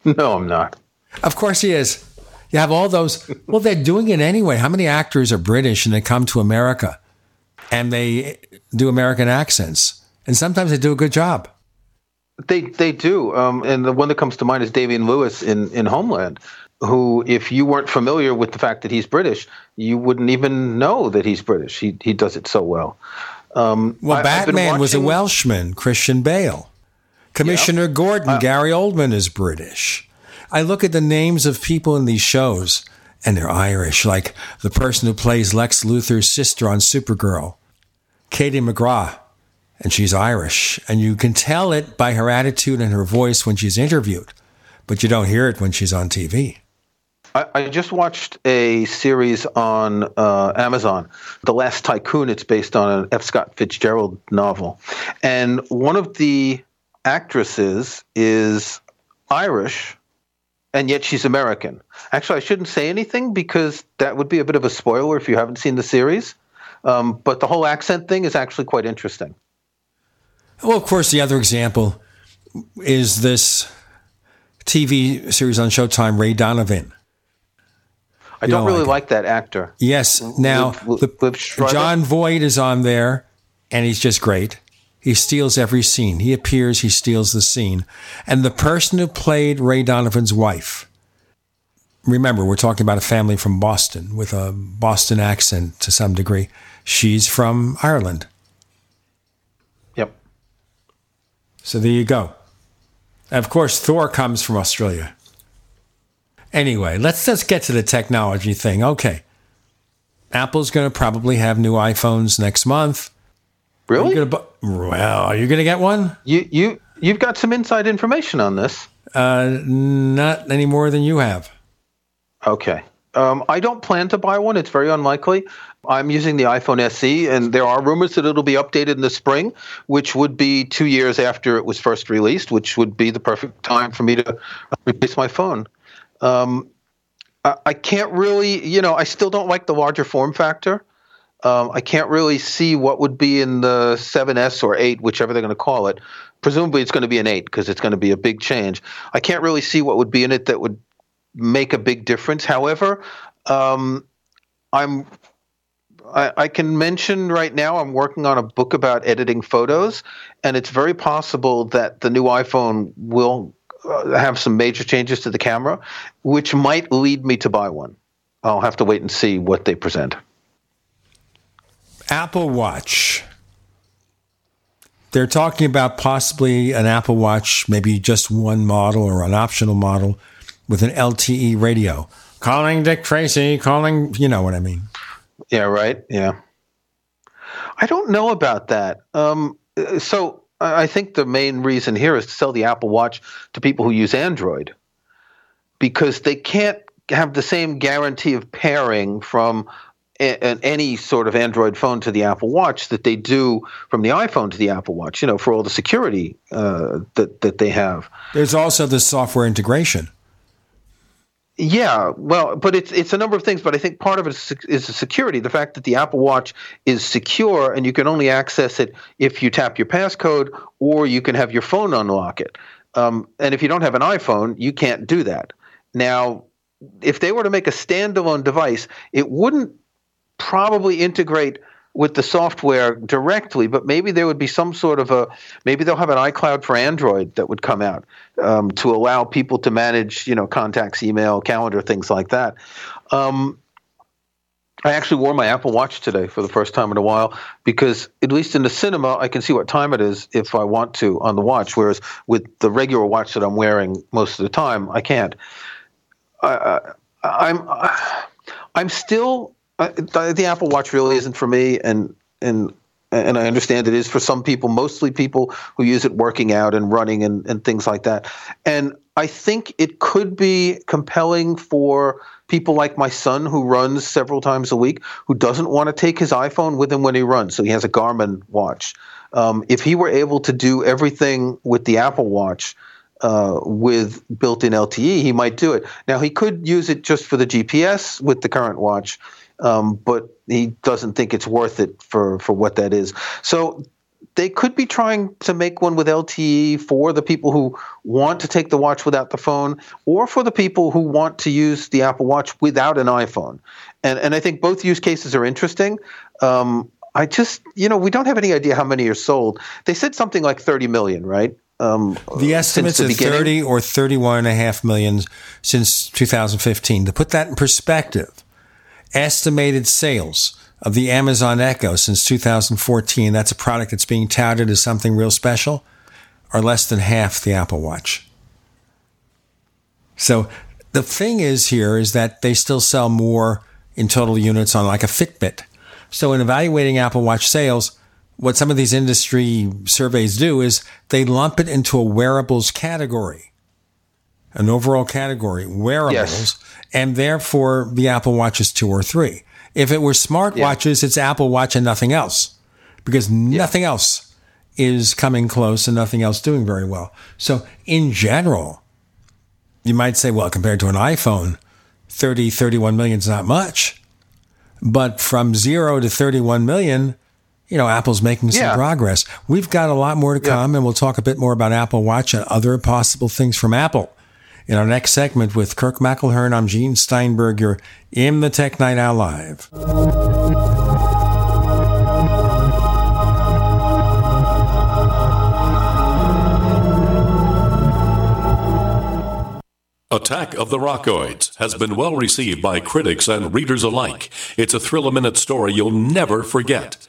No, I'm not. Of course he is. You have all those. Well, they're doing it anyway. How many actors are British and they come to America and they do American accents? And sometimes they do a good job. They they do. Um, and the one that comes to mind is Damian Lewis in, in Homeland, who, if you weren't familiar with the fact that he's British, you wouldn't even know that he's British. He, he does it so well. Um, well, I, Batman was a Welshman, Christian Bale. Commissioner. Gordon, uh, Gary Oldman is British. I look at the names of people in these shows and they're Irish, like the person who plays Lex Luthor's sister on Supergirl, Katie McGrath, and she's Irish. And you can tell it by her attitude and her voice when she's interviewed, but you don't hear it when she's on TV. I, I just watched a series on uh, Amazon, The Last Tycoon. It's based on an F. Scott Fitzgerald novel. And one of the actresses is Irish, and yet she's American. Actually, I shouldn't say anything because that would be a bit of a spoiler if you haven't seen the series. Um, but the whole accent thing is actually quite interesting. Well, of course, the other example is this TV series on Showtime, Ray Donovan. I don't, really like, like that actor. Yes. Now, Liv, Liv Jon Voight is on there, and he's just great. He steals every scene. He appears, he steals the scene. And the person who played Ray Donovan's wife, remember, we're talking about a family from Boston with a Boston accent to some degree. She's from Ireland. Yep. So there you go. And of course, Thor comes from Australia. Anyway, let's just get to the technology thing. Okay. Apple's going to probably have new iPhones next month. Really? Bu- well, are you going to get one? You you you've got some inside information on this. Uh, not any more than you have. Okay. Um, I don't plan to buy one. It's very unlikely. I'm using the iPhone SE, and there are rumors that it'll be updated in the spring, which would be two years after it was first released, which would be the perfect time for me to replace my phone. Um, I, I can't really, you know, I still don't like the larger form factor. Um, I can't really see what would be in the 7S or 8, whichever they're going to call it. Presumably, it's going to be an 8 because it's going to be a big change. I can't really see what would be in it that would make a big difference. However, um, I'm I, I, can mention right now I'm working on a book about editing photos, and it's very possible that the new iPhone will have some major changes to the camera, which might lead me to buy one. I'll have to wait and see what they present. Apple Watch. They're talking about possibly an Apple Watch, maybe just one model or an optional model with an LTE radio. Calling Dick Tracy, calling, you know what I mean. Yeah, right. Yeah. I don't know about that. Um, so I think the main reason here is to sell the Apple Watch to people who use Android because they can't have the same guarantee of pairing from a, any sort of Android phone to the Apple Watch that they do from the iPhone to the Apple Watch. You know, for all the security uh, that that they have. There's also the software integration. Yeah, well, but it's it's a number of things, but I think part of it is, the security. The fact that the Apple Watch is secure and you can only access it if you tap your passcode or you can have your phone unlock it. Um, and if you don't have an iPhone, you can't do that. Now, if they were to make a standalone device, it wouldn't probably integrate with the software directly, but maybe there would be some sort of a maybe they'll have an iCloud for Android that would come out um, to allow people to manage, you know, contacts, email, calendar, things like that. Um, I actually wore my Apple Watch today for the first time in a while because, at least in the cinema, I can see what time it is if I want to on the watch. Whereas with the regular watch that I'm wearing most of the time, I can't. I, I'm I'm still the Apple Watch really isn't for me, and and and I understand it is for some people, mostly people who use it working out and running and, and things like that. And I think it could be compelling for people like my son who runs several times a week, who doesn't want to take his iPhone with him when he runs. So he has a Garmin watch. Um, if he were able to do everything with the Apple Watch, uh, with built-in LTE, he might do it. Now he could use it just for the GPS with the current watch, um, but he doesn't think it's worth it for for what that is. So they could be trying to make one with LTE for the people who want to take the watch without the phone, or for the people who want to use the Apple Watch without an iPhone. And and I think both use cases are interesting. Um, I just, you know, we don't have any idea how many are sold. They said something like 30 million, right? Um, the estimates are 30 or 31 and a half million since 2015. To put that in perspective, estimated sales of the Amazon Echo since 2014, that's a product that's being touted as something real special, are less than half the Apple Watch. So the thing is here is that they still sell more in total units on like a Fitbit. So in evaluating Apple Watch sales, what some of these industry surveys do is they lump it into a wearables category, an overall category, wearables, yes. and therefore the Apple Watch is two or three. If it were smartwatches, yeah. it's Apple Watch and nothing else, because nothing yeah. else is coming close and nothing else doing very well. So in general, you might say, well, compared to an iPhone, 30, 31 million is not much. But from zero to 31 million, you know, Apple's making some yeah. progress. We've got a lot more to come, yeah. and we'll talk a bit more about Apple Watch and other possible things from Apple in our next segment with Kirk McElhearn. I'm Gene Steinberg. You're in the Tech Night Owl Live. Attack of the Rockoids has been well received by critics and readers alike. It's a thrill a minute story you'll never forget.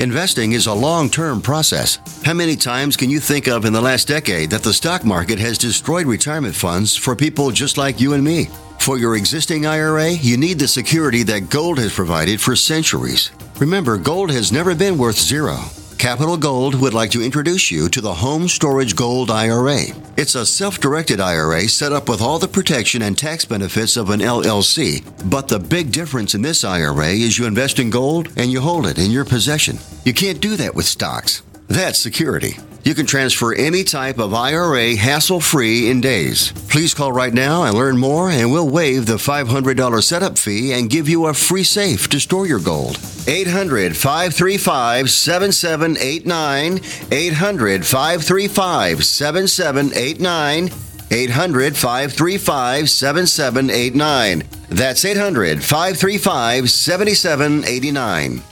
Investing is a long term process. How many times can you think of in the last decade that the stock market has destroyed retirement funds for people just like you and me? For your existing IRA, you need the security that gold has provided for centuries. Remember, gold has never been worth zero. Capital Gold would like to introduce you to the Home Storage Gold IRA. It's a self directed IRA set up with all the protection and tax benefits of an LLC. But the big difference in this IRA is you invest in gold and you hold it in your possession. You can't do that with stocks. That's security. You can transfer any type of IRA hassle free in days. Please call right now and learn more, and we'll waive the $500 setup fee and give you a free safe to store your gold. 800 535 7789. 800 535 7789. 800 535 7789. That's 800 535 7789.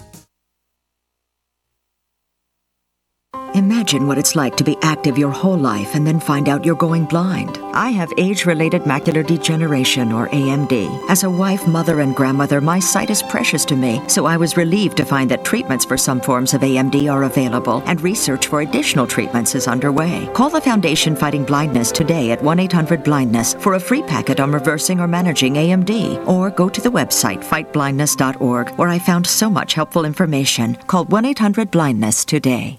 Imagine what it's like to be active your whole life and then find out you're going blind. I have age related macular degeneration, or AMD. As a wife, mother, and grandmother, my sight is precious to me, so I was relieved to find that treatments for some forms of AMD are available and research for additional treatments is underway. Call the Foundation Fighting Blindness today at 1 800 Blindness for a free packet on reversing or managing AMD, or go to the website fightblindness.org where I found so much helpful information. Call 1 800 Blindness today.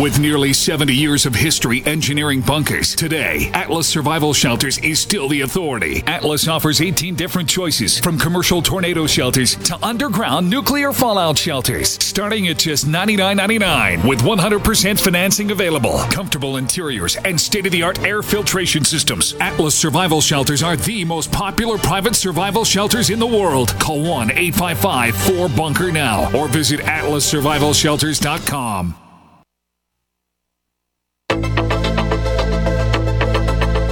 With nearly 70 years of history engineering bunkers, today, Atlas Survival Shelters is still the authority. Atlas offers 18 different choices, from commercial tornado shelters to underground nuclear fallout shelters, starting at just $99.99 with 100% financing available, comfortable interiors, and state of the art air filtration systems. Atlas Survival Shelters are the most popular private survival shelters in the world. Call 1 855 4 Bunker now or visit atlassurvivalshelters.com.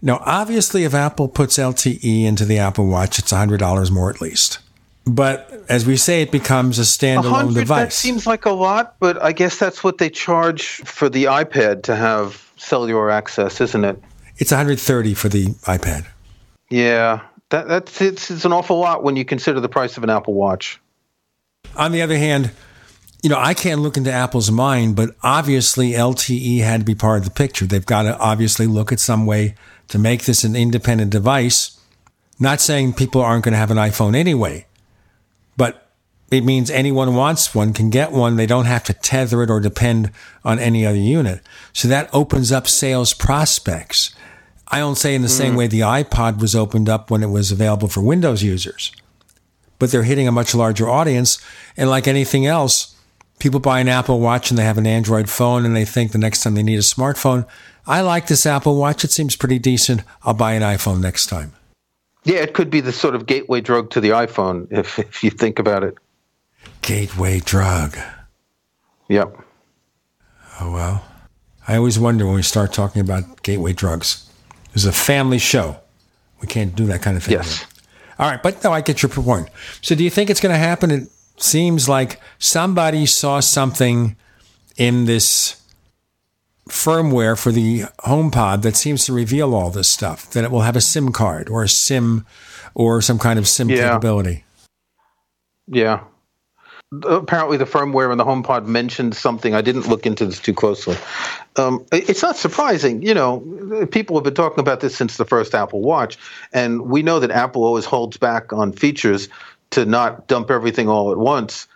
Now, obviously, if Apple puts LTE into the Apple Watch, it's $100 more at least. But as we say, it becomes a standalone 100, That device. seems like a lot, but I guess that's what they charge for the iPad to have cellular access, isn't it? It's 130 for the iPad. Yeah, that, that's it's, it's an awful lot when you consider the price of an Apple Watch. On the other hand, you know, I can't look into Apple's mind, but obviously LTE had to be part of the picture. They've got to obviously look at some way to make this an independent device. Not saying people aren't going to have an iPhone anyway, but it means anyone wants one can get one. They don't have to tether it or depend on any other unit. So that opens up sales prospects. I don't say in the same Mm. way the iPod was opened up when it was available for Windows users, but they're hitting a much larger audience. And like anything else, people buy an Apple Watch and they have an Android phone and they think the next time they need a smartphone, I like this Apple Watch. It seems pretty decent. I'll buy an iPhone next time. Yeah, it could be the sort of gateway drug to the iPhone if if you think about it. Gateway drug. Yep. Oh, well. I always wonder when we start talking about gateway drugs. This is a family show. We can't do that kind of thing. Yes. here. All right, but no, I get your point. So do you think it's going to happen? Seems like somebody saw something in this firmware for the HomePod that seems to reveal all this stuff, that it will have a SIM card or a SIM or some kind of SIM Yeah. capability. Yeah. Apparently, the firmware in the HomePod mentioned something. I didn't look into this too closely. Um, it's not surprising. You know, people have been talking about this since the first Apple Watch, and we know that Apple always holds back on features to not dump everything all at once.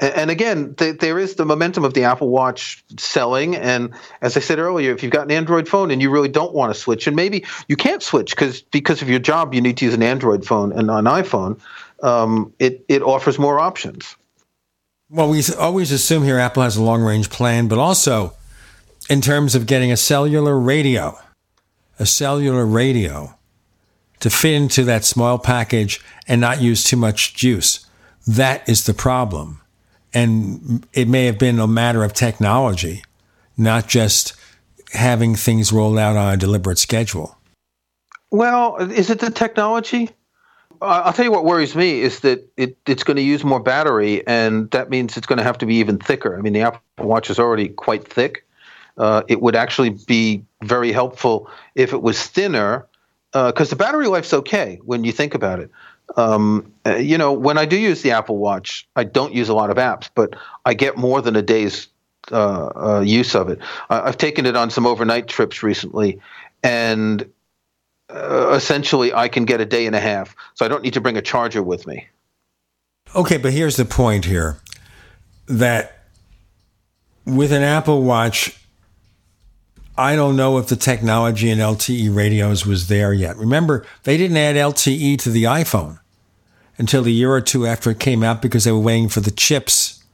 And again, th- there is the momentum of the Apple Watch selling. And as I said earlier, if you've got an Android phone and you really don't want to switch, and maybe you can't switch because because of your job, you need to use an Android phone and an iPhone. Um, it it offers more options. Well, we always assume here Apple has a long range plan, but also in terms of getting a cellular radio, a cellular radio to fit into that small package and not use too much juice. That is the problem. And it may have been a matter of technology, not just having things rolled out on a deliberate schedule. Well, is it the technology? I'll tell you what worries me is that it, it's going to use more battery, and that means it's going to have to be even thicker. I mean, the Apple Watch is already quite thick. Uh, it would actually be very helpful if it was thinner, because uh, the battery life's okay when you think about it. Um, uh, you know, when I do use the Apple Watch, I don't use a lot of apps, but I get more than a day's uh, uh, use of it. I, have taken it on some overnight trips recently, and uh, essentially I can get a day and a half, so I don't need to bring a charger with me. Okay, but here's the point here that with an Apple Watch, I don't know if the technology in LTE radios was there yet. Remember, they didn't add LTE to the iPhone until a year or two after it came out because they were waiting for the chips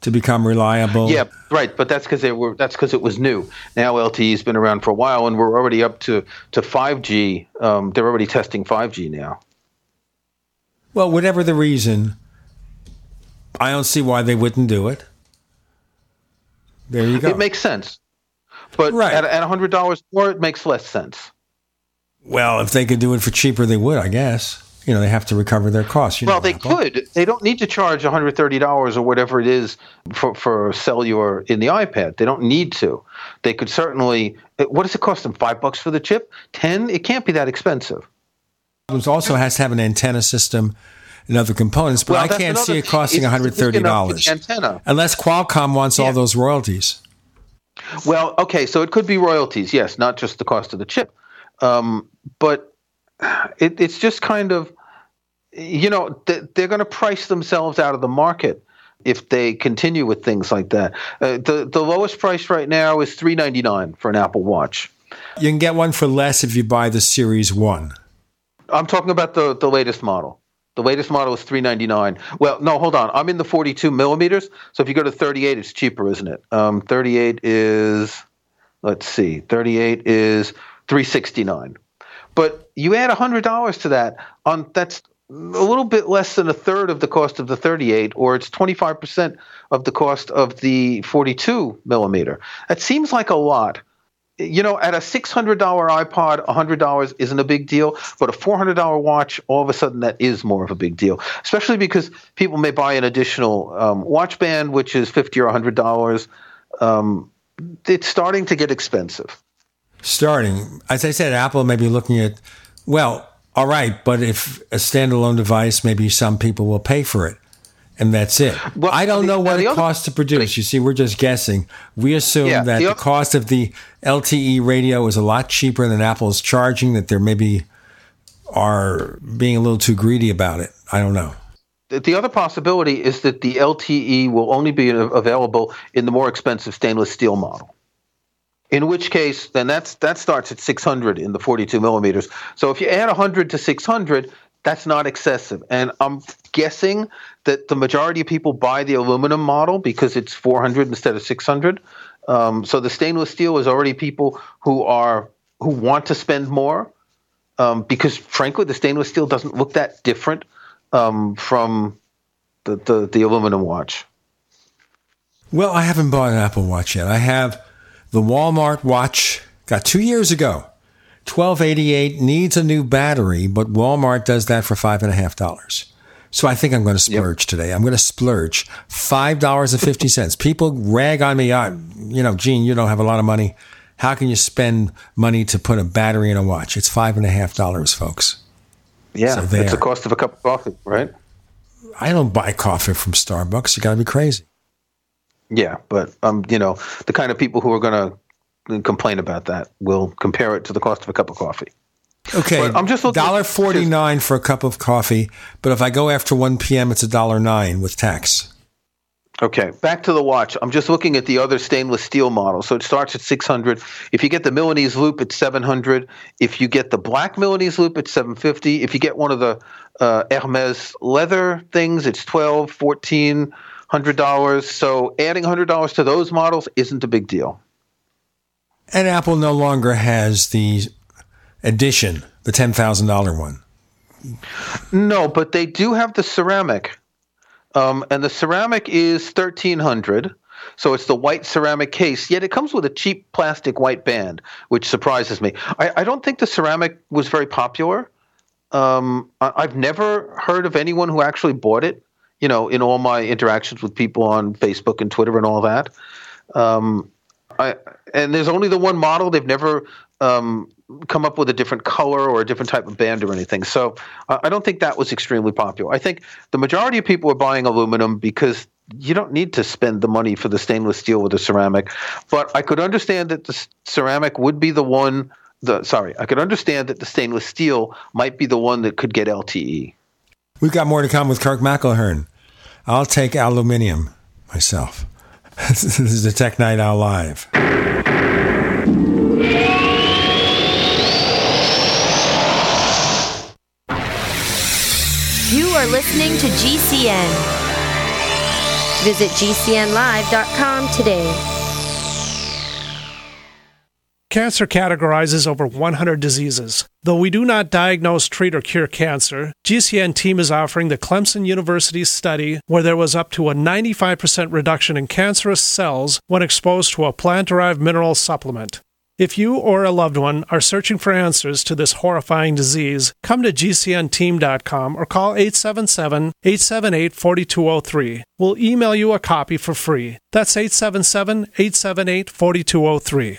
to become reliable. Yeah, right. But that's because they were. That's because it was new. Now LTE's been around for a while, and we're already up to to 5G. Um, they're already testing 5G now. Well, whatever the reason, I don't see why they wouldn't do it. There you go. It makes sense, but right. at, at hundred dollars more, it makes less sense. Well, if they could do it for cheaper, they would, I guess you know they have to recover their costs. well, they Apple. could. They don't need to charge one hundred thirty dollars or whatever it is for for cellular in the iPad. They don't need to. They could certainly. What does it cost them? Five bucks for the chip? Ten? It can't be that expensive. It also has to have an antenna system and other components, but well, I can't see it costing one hundred thirty dollars unless Qualcomm wants yeah. all those royalties. Well, okay, so it could be royalties, yes, not just the cost of the chip, um, but it, it's just kind of, you know, they're going to price themselves out of the market if they continue with things like that. Uh, the the lowest price right now is three ninety nine for an Apple Watch. You can get one for less if you buy the Series One. I'm talking about the the latest model. The latest model is three ninety nine. Well, no, hold on. I'm in the forty two millimeters. So if you go to thirty eight, it's cheaper, isn't it? Um, thirty eight is, let's see, thirty eight is three sixty nine. But you add $100 to that, on that's a little bit less than a third of the cost of the 38, or it's 25% of the cost of the 42 millimeter. That seems like a lot. You know, at a $600 iPod, $100 isn't a big deal, but a $400 watch, all of a sudden that is more of a big deal, especially because people may buy an additional um, watch band, which is 50 or $100. Um, it's starting to get expensive starting. As I said, Apple may be looking at, well, all right, but if a standalone device, maybe some people will pay for it. And that's it. Well, I don't the, know what it other, costs to produce. You see, we're just guessing. We assume yeah, that the, the cost of the LTE radio is a lot cheaper than Apple is charging, that they maybe are being a little too greedy about it. I don't know. The other possibility is that the LTE will only be available in the more expensive stainless steel model. In which case, then that's that starts at 600 in the 42 millimeters. So if you add 100 to 600, that's not excessive. And I'm guessing that the majority of people buy the aluminum model because it's 400 instead of 600. Um, so the stainless steel is already people who are who want to spend more um, because, frankly, the stainless steel doesn't look that different um, from the, the the aluminum watch. Well, I haven't bought an Apple Watch yet. I have the Walmart watch got two years ago. 1288 needs a new battery, but Walmart does that for five and a half dollars. So I think I'm going to splurge yep. today. I'm going to splurge five dollars and fifty cents. People rag on me, I, you know, Gene, you don't have a lot of money. How can you spend money to put a battery in a watch? It's five and a half dollars, folks. Yeah, so it's the cost of a cup of coffee, right? I don't buy coffee from Starbucks. You got to be crazy. Yeah, but um, you know, the kind of people who are going to complain about that will compare it to the cost of a cup of coffee. Okay, but I'm just dollar forty nine for a cup of coffee, but if I go after one p.m., it's a dollar nine with tax. Okay, back to the watch. I'm just looking at the other stainless steel model. So it starts at 600. If you get the Milanese loop, it's 700. If you get the black Milanese loop, it's 750. If you get one of the uh, Hermes leather things, it's 12, 14, hundred dollars. So adding hundred dollars to those models isn't a big deal. And Apple no longer has the edition, the ten thousand dollar one. No, but they do have the ceramic, um, and the ceramic is thirteen hundred. So it's the white ceramic case, yet it comes with a cheap plastic white band, which surprises me. I, I don't think the ceramic was very popular. Um, I, I've never heard of anyone who actually bought it. You know, in all my interactions with people on Facebook and Twitter and all that. Um, I, and there's only the one model. They've never um, come up with a different color or a different type of band or anything. So uh, I don't think that was extremely popular. I think the majority of people are buying aluminum because you don't need to spend the money for the stainless steel with the ceramic. But I could understand that the ceramic would be the one. The sorry, I could understand that the stainless steel might be the one that could get LTE. We've got more to come with Kirk McElhearn. I'll take aluminium myself. this is the Tech Night Owl Live. Are listening to GCN. Visit GCNlive.com today. Cancer categorizes over 100 diseases. Though we do not diagnose, treat, or cure cancer, GCN team is offering the Clemson University study where there was up to a 95% reduction in cancerous cells when exposed to a plant derived mineral supplement. If you or a loved one are searching for answers to this horrifying disease, come to GCNteam.com or call 877 878 4203. We'll email you a copy for free. That's 877 878 4203.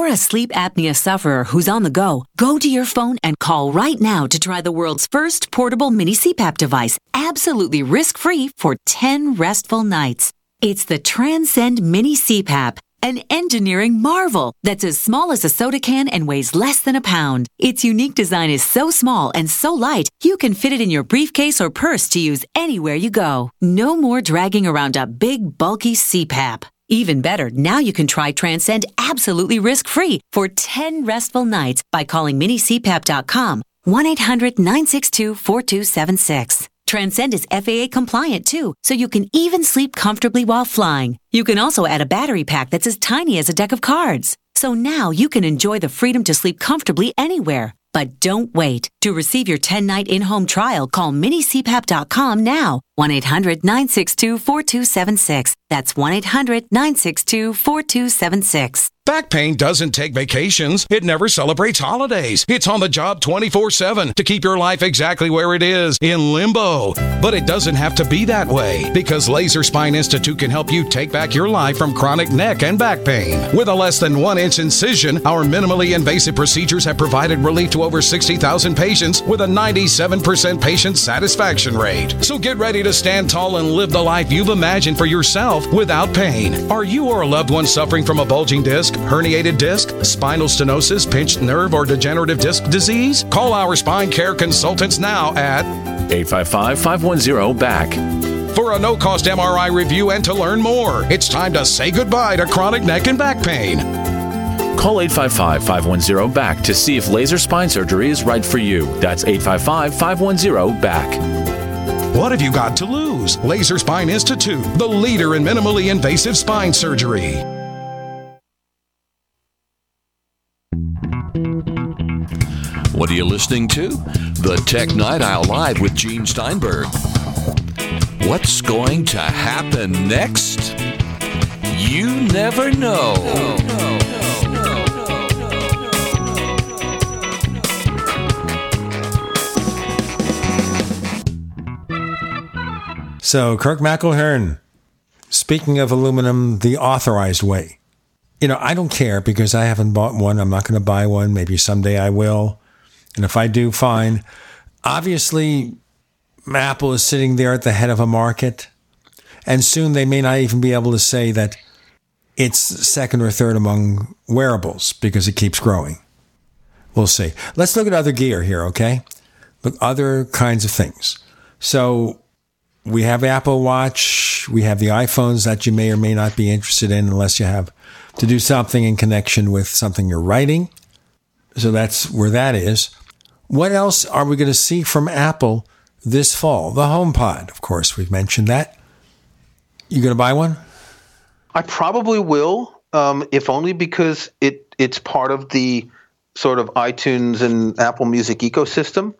a sleep apnea sufferer who's on the go, go to your phone and call right now to try the world's first portable mini CPAP device, absolutely risk free for 10 restful nights. It's the Transcend Mini CPAP, an engineering marvel that's as small as a soda can and weighs less than a pound. Its unique design is so small and so light, you can fit it in your briefcase or purse to use anywhere you go. No more dragging around a big, bulky CPAP. Even better, now you can try Transcend absolutely risk free for 10 restful nights by calling minicpap.com 1 800 962 4276. Transcend is FAA compliant too, so you can even sleep comfortably while flying. You can also add a battery pack that's as tiny as a deck of cards. So now you can enjoy the freedom to sleep comfortably anywhere. But don't wait. To receive your 10 night in home trial, call minicpap.com now. 1 800 962 4276. That's 1 800 962 4276. Back pain doesn't take vacations. It never celebrates holidays. It's on the job 24 7 to keep your life exactly where it is in limbo. But it doesn't have to be that way because Laser Spine Institute can help you take back your life from chronic neck and back pain. With a less than one inch incision, our minimally invasive procedures have provided relief to over 60,000 patients with a 97% patient satisfaction rate. So get ready to stand tall and live the life you've imagined for yourself without pain. Are you or a loved one suffering from a bulging disc? herniated disc, spinal stenosis, pinched nerve, or degenerative disc disease? Call our spine care consultants now at 855 510 BACK. For a no cost MRI review and to learn more, it's time to say goodbye to chronic neck and back pain. Call 855 510 BACK to see if laser spine surgery is right for you. That's 855 510 BACK. What have you got to lose? Laser Spine Institute, the leader in minimally invasive spine surgery. What are you listening to? The Tech Night Owl Live with Gene Steinberg. What's going to happen next? You never know. So, Kirk McElhearn, speaking of aluminum the authorized way, you know, I don't care because I haven't bought one. I'm not going to buy one. Maybe someday I will. And if I do, fine. Obviously, Apple is sitting there at the head of a market. And soon they may not even be able to say that it's second or third among wearables because it keeps growing. We'll see. Let's look at other gear here, okay? Look, other kinds of things. So we have Apple Watch, we have the iPhones that you may or may not be interested in unless you have to do something in connection with something you're writing. So that's where that is. What else are we going to see from Apple this fall? The HomePod, of course, we've mentioned that. You going to buy one? I probably will, um, if only because it it's part of the sort of iTunes and Apple Music ecosystem.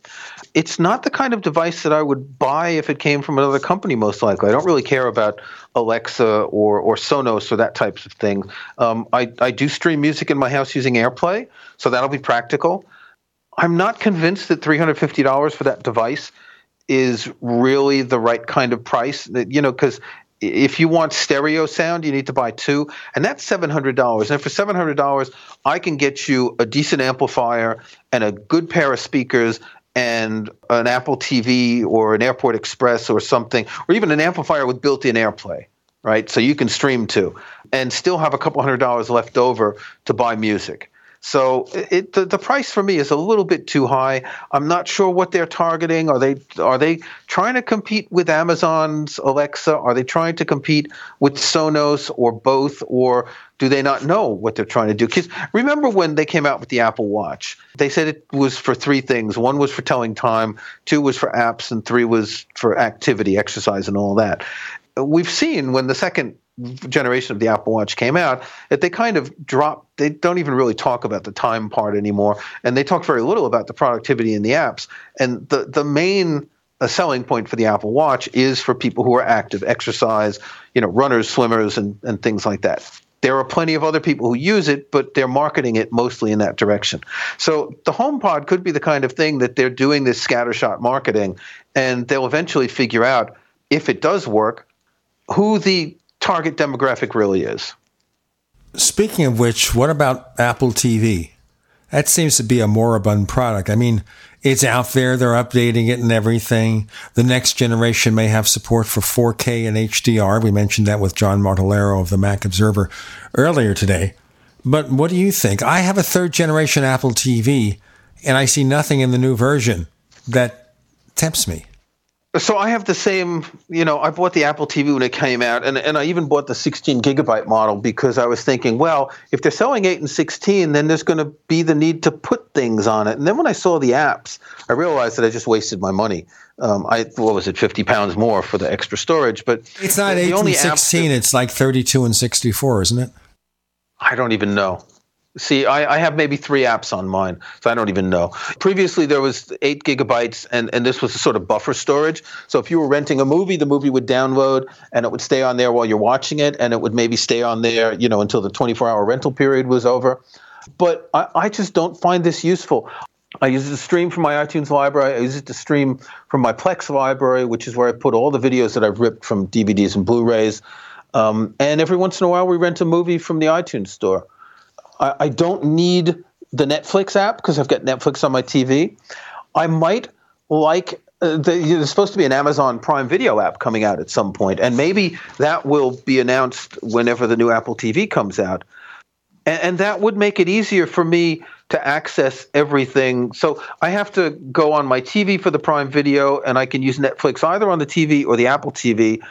It's not the kind of device that I would buy if it came from another company, most likely. I don't really care about Alexa or, or Sonos or that types of thing. Um, I, I do stream music in my house using AirPlay, so that'll be practical. I'm not convinced that $350 for that device is really the right kind of price. You know, because if you want stereo sound, you need to buy two, and that's seven hundred dollars. And for seven hundred dollars, I can get you a decent amplifier and a good pair of speakers and an Apple TV or an Airport Express or something, or even an amplifier with built-in AirPlay, right? So you can stream to, and still have a couple hundred dollars left over to buy music. So it, the, the price for me is a little bit too high. I'm not sure what they're targeting. Are they are they trying to compete with Amazon's Alexa? Are they trying to compete with Sonos or both? Or do they not know what they're trying to do? Because remember when they came out with the Apple Watch, they said it was for three things. One was for telling time, two was for apps, and three was for activity, exercise, and all that. We've seen when the second generation of the Apple Watch came out, that they kind of dropped. They don't even really talk about the time part anymore, and they talk very little about the productivity in the apps. And the the main a selling point for the Apple Watch is for people who are active, exercise, you know, runners, swimmers, and, and things like that. There are plenty of other people who use it, but they're marketing it mostly in that direction. So the HomePod could be the kind of thing that they're doing this scattershot marketing, and they'll eventually figure out if it does work, who the target demographic really is. Speaking of which, what about Apple TV? That seems to be a moribund product. I mean, it's out there, they're updating it and everything. The next generation may have support for 4K and HDR. We mentioned that with John Martellaro of the Mac Observer earlier today. But what do you think? I have a third generation Apple TV, and I see nothing in the new version that tempts me. So I have the same, you know, I bought the Apple TV when it came out, and, and I even bought the 16 gigabyte model because I was thinking, well, if they're selling 8 and 16, then there's going to be the need to put things on it. And then when I saw the apps, I realized that I just wasted my money. Um, I what was it, 50 pounds more for the extra storage? But it's not 8 and 16, it's like 32 and 64, isn't it? I don't even know. See, I, I, have maybe three apps on mine, so I don't even know. Previously, there was eight gigabytes, and, and this was a sort of buffer storage. So if you were renting a movie, the movie would download, and it would stay on there while you're watching it, and it would maybe stay on there, you know, until the 24-hour rental period was over. But I, I just don't find this useful. I use it to stream from my iTunes library. I use it to stream from my Plex library, which is where I put all the videos that I've ripped from DVDs and Blu-rays. Um, and every once in a while, we rent a movie from the iTunes store. I, I don't need the Netflix app because I've got Netflix on my TV. I might like uh, the, there's supposed to be an Amazon Prime Video app coming out at some point, and maybe that will be announced whenever the new Apple TV comes out. And, and, that would make it easier for me to access everything. So I have to go on my TV for the Prime Video, and I can use Netflix either on the TV or the Apple TV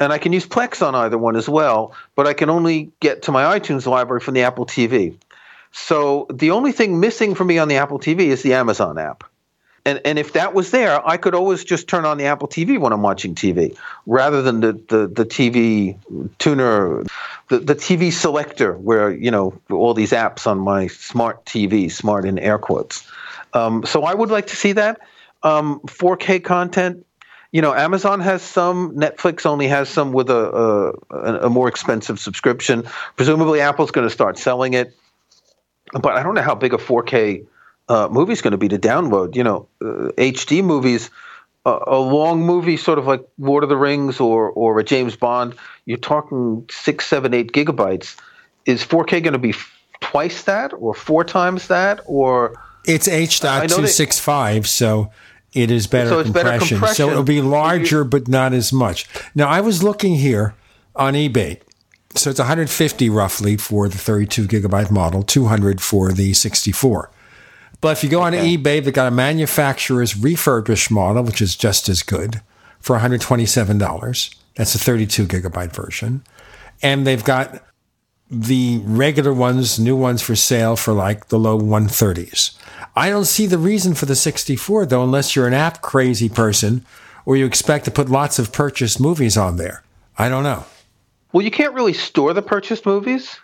and I can use Plex on either one as well, but I can only get to my iTunes library from the Apple TV. So the only thing missing for me on the Apple TV is the Amazon app. And and if that was there, I could always just turn on the Apple TV when I'm watching TV, rather than the the, the TV tuner, the, the TV selector, where you know all these apps on my smart TV, smart in air quotes. Um, so I would like to see that. Um, 4K content you know, Amazon has some, Netflix only has some with a, a, a more expensive subscription. Presumably, Apple's going to start selling it, but I don't know how big a 4K uh, movie is going to be to download. You know, uh, HD movies, uh, a long movie, sort of like Lord of the Rings or or a James Bond, you're talking six, seven, eight gigabytes. Is 4K going to be f- twice that, or four times that, or it's H.265, so it is better, so compression. better compression. So it'll be larger, but not as much. Now, I was looking here on eBay. So it's 150 roughly for the 32 gigabyte model, 200 for the 64. But if you go on okay. eBay, they've got a manufacturer's refurbished model, which is just as good, for $127. That's a 32 gigabyte version. And they've got the regular ones, new ones for sale for like the low 130s. I don't see the reason for the 64 though, unless you're an app crazy person or you expect to put lots of purchased movies on there. I don't know. Well, you can't really store the purchased movies.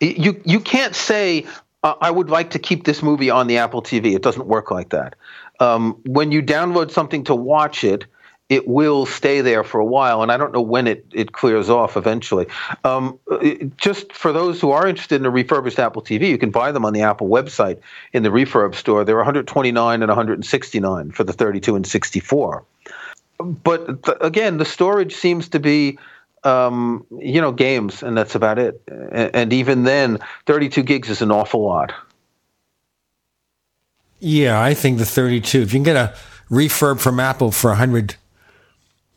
You you can't say uh, I would like to keep this movie on the Apple TV. It doesn't work like that. Um, when you download something to watch it, it will stay there for a while, and I don't know when it, it clears off eventually. Um, it, just for those who are interested in a refurbished Apple TV, you can buy them on the Apple website in the refurb store. They're 129 and 169 for the 32 and 64. But th- again, the storage seems to be um, you know, games, and that's about it. And, and, even then, 32 gigs is an awful lot. Yeah, I think the 32. If you can get a refurb from Apple for 100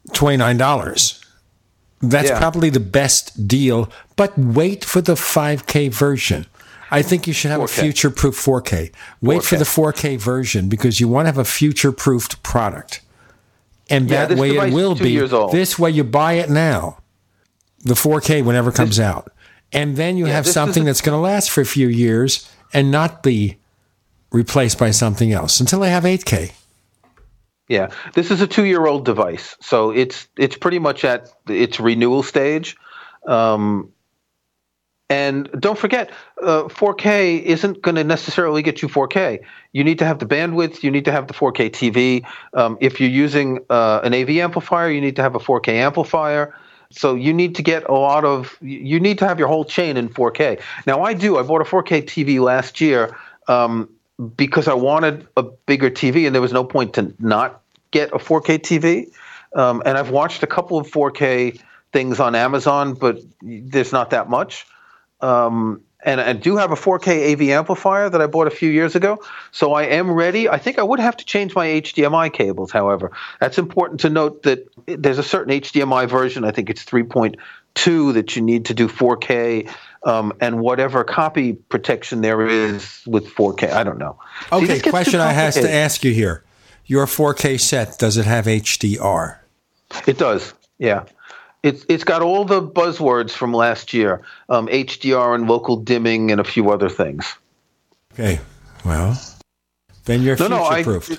$29. That's yeah. probably the best deal, but wait for the 5K version. I think you should have 4K. a future proof 4K. Wait 4K. for the 4K version because you want to have a future proofed product. And yeah, that way it will be. This way you buy it now, the 4K whenever it comes this, out. And then you yeah, have something a, that's going to last for a few years and not be replaced by something else until they have 8K. Yeah, this is a two-year-old device, so it's it's pretty much at its renewal stage. Um, and don't forget, uh, 4K isn't going to necessarily get you 4K. You need to have the bandwidth. You need to have the 4K TV. Um, if you're using uh, an AV amplifier, you need to have a 4K amplifier. So you need to get a lot of. You need to have your whole chain in 4K. Now I do. I bought a 4K TV last year. Um, because I wanted a bigger TV, and there was no point to not get a 4K TV. Um, and I've watched a couple of 4K things on Amazon, but there's not that much. Um, and I do have a 4K AV amplifier that I bought a few years ago, so I am ready. I think I would have to change my HDMI cables, however. That's important to note that there's a certain HDMI version, I think it's 3.2, that you need to do 4K um, and whatever copy protection there is with 4K. I don't know. Okay, See, question I has to ask you here: Your 4K set does it have HDR? It does. Yeah. It's, it's got all the buzzwords from last year um, HDR and local dimming and a few other things. Okay. Well, then you're no, future proof. No,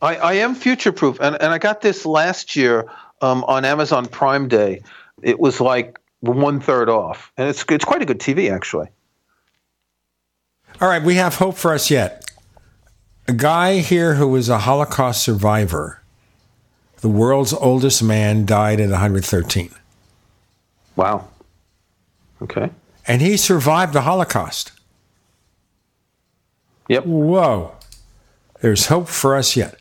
I, I, I, am future proof. And, and I got this last year um, on Amazon Prime Day. It was like one third off, and it's it's quite a good TV actually. All right, we have hope for us yet. A guy here who was a Holocaust survivor, the world's oldest man, died at 113. Wow. Okay. And he survived the Holocaust. Yep. Whoa. There's hope for us yet.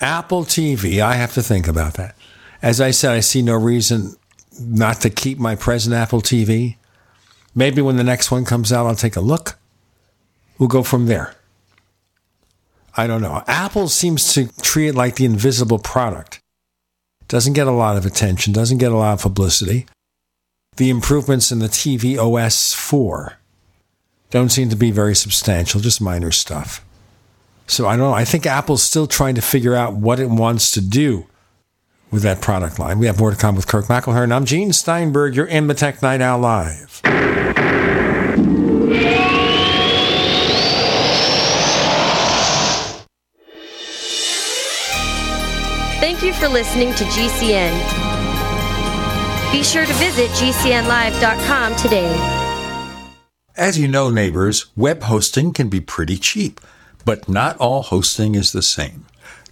Apple TV, I have to think about that. As I said, I see no reason not to keep my present Apple TV. Maybe when the next one comes out, I'll take a look. We'll go from there. I don't know. Apple seems to treat it like the invisible product. Doesn't get a lot of attention, doesn't get a lot of publicity. The improvements in the tvOS 4 don't seem to be very substantial, just minor stuff. So I don't know. I think Apple's still trying to figure out what it wants to do with that product line. We have more to come with Kirk McElhearn. I'm Gene Steinberg. You're in the Tech Night Owl Live. Thank you for listening to GCN. Be sure to visit GCNlive.com today. As you know, neighbors, web hosting can be pretty cheap, but not all hosting is the same.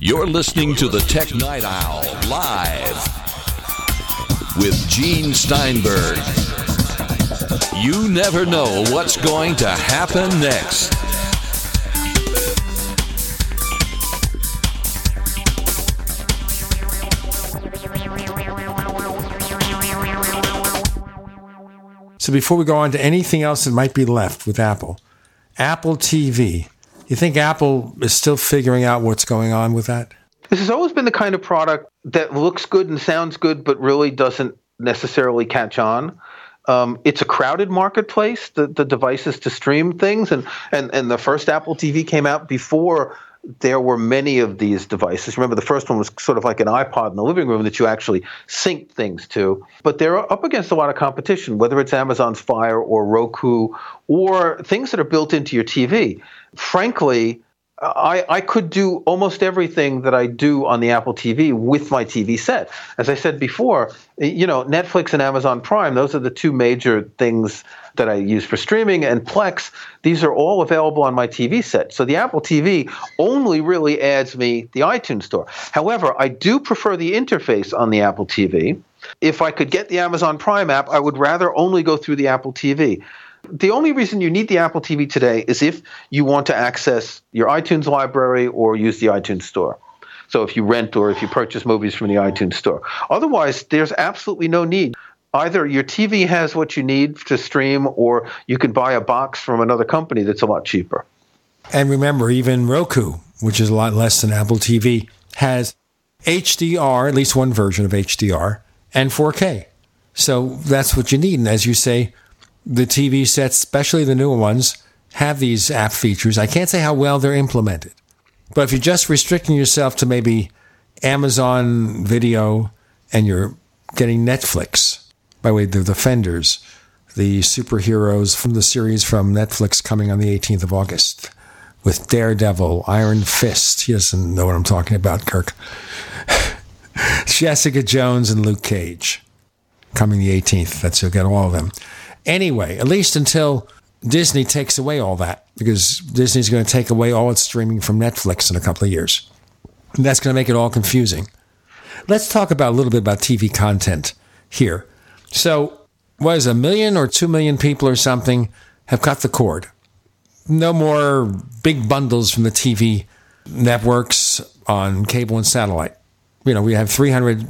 You're listening to the Tech Night Owl live with Gene Steinberg. You never know what's going to happen next. So before we go on to anything else that might be left with Apple, Apple TV. You think Apple is still figuring out what's going on with that? This has always been the kind of product that looks good and sounds good, but really doesn't necessarily catch on. Um, it's a crowded marketplace, the, the devices to stream things. And, and, and the first Apple TV came out before there were many of these devices. Remember, the first one was sort of like an iPod in the living room that you actually sync things to. But they're up against a lot of competition, whether it's Amazon's Fire or Roku or things that are built into your TV. Frankly, I, I could do almost everything that I do on the Apple TV with my TV set. As I said before, you know, Netflix and Amazon Prime, those are the two major things that I use for streaming. And Plex, these are all available on my TV set. So the Apple TV only really adds me the iTunes Store. However, I do prefer the interface on the Apple TV. If I could get the Amazon Prime app, I would rather only go through the Apple TV the only reason you need the Apple TV today is if you want to access your iTunes library or use the iTunes Store. So if you rent or if you purchase movies from the iTunes Store. Otherwise, there's absolutely no need. Either your TV has what you need to stream or you can buy a box from another company that's a lot cheaper. And remember, even Roku, which is a lot less than Apple TV, has HDR, at least one version of HDR, and 4K. So that's what you need. And as you say, the TV sets, especially the newer ones, have these app features. I can't say how well they're implemented. But if you're just restricting yourself to maybe Amazon Video and you're getting Netflix, by the way, the Defenders, the superheroes from the series from Netflix coming on the 18th of August with Daredevil, Iron Fist. He doesn't know what I'm talking about, Kirk. Jessica Jones and Luke Cage coming the 18th. That's you'll get all of them anyway, at least until Disney takes away all that, because Disney's going to take away all its streaming from Netflix in a couple of years. And that's going to make it all confusing. Let's talk about a little bit about TV content here. So, what is a million or two million people or something have cut the cord? No more big bundles from the TV networks on cable and satellite. You know, we have 300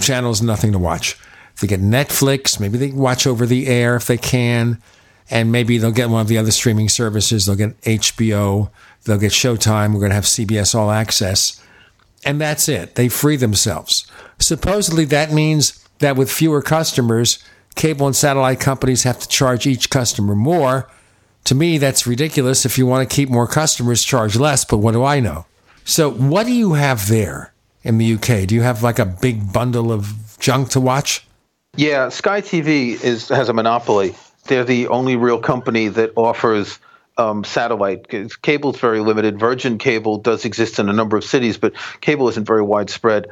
channels, nothing to watch. They get Netflix, maybe they watch over the air if they can. And maybe they'll get one of the other streaming services. They'll get HBO, they'll get Showtime. We're going to have CBS All Access. And that's it. They free themselves. Supposedly, that means that with fewer customers, cable and satellite companies have to charge each customer more. To me, that's ridiculous. If you want to keep more customers, charge less. But what do I know? So, what do you have there in the UK? Do you have like a big bundle of junk to watch? Yeah, Sky TV is has a monopoly. They're the only real company that offers um, satellite. Cable is very limited. Virgin Cable does exist in a number of cities, but cable isn't very widespread.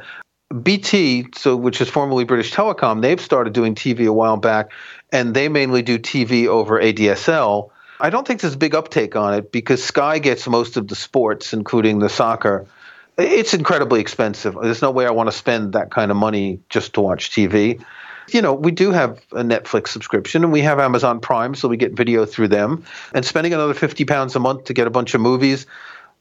BT, so which is formerly British Telecom, they've started doing TV a while back, and they mainly do TV over ADSL. I don't think there's a big uptake on it because Sky gets most of the sports, including the soccer. It's incredibly expensive. There's no way I want to spend that kind of money just to watch TV you know, we do have a Netflix subscription and we have Amazon Prime, so we get video through them. And spending another 50 pounds a month to get a bunch of movies,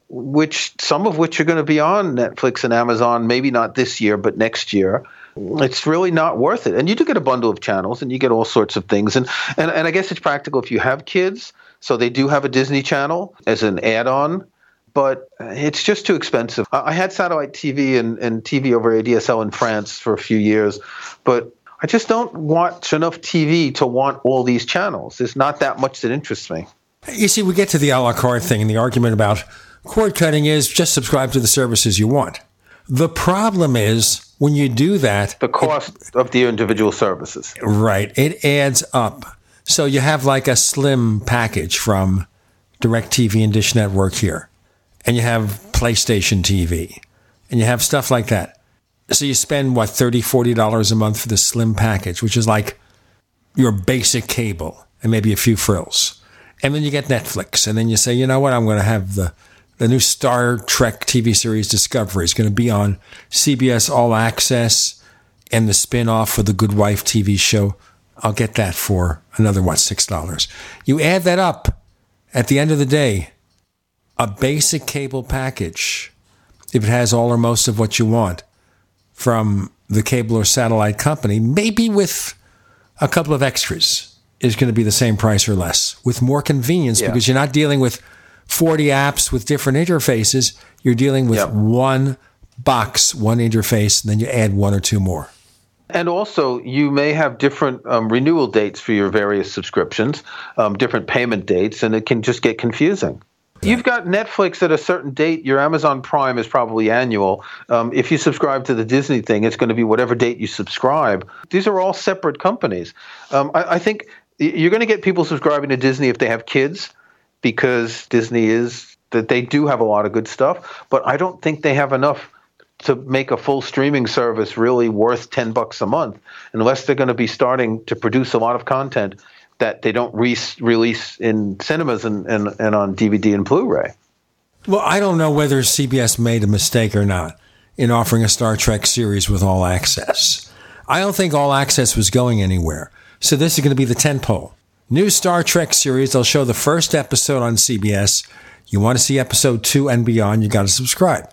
which some of which are going to be on Netflix and Amazon, maybe not this year, but next year. It's really not worth it. And you do get a bundle of channels and you get all sorts of things. And, and, and I guess it's practical if you have kids. So they do have a Disney channel as an add on but it's just too expensive. I had satellite TV and, and TV over ADSL in France for a few years, but I just don't watch enough TV to want all these channels. There's not that much that interests me. You see, we get to the a la carte thing, and the argument about cord cutting is just subscribe to the services you want. The problem is when you do that, the cost it, of the individual services. Right. It adds up. So you have like a slim package from DirecTV and Dish Network here, and you have PlayStation Vue, and you have stuff like that. So you spend what $30, $40 a month for the slim package, which is like your basic cable and maybe a few frills. And then you get Netflix, and then you say, you know what, I'm going to have the the new Star Trek TV series Discovery is going to be on CBS All Access and the spin off for the Good Wife TV show. I'll get that for another, what, $6. You add that up at the end of the day, a basic cable package, if it has all or most of what you want from the cable or satellite company, maybe with a couple of extras, is going to be the same price or less with more convenience yeah. because you're not dealing with 40 apps with different interfaces. You're dealing with yep. one box, one interface, and then you add one or two more. And also, you may have different um, renewal dates for your various subscriptions, um, different payment dates, and it can just get confusing. You've got Netflix at a certain date. Your Amazon Prime is probably annual. Um, if you subscribe to the Disney thing, it's going to be whatever date you subscribe. These are all separate companies. Um, I, I think you're going to get people subscribing to Disney if they have kids because Disney is that they do have a lot of good stuff, but I don't think they have enough to make a full streaming service really worth 10 bucks a month unless they're going to be starting to produce a lot of content that they don't re- release in cinemas and, and, and on DVD and Blu-ray. Well, I don't know whether CBS made a mistake or not in offering a Star Trek series with all access. I don't think all access was going anywhere. So this is going to be the tentpole. New Star Trek series. They'll show the first episode on CBS. You want to see episode two and beyond, you got to subscribe.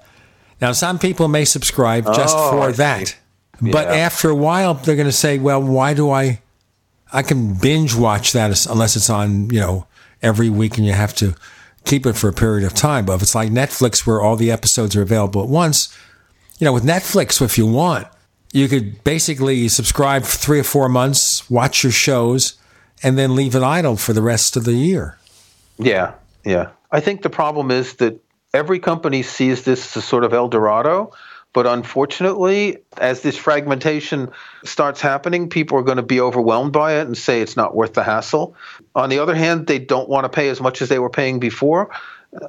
Now, some people may subscribe just oh, for that. Yeah. But after a while, they're going to say, well, why do I? I can binge watch that unless it's on, you know, every week and you have to keep it for a period of time. But if it's like Netflix where all the episodes are available at once, you know, with Netflix, if you want, you could basically subscribe for three or four months, watch your shows, and then leave it idle for the rest of the year. Yeah, yeah. I think the problem is that every company sees this as a sort of El Dorado. But unfortunately, as this fragmentation starts happening, people are going to be overwhelmed by it and say it's not worth the hassle. On the other hand, they don't want to pay as much as they were paying before.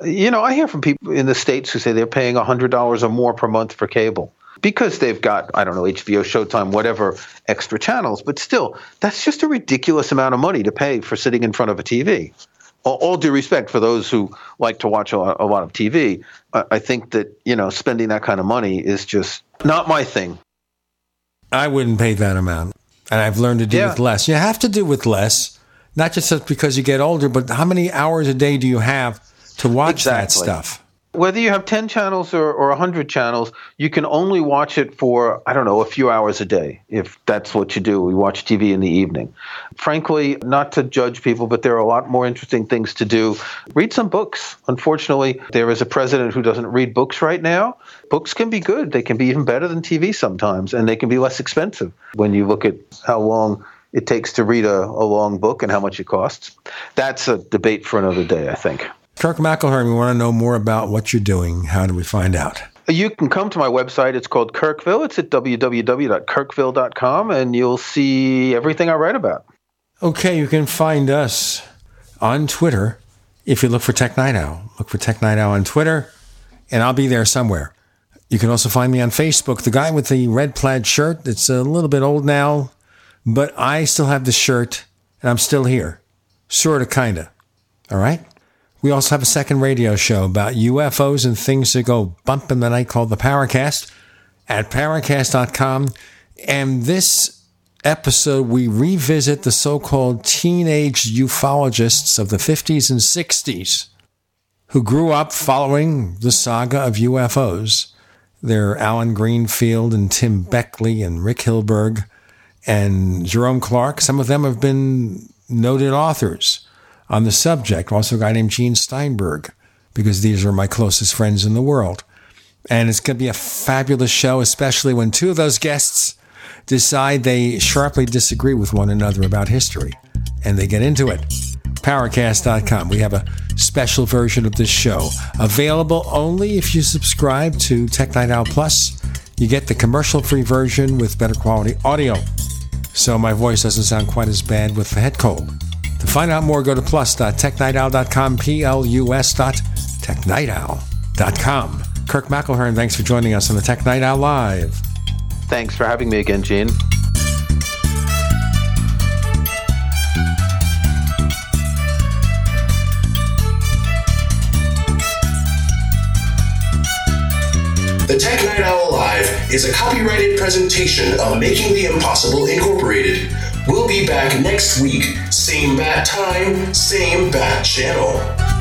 You know, I hear from people in the States who say they're paying $100 or more per month for cable because they've got, I don't know, HBO, Showtime, whatever extra channels. But still, that's just a ridiculous amount of money to pay for sitting in front of a TV. All, all due respect for those who like to watch a lot, a lot of TV, I, I think that, you know, spending that kind of money is just not my thing. I wouldn't pay that amount. And I've learned to do yeah. with less. You have to do with less, not just because you get older, but how many hours a day do you have to watch exactly. that stuff? Whether you have 10 channels or, or 100 channels, you can only watch it for, I don't know, a few hours a day, if that's what you do. We watch TV in the evening. Frankly, not to judge people, but there are a lot more interesting things to do. Read some books. Unfortunately, there is a president who doesn't read books right now. Books can be good, they can be even better than TV sometimes, and they can be less expensive when you look at how long it takes to read a, a long book and how much it costs. That's a debate for another day, I think. Kirk McElhearn, we want to know more about what you're doing. How do we find out? You can come to my website. It's called Kirkville. It's at www.kirkville.com, and you'll see everything I write about. Okay, you can find us on Twitter if you look for Tech Night Owl. Look for Tech Night Owl on Twitter, and I'll be there somewhere. You can also find me on Facebook. The guy with the red plaid shirt, it's a little bit old now, but I still have the shirt, and I'm still here. Sort of, kind of. All right? We also have a second radio show about UFOs and things that go bump in the night called the Paracast at paracast.com. And this episode, we revisit the so called teenage ufologists of the 50s and 60s who grew up following the saga of UFOs. They're Allen Greenfield and Tim Beckley and Rick Hilberg and Jerome Clark. Some of them have been noted authors on the subject. Also, a guy named Gene Steinberg, because these are my closest friends in the world. And it's going to be a fabulous show, especially when two of those guests decide they sharply disagree with one another about history and they get into it. Paracast.com. We have a special version of this show available only if you subscribe to Tech Night Owl Plus. you get the commercial free version with better quality audio. So my voice doesn't sound quite as bad with the head cold. To find out more, go to plus.technightowl.com, P-L-U-S dot technightowl.com. Kirk McElhearn, thanks for joining us on the Tech Night Owl Live. Thanks for having me again, Gene. The Tech Night Owl Live is a copyrighted presentation of Making the Impossible Incorporated. We'll be back next week, same bat time, same bat channel.